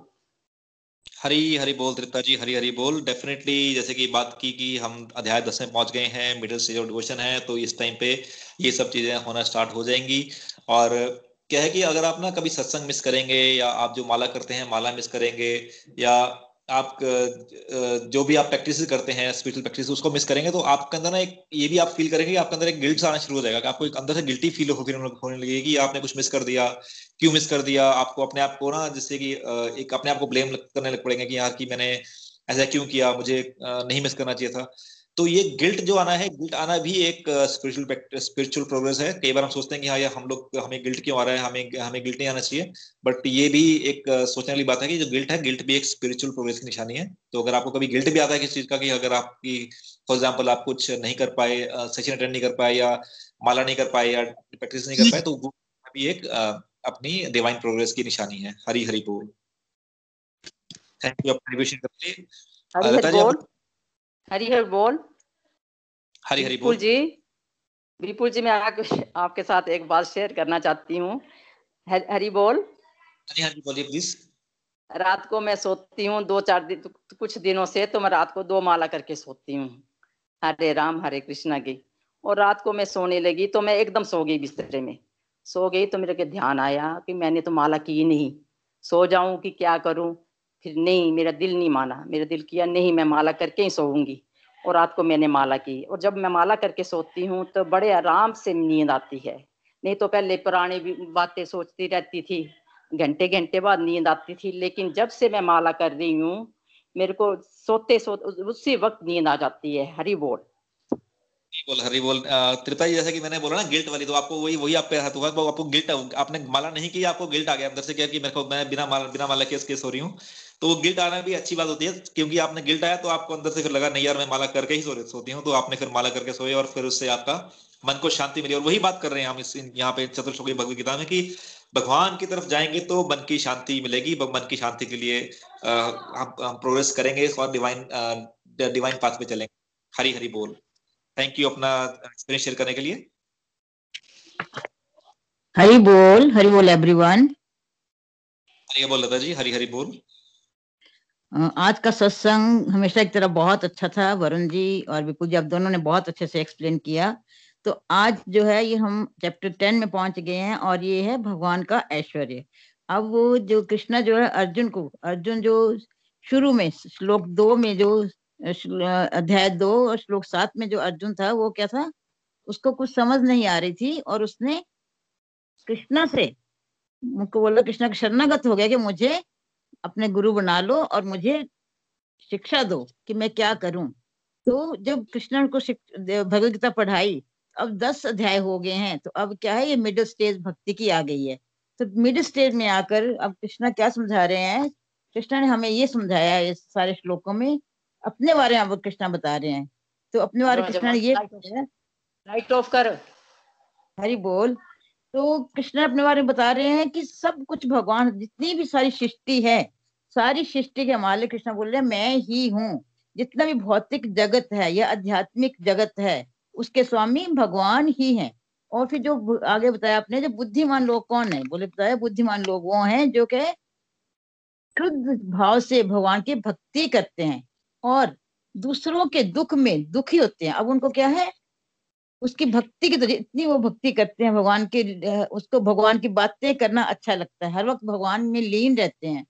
हरी हरी बोल त्रिता जी, हरी हरी बोल। डेफिनेटली जैसे कि बात की कि हम अध्याय दस में पहुँच गए हैं मिडिल स्टेज ऑफ़ डिवोशन है तो इस टाइम पे ये सब चीज़ें होना स्टार्ट हो जाएँगी। और क्या है कि अगर आप ना कभी सत्संग मिस करेंगे, या आप जो माला करते हैं, माला मिस करेंगे, या आप जो भी आप प्रैक्टिस करते हैं स्पिरिचुअल प्रैक्टिस उसको मिस करेंगे तो आपके अंदर ना एक, ये भी आप फील करेंगे कि आपके अंदर एक गिल्ट आना शुरू हो जाएगा, कि आपको एक अंदर से गिल्टी फील होने लगेगी कि आपने कुछ मिस कर दिया, क्यों मिस कर दिया, आपको अपने आप को ना जिससे कि एक अपने आप को ब्लेम करने लग पड़ेंगे कि यार कि मैंने ऐसा क्यों किया, मुझे नहीं मिस करना चाहिए था। तो ये गिल्ट जो आना है गिल्ट आना भी एक स्पिरिचुअल स्पिरिचुअल प्रोग्रेस है। कई बार हम सोचते हैं कि हाँ यार हम लोग हमें गिल्ट क्यों आ रहा है? हमें हमें गिल्ट नहीं आना चाहिए। बट ये भी एक सोचने वाली बात है कि जो गिल्ट है गिल्ट भी एक स्पिरिचुअल प्रोग्रेस की निशानी है। तो अगर आपको कभी गिल्ट भी आता है किसी चीज़ का कि अगर आपकी फॉर एग्ज़ाम्पल आप कुछ नहीं कर पाए सेशन अटेंड नहीं कर पाए या माला नहीं कर पाए या प्रैक्टिस नहीं कर पाए तो वो भी एक अपनी डिवाइन प्रोग्रेस की निशानी है। हरी हरी बोल। थैंक यू अपनी हरी हरी बोल हरी हरी बोल। हरी हरी बोल। जी। विपुल जी मैं आपके साथ एक बात शेयर करना चाहती हूँ। हरी बोल। हरी हरी बोलिए प्लीज़ रात को मैं सोती हूँ दो चार दिन कुछ दिनों से तो मैं रात को दो माला करके सोती हूँ। हरे राम हरे कृष्णा की। और रात को मैं सोने लगी तो मैं एकदम सो गई बिस्तरे में। सो गई तो मेरे के ध्यान आया कि मैंने तो माला की नहीं। सो जाऊँ कि क्या करूँ? फिर नहीं, मेरा दिल नहीं माना। मेरा दिल किया, नहीं, मैं माला करके ही सोऊँगी। और रात को मैंने माला की। और जब मैं माला करके सोती हूँ तो बड़े आराम से नींद आती है। नहीं तो पहले पुरानी बातें सोचती रहती थी। घंटे घंटे बाद नींद आती थी। लेकिन जब से मैं माला कर रही हूँ, मेरे को सोते सोते, उसी वक्त नींद आ जाती है। हरी बोल। बोल, हरी बोल। त्रिपाई, जैसे कि मैंने बोला ना, गिल्ट वाली तो आपको वही वही आप पे हाथ हुआ आपको गिल्ट, आपने माला नहीं की आपको गिल्ट आ गया। अंदर से क्या कि मेरे को, मैं बिना माला बिना माला केस केस हो रही हूँ। तो वो गिल्ट आना भी अच्छी बात होती है क्योंकि आपने गिल्ट आया तो आपको अंदर से फिर लगा नहीं यार मैं माला करके ही सो सोती हूँ। तो आपने फिर माला करके सोए और फिर उससे आपका मन को शांति मिली। और वही बात कर रहे हैं हम इस यहाँ पे चतुर्श्लोकी भगवत गीता में कि भगवान की तरफ़ जाएँगे तो मन की शांति मिलेगी मन की शांति के लिए हम हम प्रोग्रेस करेंगे और डिवाइन डिवाइन पाथ पे चलेंगे। हरी हरी बोल। थैंक यू अपना एक्सपीरियंस शेयर करने के लिए। हरी बोल हरी बोल एवरीवन हरी बोल लता जी हरी हरी बोल। आज का सत्संग हमेशा की तरह बहुत अच्छा था, वरुण जी और विपुल जी, आप दोनों ने बहुत अच्छे से एक्सप्लेन किया। तो आज जो है ये हम चैप्टर टेन में पहुँच गए हैं और ये है भगवान का ऐश्वर्य। अब वो जो कृष्णा जो है अर्जुन को, अर्जुन जो शुरू में, श्लोक दो में जो अध्याय दो और श्लोक सात में जो अर्जुन था, वो क्या था? उसको कुछ समझ नहीं आ रही थी और उसने कृष्णा से उनको बोला, कृष्णा, शरणागत हो गया कि मुझे अपने गुरु बना लो और मुझे शिक्षा दो कि मैं क्या करूँ। तो जब कृष्ण को भगवत गीता पढ़ाई अब दस अध्याय हो गए हैं तो अब क्या है ये मिडिल स्टेज भक्ति की आ गई है। तो मिडिल स्टेज में आकर अब कृष्णा क्या समझा रहे हैं कृष्णा ने हमें ये समझाया है इस सारे श्लोकों में अपने बारे में अब कृष्णा बता रहे हैं। तो अपने बारे कृष्णा ने ये लाइट ऑफ़ कर। हरी बोल। तो कृष्ण अपने बारे में बता रहे हैं कि सब कुछ भगवान, जितनी भी सारी सृष्टि है, सारी सृष्टि के मालिक कृष्ण बोल रहे हैं, मैं ही हूँ। जितना भी भौतिक जगत है, या आध्यात्मिक जगत है, उसके स्वामी भगवान ही हैं। और फिर जो आगे बताया आपने, जो बुद्धिमान लोग कौन है? बोले, बताया बुद्धिमान लोग वो हैं, जो के शुद्ध भाव से भगवान की भक्ति करते हैं। और दूसरों के दुख में दुखी होते हैं। अब उनको क्या है? उसकी भक्ति की तो इतनी वो भक्ति करते हैं भगवान के उसको भगवान की बातें करना अच्छा लगता है। हर वक्त भगवान में लीन रहते हैं।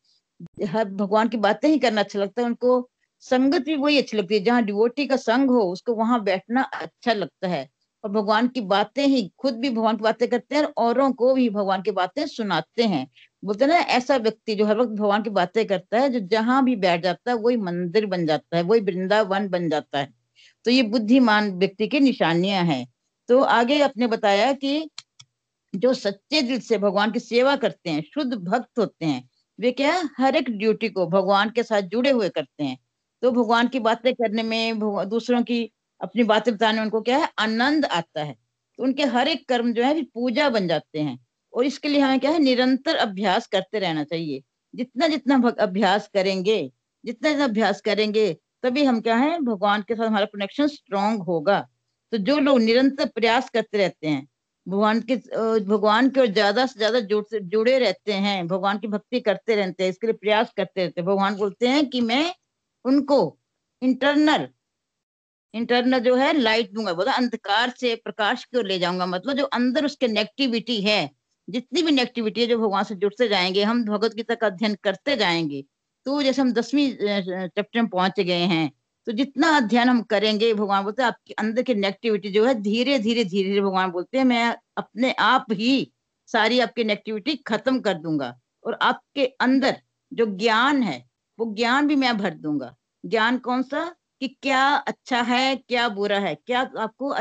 हर भगवान की बातें ही करना अच्छा लगता है। उनको संगत भी वही अच्छी लगती है। जहाँ डिवोटी का संग हो, उसको वहाँ बैठना अच्छा लगता है। और भगवान की बातें ही, खुद भी भगवान की बातें करते हैं और को भी भगवान की बातें सुनाते हैं। बोलते ना, ऐसा व्यक्ति जो हर वक्त भगवान की बातें करता है, जो जहाँ भी बैठ जाता है, वही मंदिर बन जाता है, वही वृंदावन बन जाता है। तो ये बुद्धिमान व्यक्ति की निशानियाँ हैं। तो आगे आपने बताया कि जो सच्चे दिल से भगवान की सेवा करते हैं, शुद्ध भक्त होते हैं, वे क्या हर एक ड्यूटी को भगवान के साथ जुड़े हुए करते हैं? तो भगवान की बातें करने में दूसरों की अपनी बातें बताने में उनको क्या है? आनंद आता है। तो उनके हर एक कर्म जो है पूजा बन जाते हैं। और इसके लिए हमें क्या है? निरंतर अभ्यास करते रहना चाहिए। जितना जितना अभ्यास करेंगे, जितना जितना अभ्यास करेंगे तभी हम क्या है? भगवान के साथ हमारा कनेक्शन स्ट्रांग होगा। तो जो लोग निरंतर प्रयास करते रहते हैं, भगवान के भगवान के और ज़्यादा से ज़्यादा जुड़ जुड़े रहते हैं, भगवान की भक्ति करते रहते हैं, इसके लिए प्रयास करते रहते हैं। भगवान बोलते हैं कि मैं उनको इंटरनल इंटरनल जो है लाइट दूँगा, बोला अंधकार से प्रकाश की ओर ले जाऊँगा। मतलब जो अंदर उसके नेगेटिविटी है, जितनी भी नेगेटिविटी है, जो भगवान से जुड़ते जाएँगे, हम भगवत गीता का अध्ययन करते जाएँगे तो जैसे हम दसवीं चैप्टर में पहुँच गए हैं तो जितना अध्ययन हम करेंगे, भगवान बोलते हैं, आपके अंदर की नेगेटिविटी जो है, धीरे धीरे धीरे धीरे भगवान बोलते हैं, मैं अपने आप ही सारी आपकी नेगेटिविटी खत्म कर दूँगा और आपके अंदर जो ज्ञान है, वो ज्ञान भी मैं भर दूँगा। ज्ञान कौन सा? कि क्या अच्छा है, क्या बुरा है, क्या आपको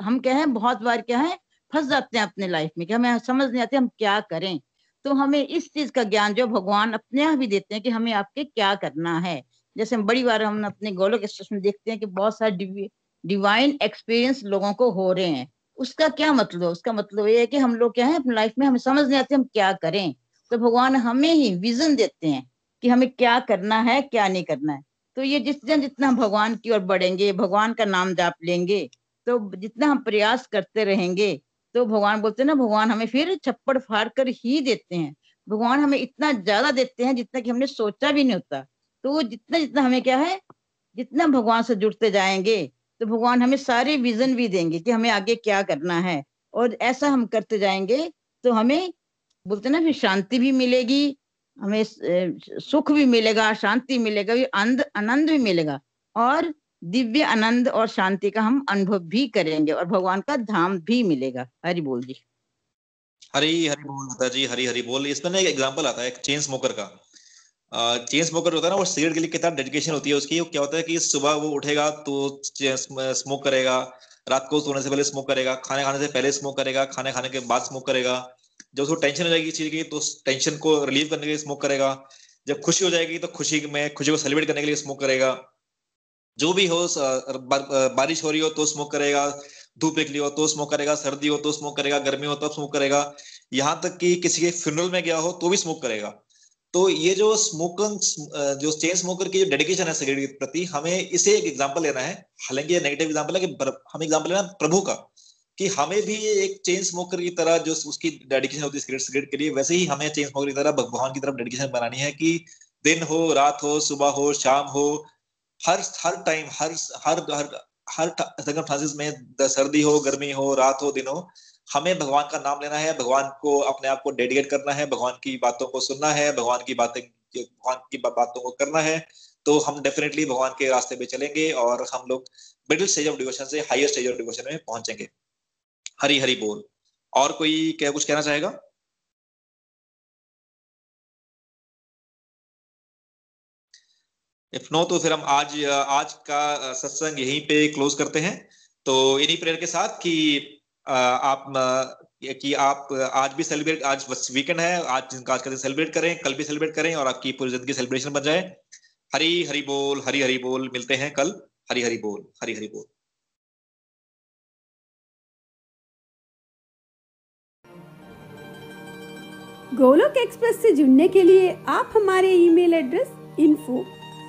हम क्या है बहुत बार क्या है फंस जाते हैं अपने लाइफ में, कि हमें समझ नहीं आती हम क्या करें। तो हमें इस चीज़ का ज्ञान जो भगवान अपने आप ही देते हैं कि हमें आपके क्या करना है। जैसे हम बड़ी बार हम अपने गोलोक में देखते हैं कि बहुत सारे डिवाइन एक्सपीरियंस लोगों को हो रहे हैं। उसका क्या मतलब उसका मतलब ये है कि हम लोग क्या है, अपनी लाइफ में हमें समझ नहीं आते हम क्या करें। तो भगवान हमें ही विजन देते हैं कि हमें क्या करना है, क्या नहीं करना है। तो ये जिस जितना जितना भगवान की ओर बढ़ेंगे, भगवान का नाम जाप लेंगे तो जितना हम प्रयास करते रहेंगे तो भगवान बोलते हैं ना, भगवान हमें फिर छप्पड़ फाड़ कर ही देते हैं। भगवान हमें इतना ज़्यादा देते हैं जितना कि हमने सोचा भी नहीं होता। तो जितना जितना हमें क्या है, जितना भगवान से जुड़ते जाएँगे तो भगवान हमें सारे विजन भी देंगे कि हमें आगे क्या करना है। और ऐसा हम करते जाएँगे तो हमें, बोलते ना, फिर शांति भी मिलेगी, हमें सुख भी मिलेगा, शांति मिलेगा आनंद आनंद भी मिलेगा। और दिव्य आनंद और शांति का हम अनुभव भी करेंगे और भगवान का धाम भी मिलेगा। हरि बोल जी। हरी हरी बोल माता जी, हरी हरी बोल। इसमें ना एक एग्जांपल आता है, एक चेन स्मोकर का। चेन स्मोकर होता है ना, वो सिगरेट के लिए कितना डेडिकेशन होती है उसकी। वो क्या होता है कि सुबह वो उठेगा तो स्मोक करेगा। रात को सोने से पहले स्मोक करेगा। खाने खाने से पहले स्मोक करेगा। खाने खाने के बाद स्मोक करेगा। जब उसको टेंशन हो जाएगी चीज़ की तो टेंशन को रिलीव करने के लिए स्मोक करेगा। जब खुशी हो जाएगी तो खुशी में, खुशी को सेलिब्रेट करने के लिए स्मोक करेगा। जो भी हो बारिश हो रही हो तो स्मोक करेगा, धूप निकली हो तो स्मोक करेगा, सर्दी हो तो स्मोक करेगा, गर्मी हो तो स्मोक करेगा। यहाँ तक कि किसी के फ्यूनरल में गया हो तो भी स्मोक करेगा। तो ये जो स्मोकिंग जो चेन स्मोकर की जो डेडिकेशन है सिगरेट के प्रति, हमें इसे एक एग्जांपल लेना है। हालाँकि ये नेगेटिव एग्जांपल है कि हम एग्ज़ाम्पल लेना प्रभु का, कि हमें भी एक चेन स्मोकर की तरह जो उसकी डेडिकेशन होती है सिगरेट सिगरेट के लिए, वैसे ही हमें चेन स्मोकर की तरह भगवान की तरफ़ डेडिकेशन बनानी है कि दिन हो, रात हो, सुबह हो, शाम हो हर हर टाइम हर हर हर हर सर्कमस्टांसिस में सर्दी हो, गर्मी हो, रात हो, दिन हो, हमें भगवान का नाम लेना है, भगवान को, अपने आप को डेडिकेट करना है, भगवान की बातों को सुनना है, भगवान की बातें, भगवान की बातों को करना है तो हम डेफिनेटली भगवान के रास्ते पे चलेंगे और हम लोग मिडिल स्टेज ऑफ़ डिवोशन से हायर स्टेज ऑफ़ डिवोशन में पहुँचेंगे। हरी हरी बोल। और कोई क्या, कुछ कहना चाहेगा? इफ़ नो तो फिर हम आज आज का सत्संग यहीं पे क्लोज करते हैं। तो इन्हीं प्रेयर के साथ कि आप कि आप, आज भी सेलिब्रेट आज वीकेंड है, आज आज का दिन सेलिब्रेट करें, कल भी सेलिब्रेट करें और आपकी पूरी ज़िंदगी सेलिब्रेशन बन जाए। हरी हरी बोल, हरी हरी बोल, मिलते हैं कल। हरी हरी बोल, हरी हरी बोल। गोलोक एक्सप्रेस से जुड़ने के लिए आप हमारे email address info